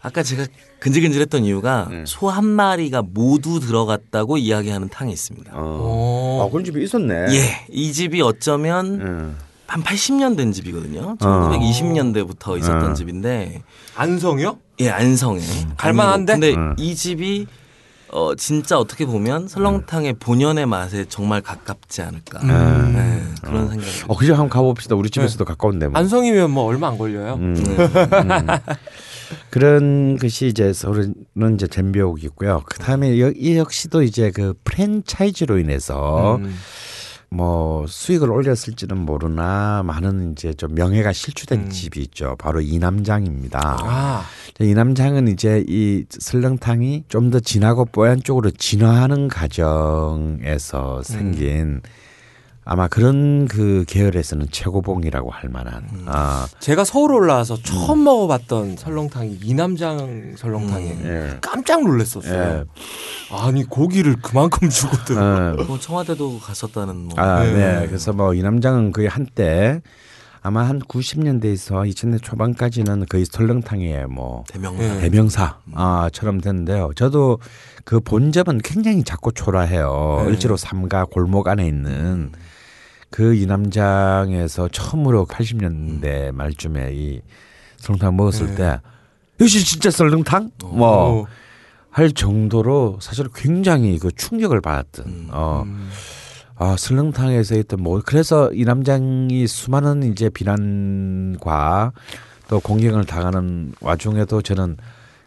S3: 아까 제가 근질근질했던 이유가
S2: 네.
S3: 소한 마리가 모두 들어갔다고 이야기하는 탕이 있습니다.
S2: 어.
S1: 어.
S2: 아, 그런 집이 있었네.
S3: 예, 이 집이 어쩌면
S2: 응.
S3: 한 80년 된 집이거든요. 1920년대부터 있었던
S2: 어.
S3: 집인데
S1: 안성이요?
S3: 예, 안성에.
S1: 갈만한데?
S3: 근데
S2: 음.
S3: 이 집이 어 진짜 어떻게 보면 설렁탕의 본연의 맛에 정말 가깝지 않을까.
S2: 음.
S3: 네, 그런 생각이.
S2: 어, 그집 한번 가봅시다. 우리 집에서도 가까운데 뭐.
S1: 안성이면 뭐 얼마 안 걸려요.
S2: 음.
S3: 네.
S2: 음. 그런 것이 이제 서울은 이제 잼비옥이 있고요. 그 다음에 여- 이 역시도 이제 그 프랜차이즈로 인해서
S1: 음.
S2: 뭐 수익을 올렸을지는 모르나 많은 이제 좀 명예가 실추된
S1: 음.
S2: 집이 있죠. 바로 이남장입니다.
S1: 아,
S2: 이남장은 이제 이 설렁탕이 좀 더 진하고 뽀얀 쪽으로 진화하는 과정에서 생긴 아마 그런 그 계열에서는 최고봉이라고 할 만한 아
S1: 제가 서울 올라와서 처음 먹어봤던 설렁탕이 이남장 설렁탕이에요.
S2: 예.
S1: 깜짝 놀랐었어요. 아니 고기를 그만큼 주거든.
S2: 어,
S3: 뭐 청와대도 갔었다는 뭐.
S2: 아,
S1: 네.
S2: 네. 그래서 뭐 이남장은 거의 한때 아마 한 90년대에서 2000년 초반까지는 거의 설렁탕의 뭐
S3: 대명사.
S1: 네.
S2: 대명사처럼 됐는데요. 저도 그 본점은 굉장히 작고 초라해요.
S1: 네.
S2: 을지로 삼가 골목 안에 있는 그 이남장에서 처음으로 80년대 말쯤에 이 설렁탕 먹었을
S1: 네.
S2: 때 이것이 진짜 설렁탕? 뭐
S1: 어.
S2: 할 정도로 사실 굉장히 그 충격을 받았던
S3: 음.
S2: 어
S1: 음.
S2: 아, 설렁탕에서 있던 뭐 그래서 이 남장이 수많은 이제 비난과 또 공격을 당하는 와중에도 저는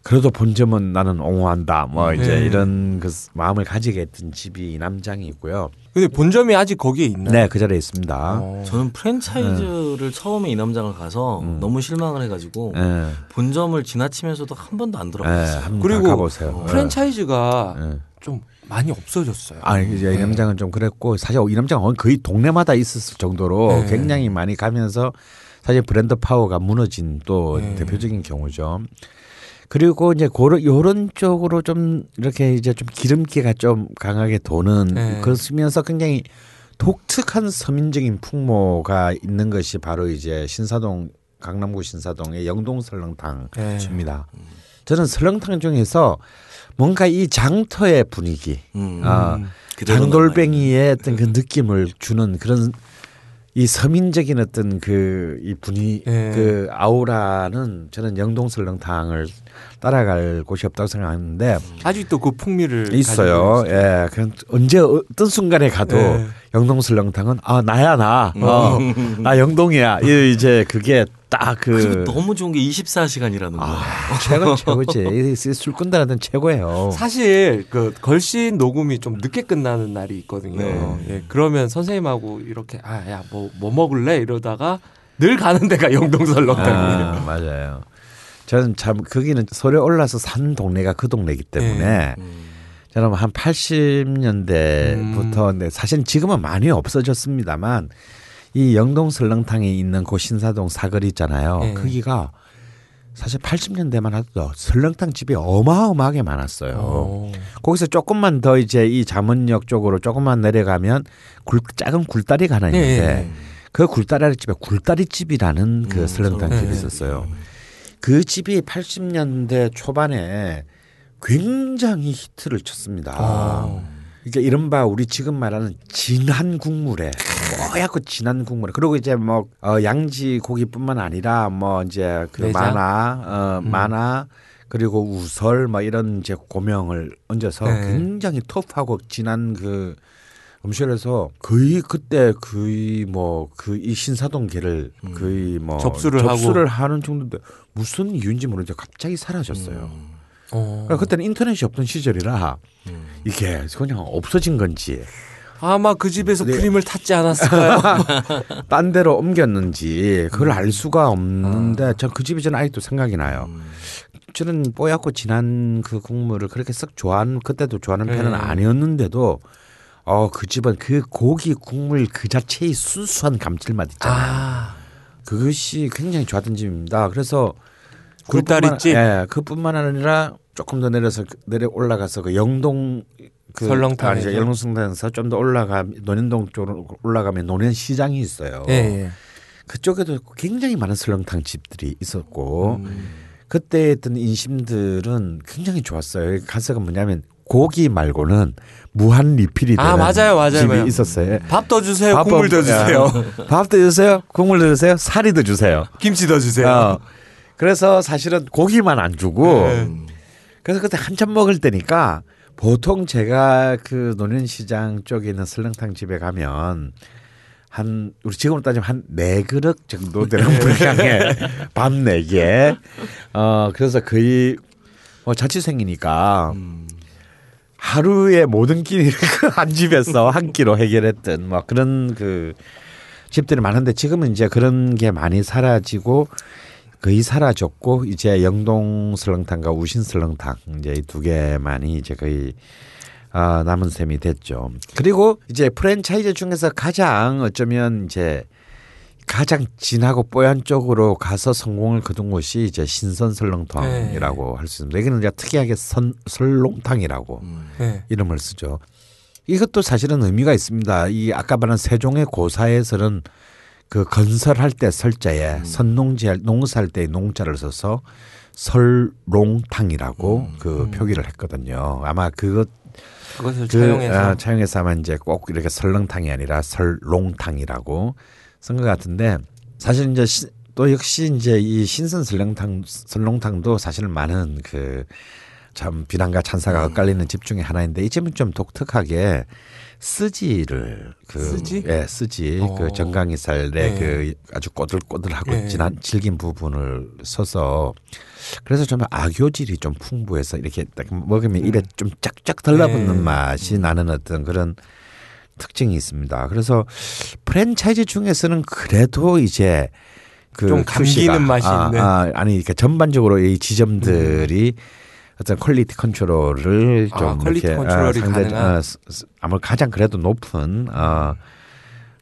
S2: 그래도 본점은 나는 옹호한다. 뭐 이제
S1: 네.
S2: 이런 그 마음을 가지게 했던 집이 이 남장이 있고요.
S1: 근데 본점이 아직 거기에 있나요?
S2: 네, 그 자리에 있습니다.
S1: 어.
S3: 저는 프랜차이즈를 처음에 이남장을 가서 너무 실망을 해가지고
S2: 예.
S3: 본점을 지나치면서도 한 번도 안
S2: 예,
S3: 들어갔어요.
S2: 한번
S1: 그리고
S2: 가보세요.
S1: 프랜차이즈가
S2: 예.
S1: 좀 많이 없어졌어요.
S2: 아, 이제 이 남장은 좀 그랬고 사실 이 남장은 거의 동네마다 있었을 정도로
S1: 네.
S2: 굉장히 많이 가면서 사실 브랜드 파워가 무너진 또
S1: 네.
S2: 대표적인 경우죠. 그리고 이제 고런 요런 쪽으로 좀 이렇게 이제 좀 기름기가 좀 강하게 도는
S1: 네.
S2: 그러면서 굉장히 독특한 서민적인 풍모가 있는 것이 바로 이제 신사동 강남구 신사동의 영동 설렁탕입니다.
S1: 네.
S2: 저는 설렁탕 중에서 뭔가 이 장터의 분위기,
S3: 음.
S2: 아,
S3: 그대로
S2: 장돌뱅이의 어떤 그 느낌을 주는 그런 이 서민적인 어떤 그 이 분위
S1: 예.
S2: 그 아우라는 저는 영동 설렁탕을 따라갈 곳이 없다고 생각하는데
S1: 아직도 그 풍미를
S2: 있어요. 예, 그 언제 어떤 순간에 가도
S1: 예.
S2: 영동 설렁탕은 아 나야 나, 어, 나 영동이야. 이 이제 그게 딱
S3: 그리고
S2: 그
S3: 너무 좋은 게 24시간이라는 거.
S2: 아, 최고 최고지. 이 술꾼들한테는 최고예요.
S1: 사실 그 걸신 녹음이 좀 늦게 끝나는 날이 있거든요.
S3: 네.
S1: 예, 그러면 선생님하고 이렇게 아야뭐뭐 먹을래 이러다가 늘 가는 데가 영동 설렁탕이에요.
S2: 아, 맞아요. 저는 참 거기는 서울에 올라서 산 동네가 그 동네이기 때문에
S3: 음.
S2: 저는 한 80년대부터 근데 사실 지금은 많이 없어졌습니다만 이 영동 설렁탕에 있는 그 신사동 사거리 있잖아요.
S1: 네.
S2: 거기가 사실 80년대만 해도 설렁탕 집이 어마어마하게 많았어요.
S1: 어.
S2: 거기서 조금만 더 이제 이 잠원역 쪽으로 조금만 내려가면 굴, 작은 굴다리가 하나 있는데
S1: 네.
S2: 그 굴다리 집에 굴다리 집이라는 그
S3: 음,
S2: 설렁탕
S1: 설렁탕.
S2: 집이 있었어요. 그 집이 80년대 초반에 굉장히 히트를 쳤습니다.
S1: 어.
S2: 그러니까 이른바 우리 지금 말하는 진한 국물에 뽀얗고 진한 국물에 그리고 이제 뭐 어, 양지 고기뿐만 아니라 뭐 이제 그
S1: 내장?
S2: 만화 어, 만화 그리고 우설 뭐 이런 이제 고명을 얹어서
S1: 네.
S2: 굉장히 터프하고 진한 그 음식에서 거의 그때 거의 뭐 그 이 신사동계를 거의 뭐
S1: 접수를 하고.
S2: 접수를 하는 정도인데 무슨 이유인지 모르겠는데 갑자기 사라졌어요.
S1: 어.
S2: 그러니까 그때는 인터넷이 없던 시절이라 이게 그냥 없어진 건지
S1: 아마 그 집에서
S2: 네.
S1: 그림을 탔지 않았을까요?
S2: 딴 데로 옮겼는지 그걸
S1: 음.
S2: 알 수가
S1: 아.
S2: 없는데 전그 집이 저는 아직도 생각이 나요.
S3: 음.
S2: 저는 뽀얗고 진한 그 국물을 그렇게 썩 좋아하는 그때도 좋아하는 편은
S1: 네.
S2: 아니었는데도 어 그 집은 그 고기 국물 그 자체의 순수한 감칠맛 있잖아요.
S1: 아,
S2: 그것이 굉장히 좋았던 집입니다.
S1: 굴다리집?
S2: 그뿐만- 예, 그뿐만 아니라 조금 더 내려서 그- 내려 올라가서 그 영동 그
S1: 설렁탕에서?
S2: 아니죠 영동성당에서 좀 더 올라가 논현동 쪽으로 올라가면 논현 시장이 있어요.
S1: 예, 예.
S2: 그쪽에도 굉장히 많은 설렁탕 집들이 있었고
S1: 음.
S2: 그때 했던 인심들은 굉장히 좋았어요. 가서가 뭐냐면 고기 말고는 무한 리필이 되는
S1: 아, 맞아요, 맞아요,
S2: 집이
S1: 맞아요.
S2: 있었어요.
S1: 밥 더 주세요.
S2: 밥
S1: 국물 더
S2: 더-
S1: 주세요.
S2: 밥 더 주세요. 국물 더 주세요. 사리 더 주세요.
S1: 김치 더 주세요.
S2: 어. 그래서 사실은 고기만 안 주고
S1: 네.
S2: 그래서 그때 한참 먹을 때니까 보통 제가 그 논현시장 쪽에 있는 설렁탕 집에 가면 한 우리 지금으로 따지면 한 네 그릇 정도 되는 분량의 밥 네 개. 어 그래서 거의 뭐 자취생이니까 하루에 모든 끼니를 그 한 집에서 한 끼로 해결했던 뭐 그런 그 집들이 많은데 지금은 이제 그런 게 많이 사라지고 거의 사라졌고 이제 영동 설렁탕과 우신 설렁탕 이제 이 두 개만이 이제 거의 아, 남은 셈이 됐죠. 그리고 이제 프랜차이즈 중에서 가장 어쩌면 이제 가장 진하고 뽀얀 쪽으로 가서 성공을 거둔 곳이 이제 신선 설렁탕이라고 할 수 있습니다. 여기는 이제 특이하게 선, 설렁탕이라고
S1: 네.
S2: 이름을 쓰죠. 이것도 사실은 의미가 있습니다. 이 아까 말한 세종의 고사에서는 그 건설할 때 설자에 선농지할 농사할 때 농자를 써서 설롱탕이라고 그 표기를 했거든요. 아마 그것
S1: 그것을
S2: 그
S1: 차용해서.
S2: 아, 차용해서 아마 이제 꼭 이렇게 설렁탕이 아니라 설롱탕이라고 쓴 것 같은데 사실 이제 시, 또 역시 이제 이 신선 설렁탕 설렁탕도 사실 많은 그 참 비난과 찬사가 엇갈리는 집 중에 하나인데 이 집은 좀 독특하게 쓰지를 그
S1: 쓰지?
S2: 예, 쓰지
S1: 어.
S2: 그 정강이살의
S1: 네.
S2: 그 아주 꼬들꼬들하고
S1: 네.
S2: 진한 질긴 부분을 써서 그래서 좀 아교질이 좀 풍부해서 이렇게 딱 먹으면 입에 좀 쫙쫙 달라붙는
S1: 음. 네.
S2: 맛이 나는 어떤 그런 특징이 있습니다. 그래서 프랜차이즈 중에서는 그래도 이제
S1: 그좀
S2: QC 가,
S1: 감기는 맛이
S2: 아,
S1: 있는.
S2: 아, 아니 이렇게 전반적으로 이 지점들이 어떤 quality control을
S1: 아,
S2: 좀
S1: quality
S2: 이렇게
S1: 컨트롤이 가능한?
S2: 어, 스- 스- 아마 가장 그래도 높은 어,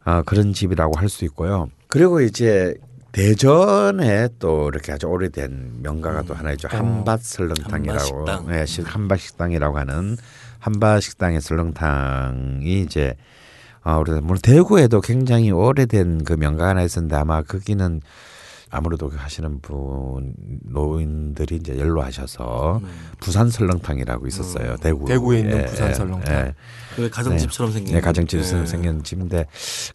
S2: 어, 그런 집이라고 할 수 있고요. 그리고 이제 대전에 또 이렇게 아주 오래된 명가가 또 하나 있죠. 한밭 설렁탕이라고.
S3: 한밭식당.
S2: 네, 시- 한밭 식당이라고 하는 한밭 식당의 설렁탕이 이제 아, 우리 물론 대구에도 굉장히 오래된 그 명가가 하나 있었는데 아마 거기는 아무래도 그 하시는 분 노인들이 이제 연로하셔서 부산 설렁탕이라고 있었어요. 대구
S1: 음. 대구에 있는 부산 설렁탕.
S2: 예.
S3: 그 가정집처럼 생긴
S2: 네, 가정집에서
S3: 네.
S2: 생긴 집인데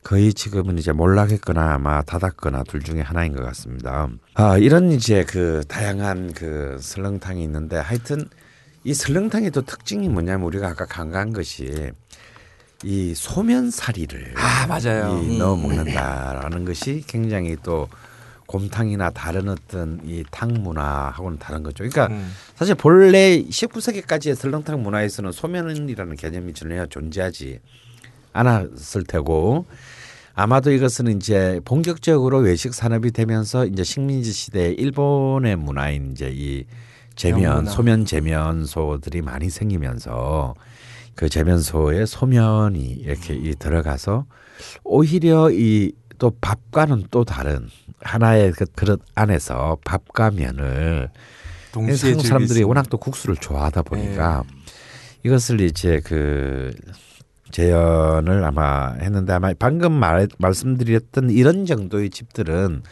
S2: 거의 지금은 이제 몰락했거나 아마 닫았거나 둘 중에 하나인 것 같습니다. 아 이런 이제 그 다양한 그 설렁탕이 있는데 하여튼 이 설렁탕의 또 특징이 뭐냐면 우리가 아까 간과한 것이 이 소면사리를
S1: 아, 맞아요.
S2: 이 넣어 먹는다라는 것이 굉장히 또 곰탕이나 다른 어떤 이 탕 문화하고는 다른 거죠. 그러니까
S1: 음.
S2: 사실 본래 19세기까지의 설렁탕 문화에서는 소면이라는 개념이 전혀 존재하지 않았을 테고 아마도 이것은 이제 본격적으로 외식 산업이 되면서 이제 식민지 시대 일본의 문화인 이제 이 제면
S1: 명문화.
S2: 소면 제면소들이 많이 생기면서 그 제면소에 소면이 이렇게 이 들어가서 오히려 이 또 밥과는 또 다른 하나의 그 그릇 안에서 밥과 면을
S1: 동시에
S2: 한국 사람들이. 워낙 또 국수를 좋아하다 보니까
S1: 네.
S2: 이것을 이제 그 재현을 아마 했는데 아마 방금 말, 말씀드렸던 이런 정도의 집들은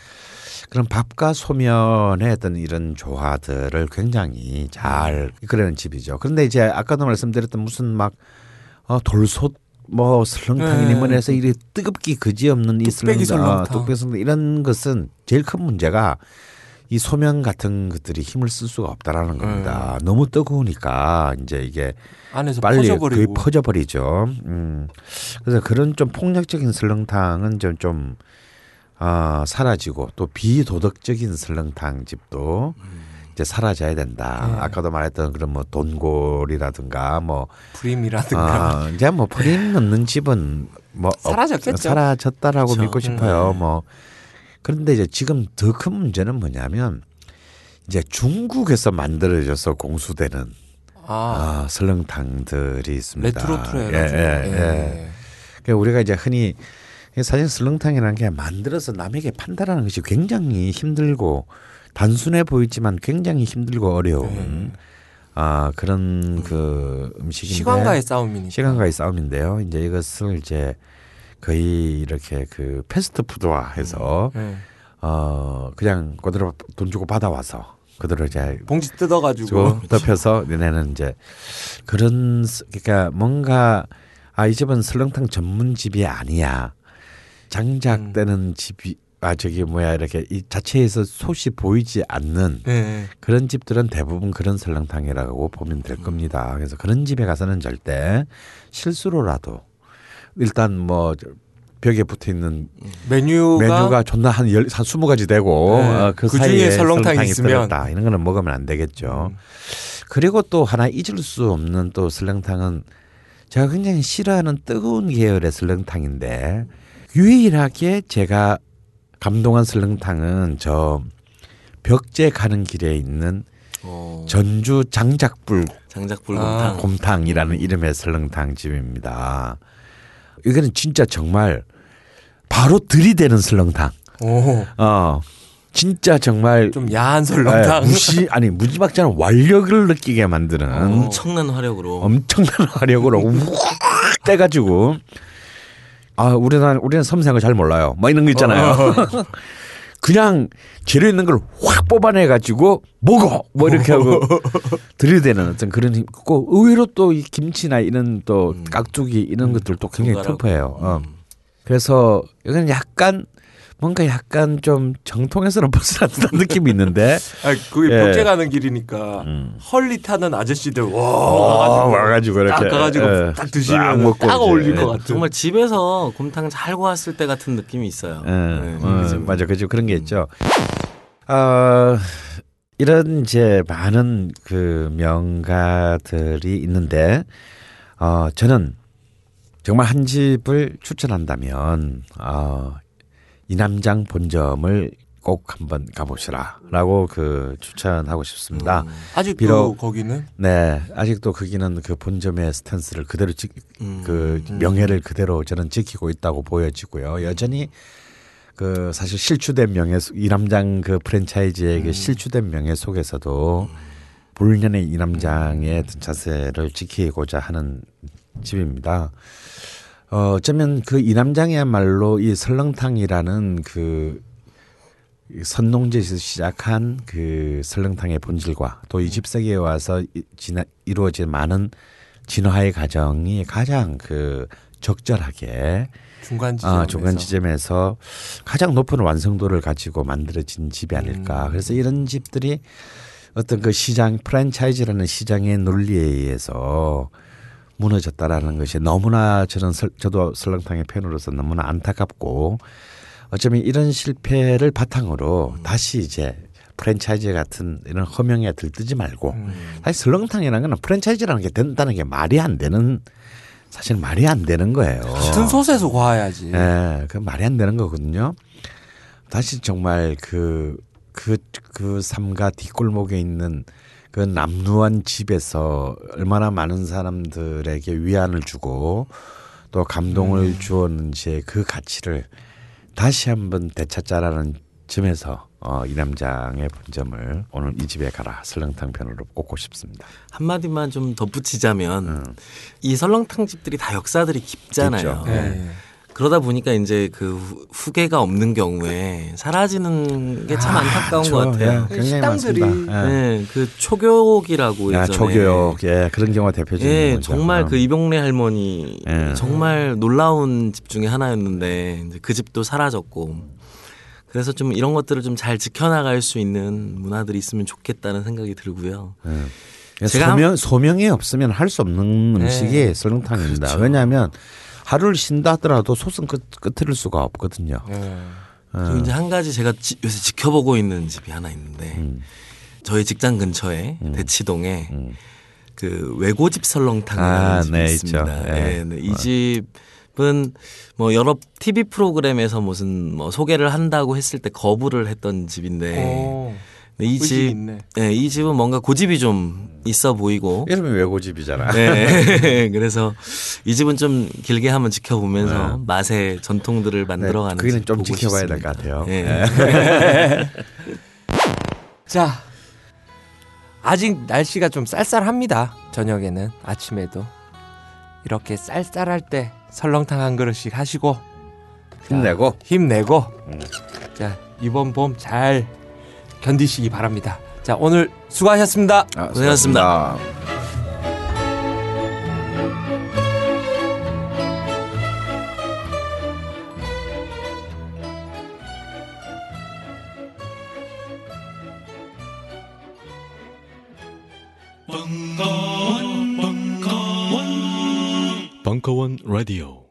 S2: 그런 밥과 소면의 어떤 이런 조화들을 굉장히 잘 이끌어낸 집이죠. 그런데 이제 아까도 말씀드렸던 무슨 막 어, 돌솥 뭐 설렁탕이니
S1: 네.
S2: 뭐니 해서 이렇게 뜨겁기 그지없는 이 설렁탕, 어,
S1: 설렁탕.
S2: 뚝배기 설렁탕 이런 것은 제일 큰 문제가 이 소면 같은 것들이 힘을 쓸 수가 없다라는 겁니다. 너무 뜨거우니까 이제 이게
S1: 안에서
S2: 빨리 거의
S1: 퍼져버리고
S2: 퍼져버리죠. 음. 그래서 그런 좀 폭력적인 설렁탕은 좀, 좀, 아, 사라지고 또 비도덕적인 설렁탕 집도 이제 사라져야 된다.
S1: 네.
S2: 아까도 말했던 그런 뭐 돈골이라든가 뭐,
S1: 프림이라든가
S2: 아, 이제 뭐 프림 넣는 집은 뭐 없-
S1: 사라졌겠죠.
S2: 사라졌다라고
S3: 그렇죠.
S2: 믿고 싶어요. 뭐 그런데 이제 지금 더 큰 문제는 뭐냐면 이제 중국에서 만들어져서 공수되는
S1: 아,
S2: 아, 설렁탕들이 있습니다.
S1: 레트로트로
S2: 예,
S1: 해가지고
S2: 예, 예. 그러니까 우리가 이제 흔히 사실 설렁탕이라는 게 만들어서 남에게 판단하는 것이 굉장히 힘들고 단순해 보이지만 굉장히 힘들고 어려운
S1: 네.
S2: 아 그런 그 음식인데
S1: 시간과의 싸움이니까.
S2: 시간과의 싸움인데요. 이제 이것을 이제 거의 이렇게 그 패스트푸드화해서
S1: 네.
S2: 어 그냥 그대로 돈 주고 받아와서 그대로 이제
S1: 봉지 뜯어가지고.
S2: 주고 덮여서 내는 이제 그런 스- 그러니까 뭔가 아 이 집은 설렁탕 전문 집이 아니야 장작되는 집이 아 저기 뭐야 이렇게 이 자체에서 솥이 보이지 않는
S1: 네.
S2: 그런 집들은 대부분 그런 설렁탕이라고 보면 될 겁니다. 그래서 그런 집에 가서는 절대 실수로라도 일단 뭐 벽에 붙어 있는
S1: 메뉴가,
S2: 메뉴가 존나 한 열, 한 스무 가지 되고
S1: 네.
S2: 어, 그,
S1: 그
S2: 사이에
S1: 설렁탕이
S2: 설렁탕이
S1: 있으면.
S2: 들었다. 이런 거는 먹으면 안 되겠죠.
S1: 음.
S2: 그리고 또 하나 잊을 수 없는 또 설렁탕은 제가 굉장히 싫어하는 뜨거운 계열의 설렁탕인데 유일하게 제가 감동한 설렁탕은 저 벽제 가는 길에 있는
S3: 어,
S2: 전주 장작불
S3: 장작불곰탕.
S1: 아,
S2: 곰탕 이라는 이름의 설렁탕 집입니다. 이거는 진짜 정말 바로 들이대는 설렁탕.
S1: 오,
S2: 어, 진짜 정말
S1: 좀 야한 설렁탕.
S2: 예, 무시 아니 무지막지한 완력을 느끼게 만드는
S3: 엄청난 화력으로.
S2: 엄청난 화력으로 확 떼가지고 아 우리는 우리는 섬세한 거잘 몰라요. 뭐 이런 거 있잖아요. 그냥 재료 있는 걸 확 뽑아내 가지고 먹어 뭐 이렇게 하고 들이대는 어떤 그런 힘. 꼭 의외로 또 이 김치나 이런 또 깍두기 이런 것들도 굉장히. 터프해요. 어.
S3: 음.
S2: 그래서 이건 약간 뭔가 약간 좀 정통에서는 벗어난 듯한 느낌이 있는데
S1: 아, 그게
S2: 예.
S1: 벽제 가는 길이니까
S2: 음.
S1: 헐리 타는 아저씨들 와
S2: 어,
S1: 와가지고
S2: 와가지고 이렇게
S1: 딱 가가지고
S2: 예.
S1: 딱 드시면
S2: 딱 먹고
S1: 딱 어울릴
S2: 예.
S1: 것 같은.
S3: 정말 집에서 곰탕 잘 구웠을 때 같은 느낌이 있어요.
S2: 예,
S3: 네,
S2: 어,
S3: 그죠?
S2: 맞아, 그죠 그런 게 있죠. 어, 이런 이제 많은 그 명가들이 있는데, 어, 저는 정말 한 집을 추천한다면, 어, 이남장 본점을 꼭 한번 가보시라라고 그 추천하고 싶습니다.
S3: 음,
S1: 아직도
S2: 비록-
S1: 거기는
S2: 네, 아직도 거기는 그 본점의 스탠스를 그대로 지,
S3: 음.
S2: 그 명예를 그대로 저는 지키고 있다고 보여지고요. 여전히 그 사실 실추된 명예 속- 이남장 그 프랜차이즈의 그 실추된 명예 속에서도 불년의 이남장의 어떤 자세를 지키고자 하는 집입니다. 어, 어쩌면 그 이남장이야말로 이 설렁탕이라는 그 선농제에서 시작한 그 설렁탕의 본질과 또 20세기에 와서 이- 지나, 이루어진 많은 진화의 과정이 가장 그 적절하게
S1: 중간 지점.
S2: 아, 중간 지점에서 가장 높은 완성도를 가지고 만들어진 집이 아닐까. 그래서 이런 집들이 어떤 그 시장 프랜차이즈라는 시장의 논리에 의해서 무너졌다라는 것이 너무나 저는 설- 저도 설렁탕의 팬으로서 너무나 안타깝고 어쩌면 이런 실패를 바탕으로 다시 이제 프랜차이즈 같은 이런 허명에 들뜨지 말고
S1: 음.
S2: 사실 설렁탕이라는 건 프랜차이즈라는 게 된다는 게 말이 안 되는 사실 말이 안 되는 거예요.
S1: 같은 솥에서 과해야지.
S2: 예, 그 말이 안 되는 거거든요. 다시 정말 그, 그, 그 삼가 뒷골목에 있는 그 남루한 집에서 얼마나 많은 사람들에게 위안을 주고 또 감동을 주었는지의 그 가치를 다시 한번 되찾자라는 점에서 어, 이 남장의 본점을 오늘 이 집에 가라 설렁탕 편으로 꼽고 싶습니다.
S3: 한 마디만 좀 덧붙이자면
S2: 음.
S3: 이 설렁탕 집들이 다 역사들이 깊잖아요.
S2: 깊죠.
S1: 예.
S3: 그러다 보니까 이제 그 후- 후계가 없는 경우에 사라지는 게 참 안타까운 것 같아요.
S2: 예, 굉장히
S1: 식당들이-.
S2: 예.
S3: 네, 그 초교옥이라고
S2: 야,
S3: 예전에
S2: 초교육, 예, 그런 경우가 대표적인
S3: 예. 정말
S2: 어.
S3: 그 이병래 할머니
S2: 예.
S3: 정말 놀라운 집 중에 하나였는데 이제 그 집도 사라졌고 그래서 좀 이런 것들을 좀 잘 지켜나갈 수 있는 문화들이 있으면 좋겠다는 생각이 들고요.
S2: 예.
S3: 제가
S2: 소명 소명이 없으면 할 수 없는
S1: 네.
S2: 음식이 설렁탕입니다.
S3: 그렇죠.
S2: 왜냐하면 하루를 쉰다 하더라도 솥은 끝 끝을 수가 없거든요.
S1: 예.
S3: 그리고 이제 한 가지 제가 지- 요새 지켜보고 있는 집이 하나 있는데
S2: 음.
S3: 저희 직장 근처에 대치동에
S2: 음.
S3: 그 외고집 설렁탕이라는
S2: 아,
S3: 집이
S2: 네,
S3: 있습니다. 네, 네. 이 집은 뭐 여러 TV 프로그램에서 무슨 뭐 소개를 한다고 했을 때 거부를 했던 집인데
S1: 오,
S3: 네, 이
S1: 의식
S3: 집.
S1: 네,
S3: 이 집은 뭔가 고집이 좀 있어 보이고.
S2: 이름이 외고집이잖아.
S3: 네. 그래서 이 집은 좀 길게 한번 지켜보면서 맛의 전통들을 만들어가는.
S2: 네, 집좀 지켜봐야 될. 것 같아요.
S3: 네.
S2: 예.
S1: 자, 아직 날씨가 좀 쌀쌀합니다. 저녁에는 아침에도 이렇게 쌀쌀할 때 설렁탕 한 그릇씩 하시고
S7: 힘내고
S1: 힘내고 자 이번 봄 잘 견디시기 바랍니다. 자 오늘 수고하셨습니다.
S7: 아,
S2: 고생하셨습니다.
S7: 수고하셨습니다.
S9: 벙커원 라디오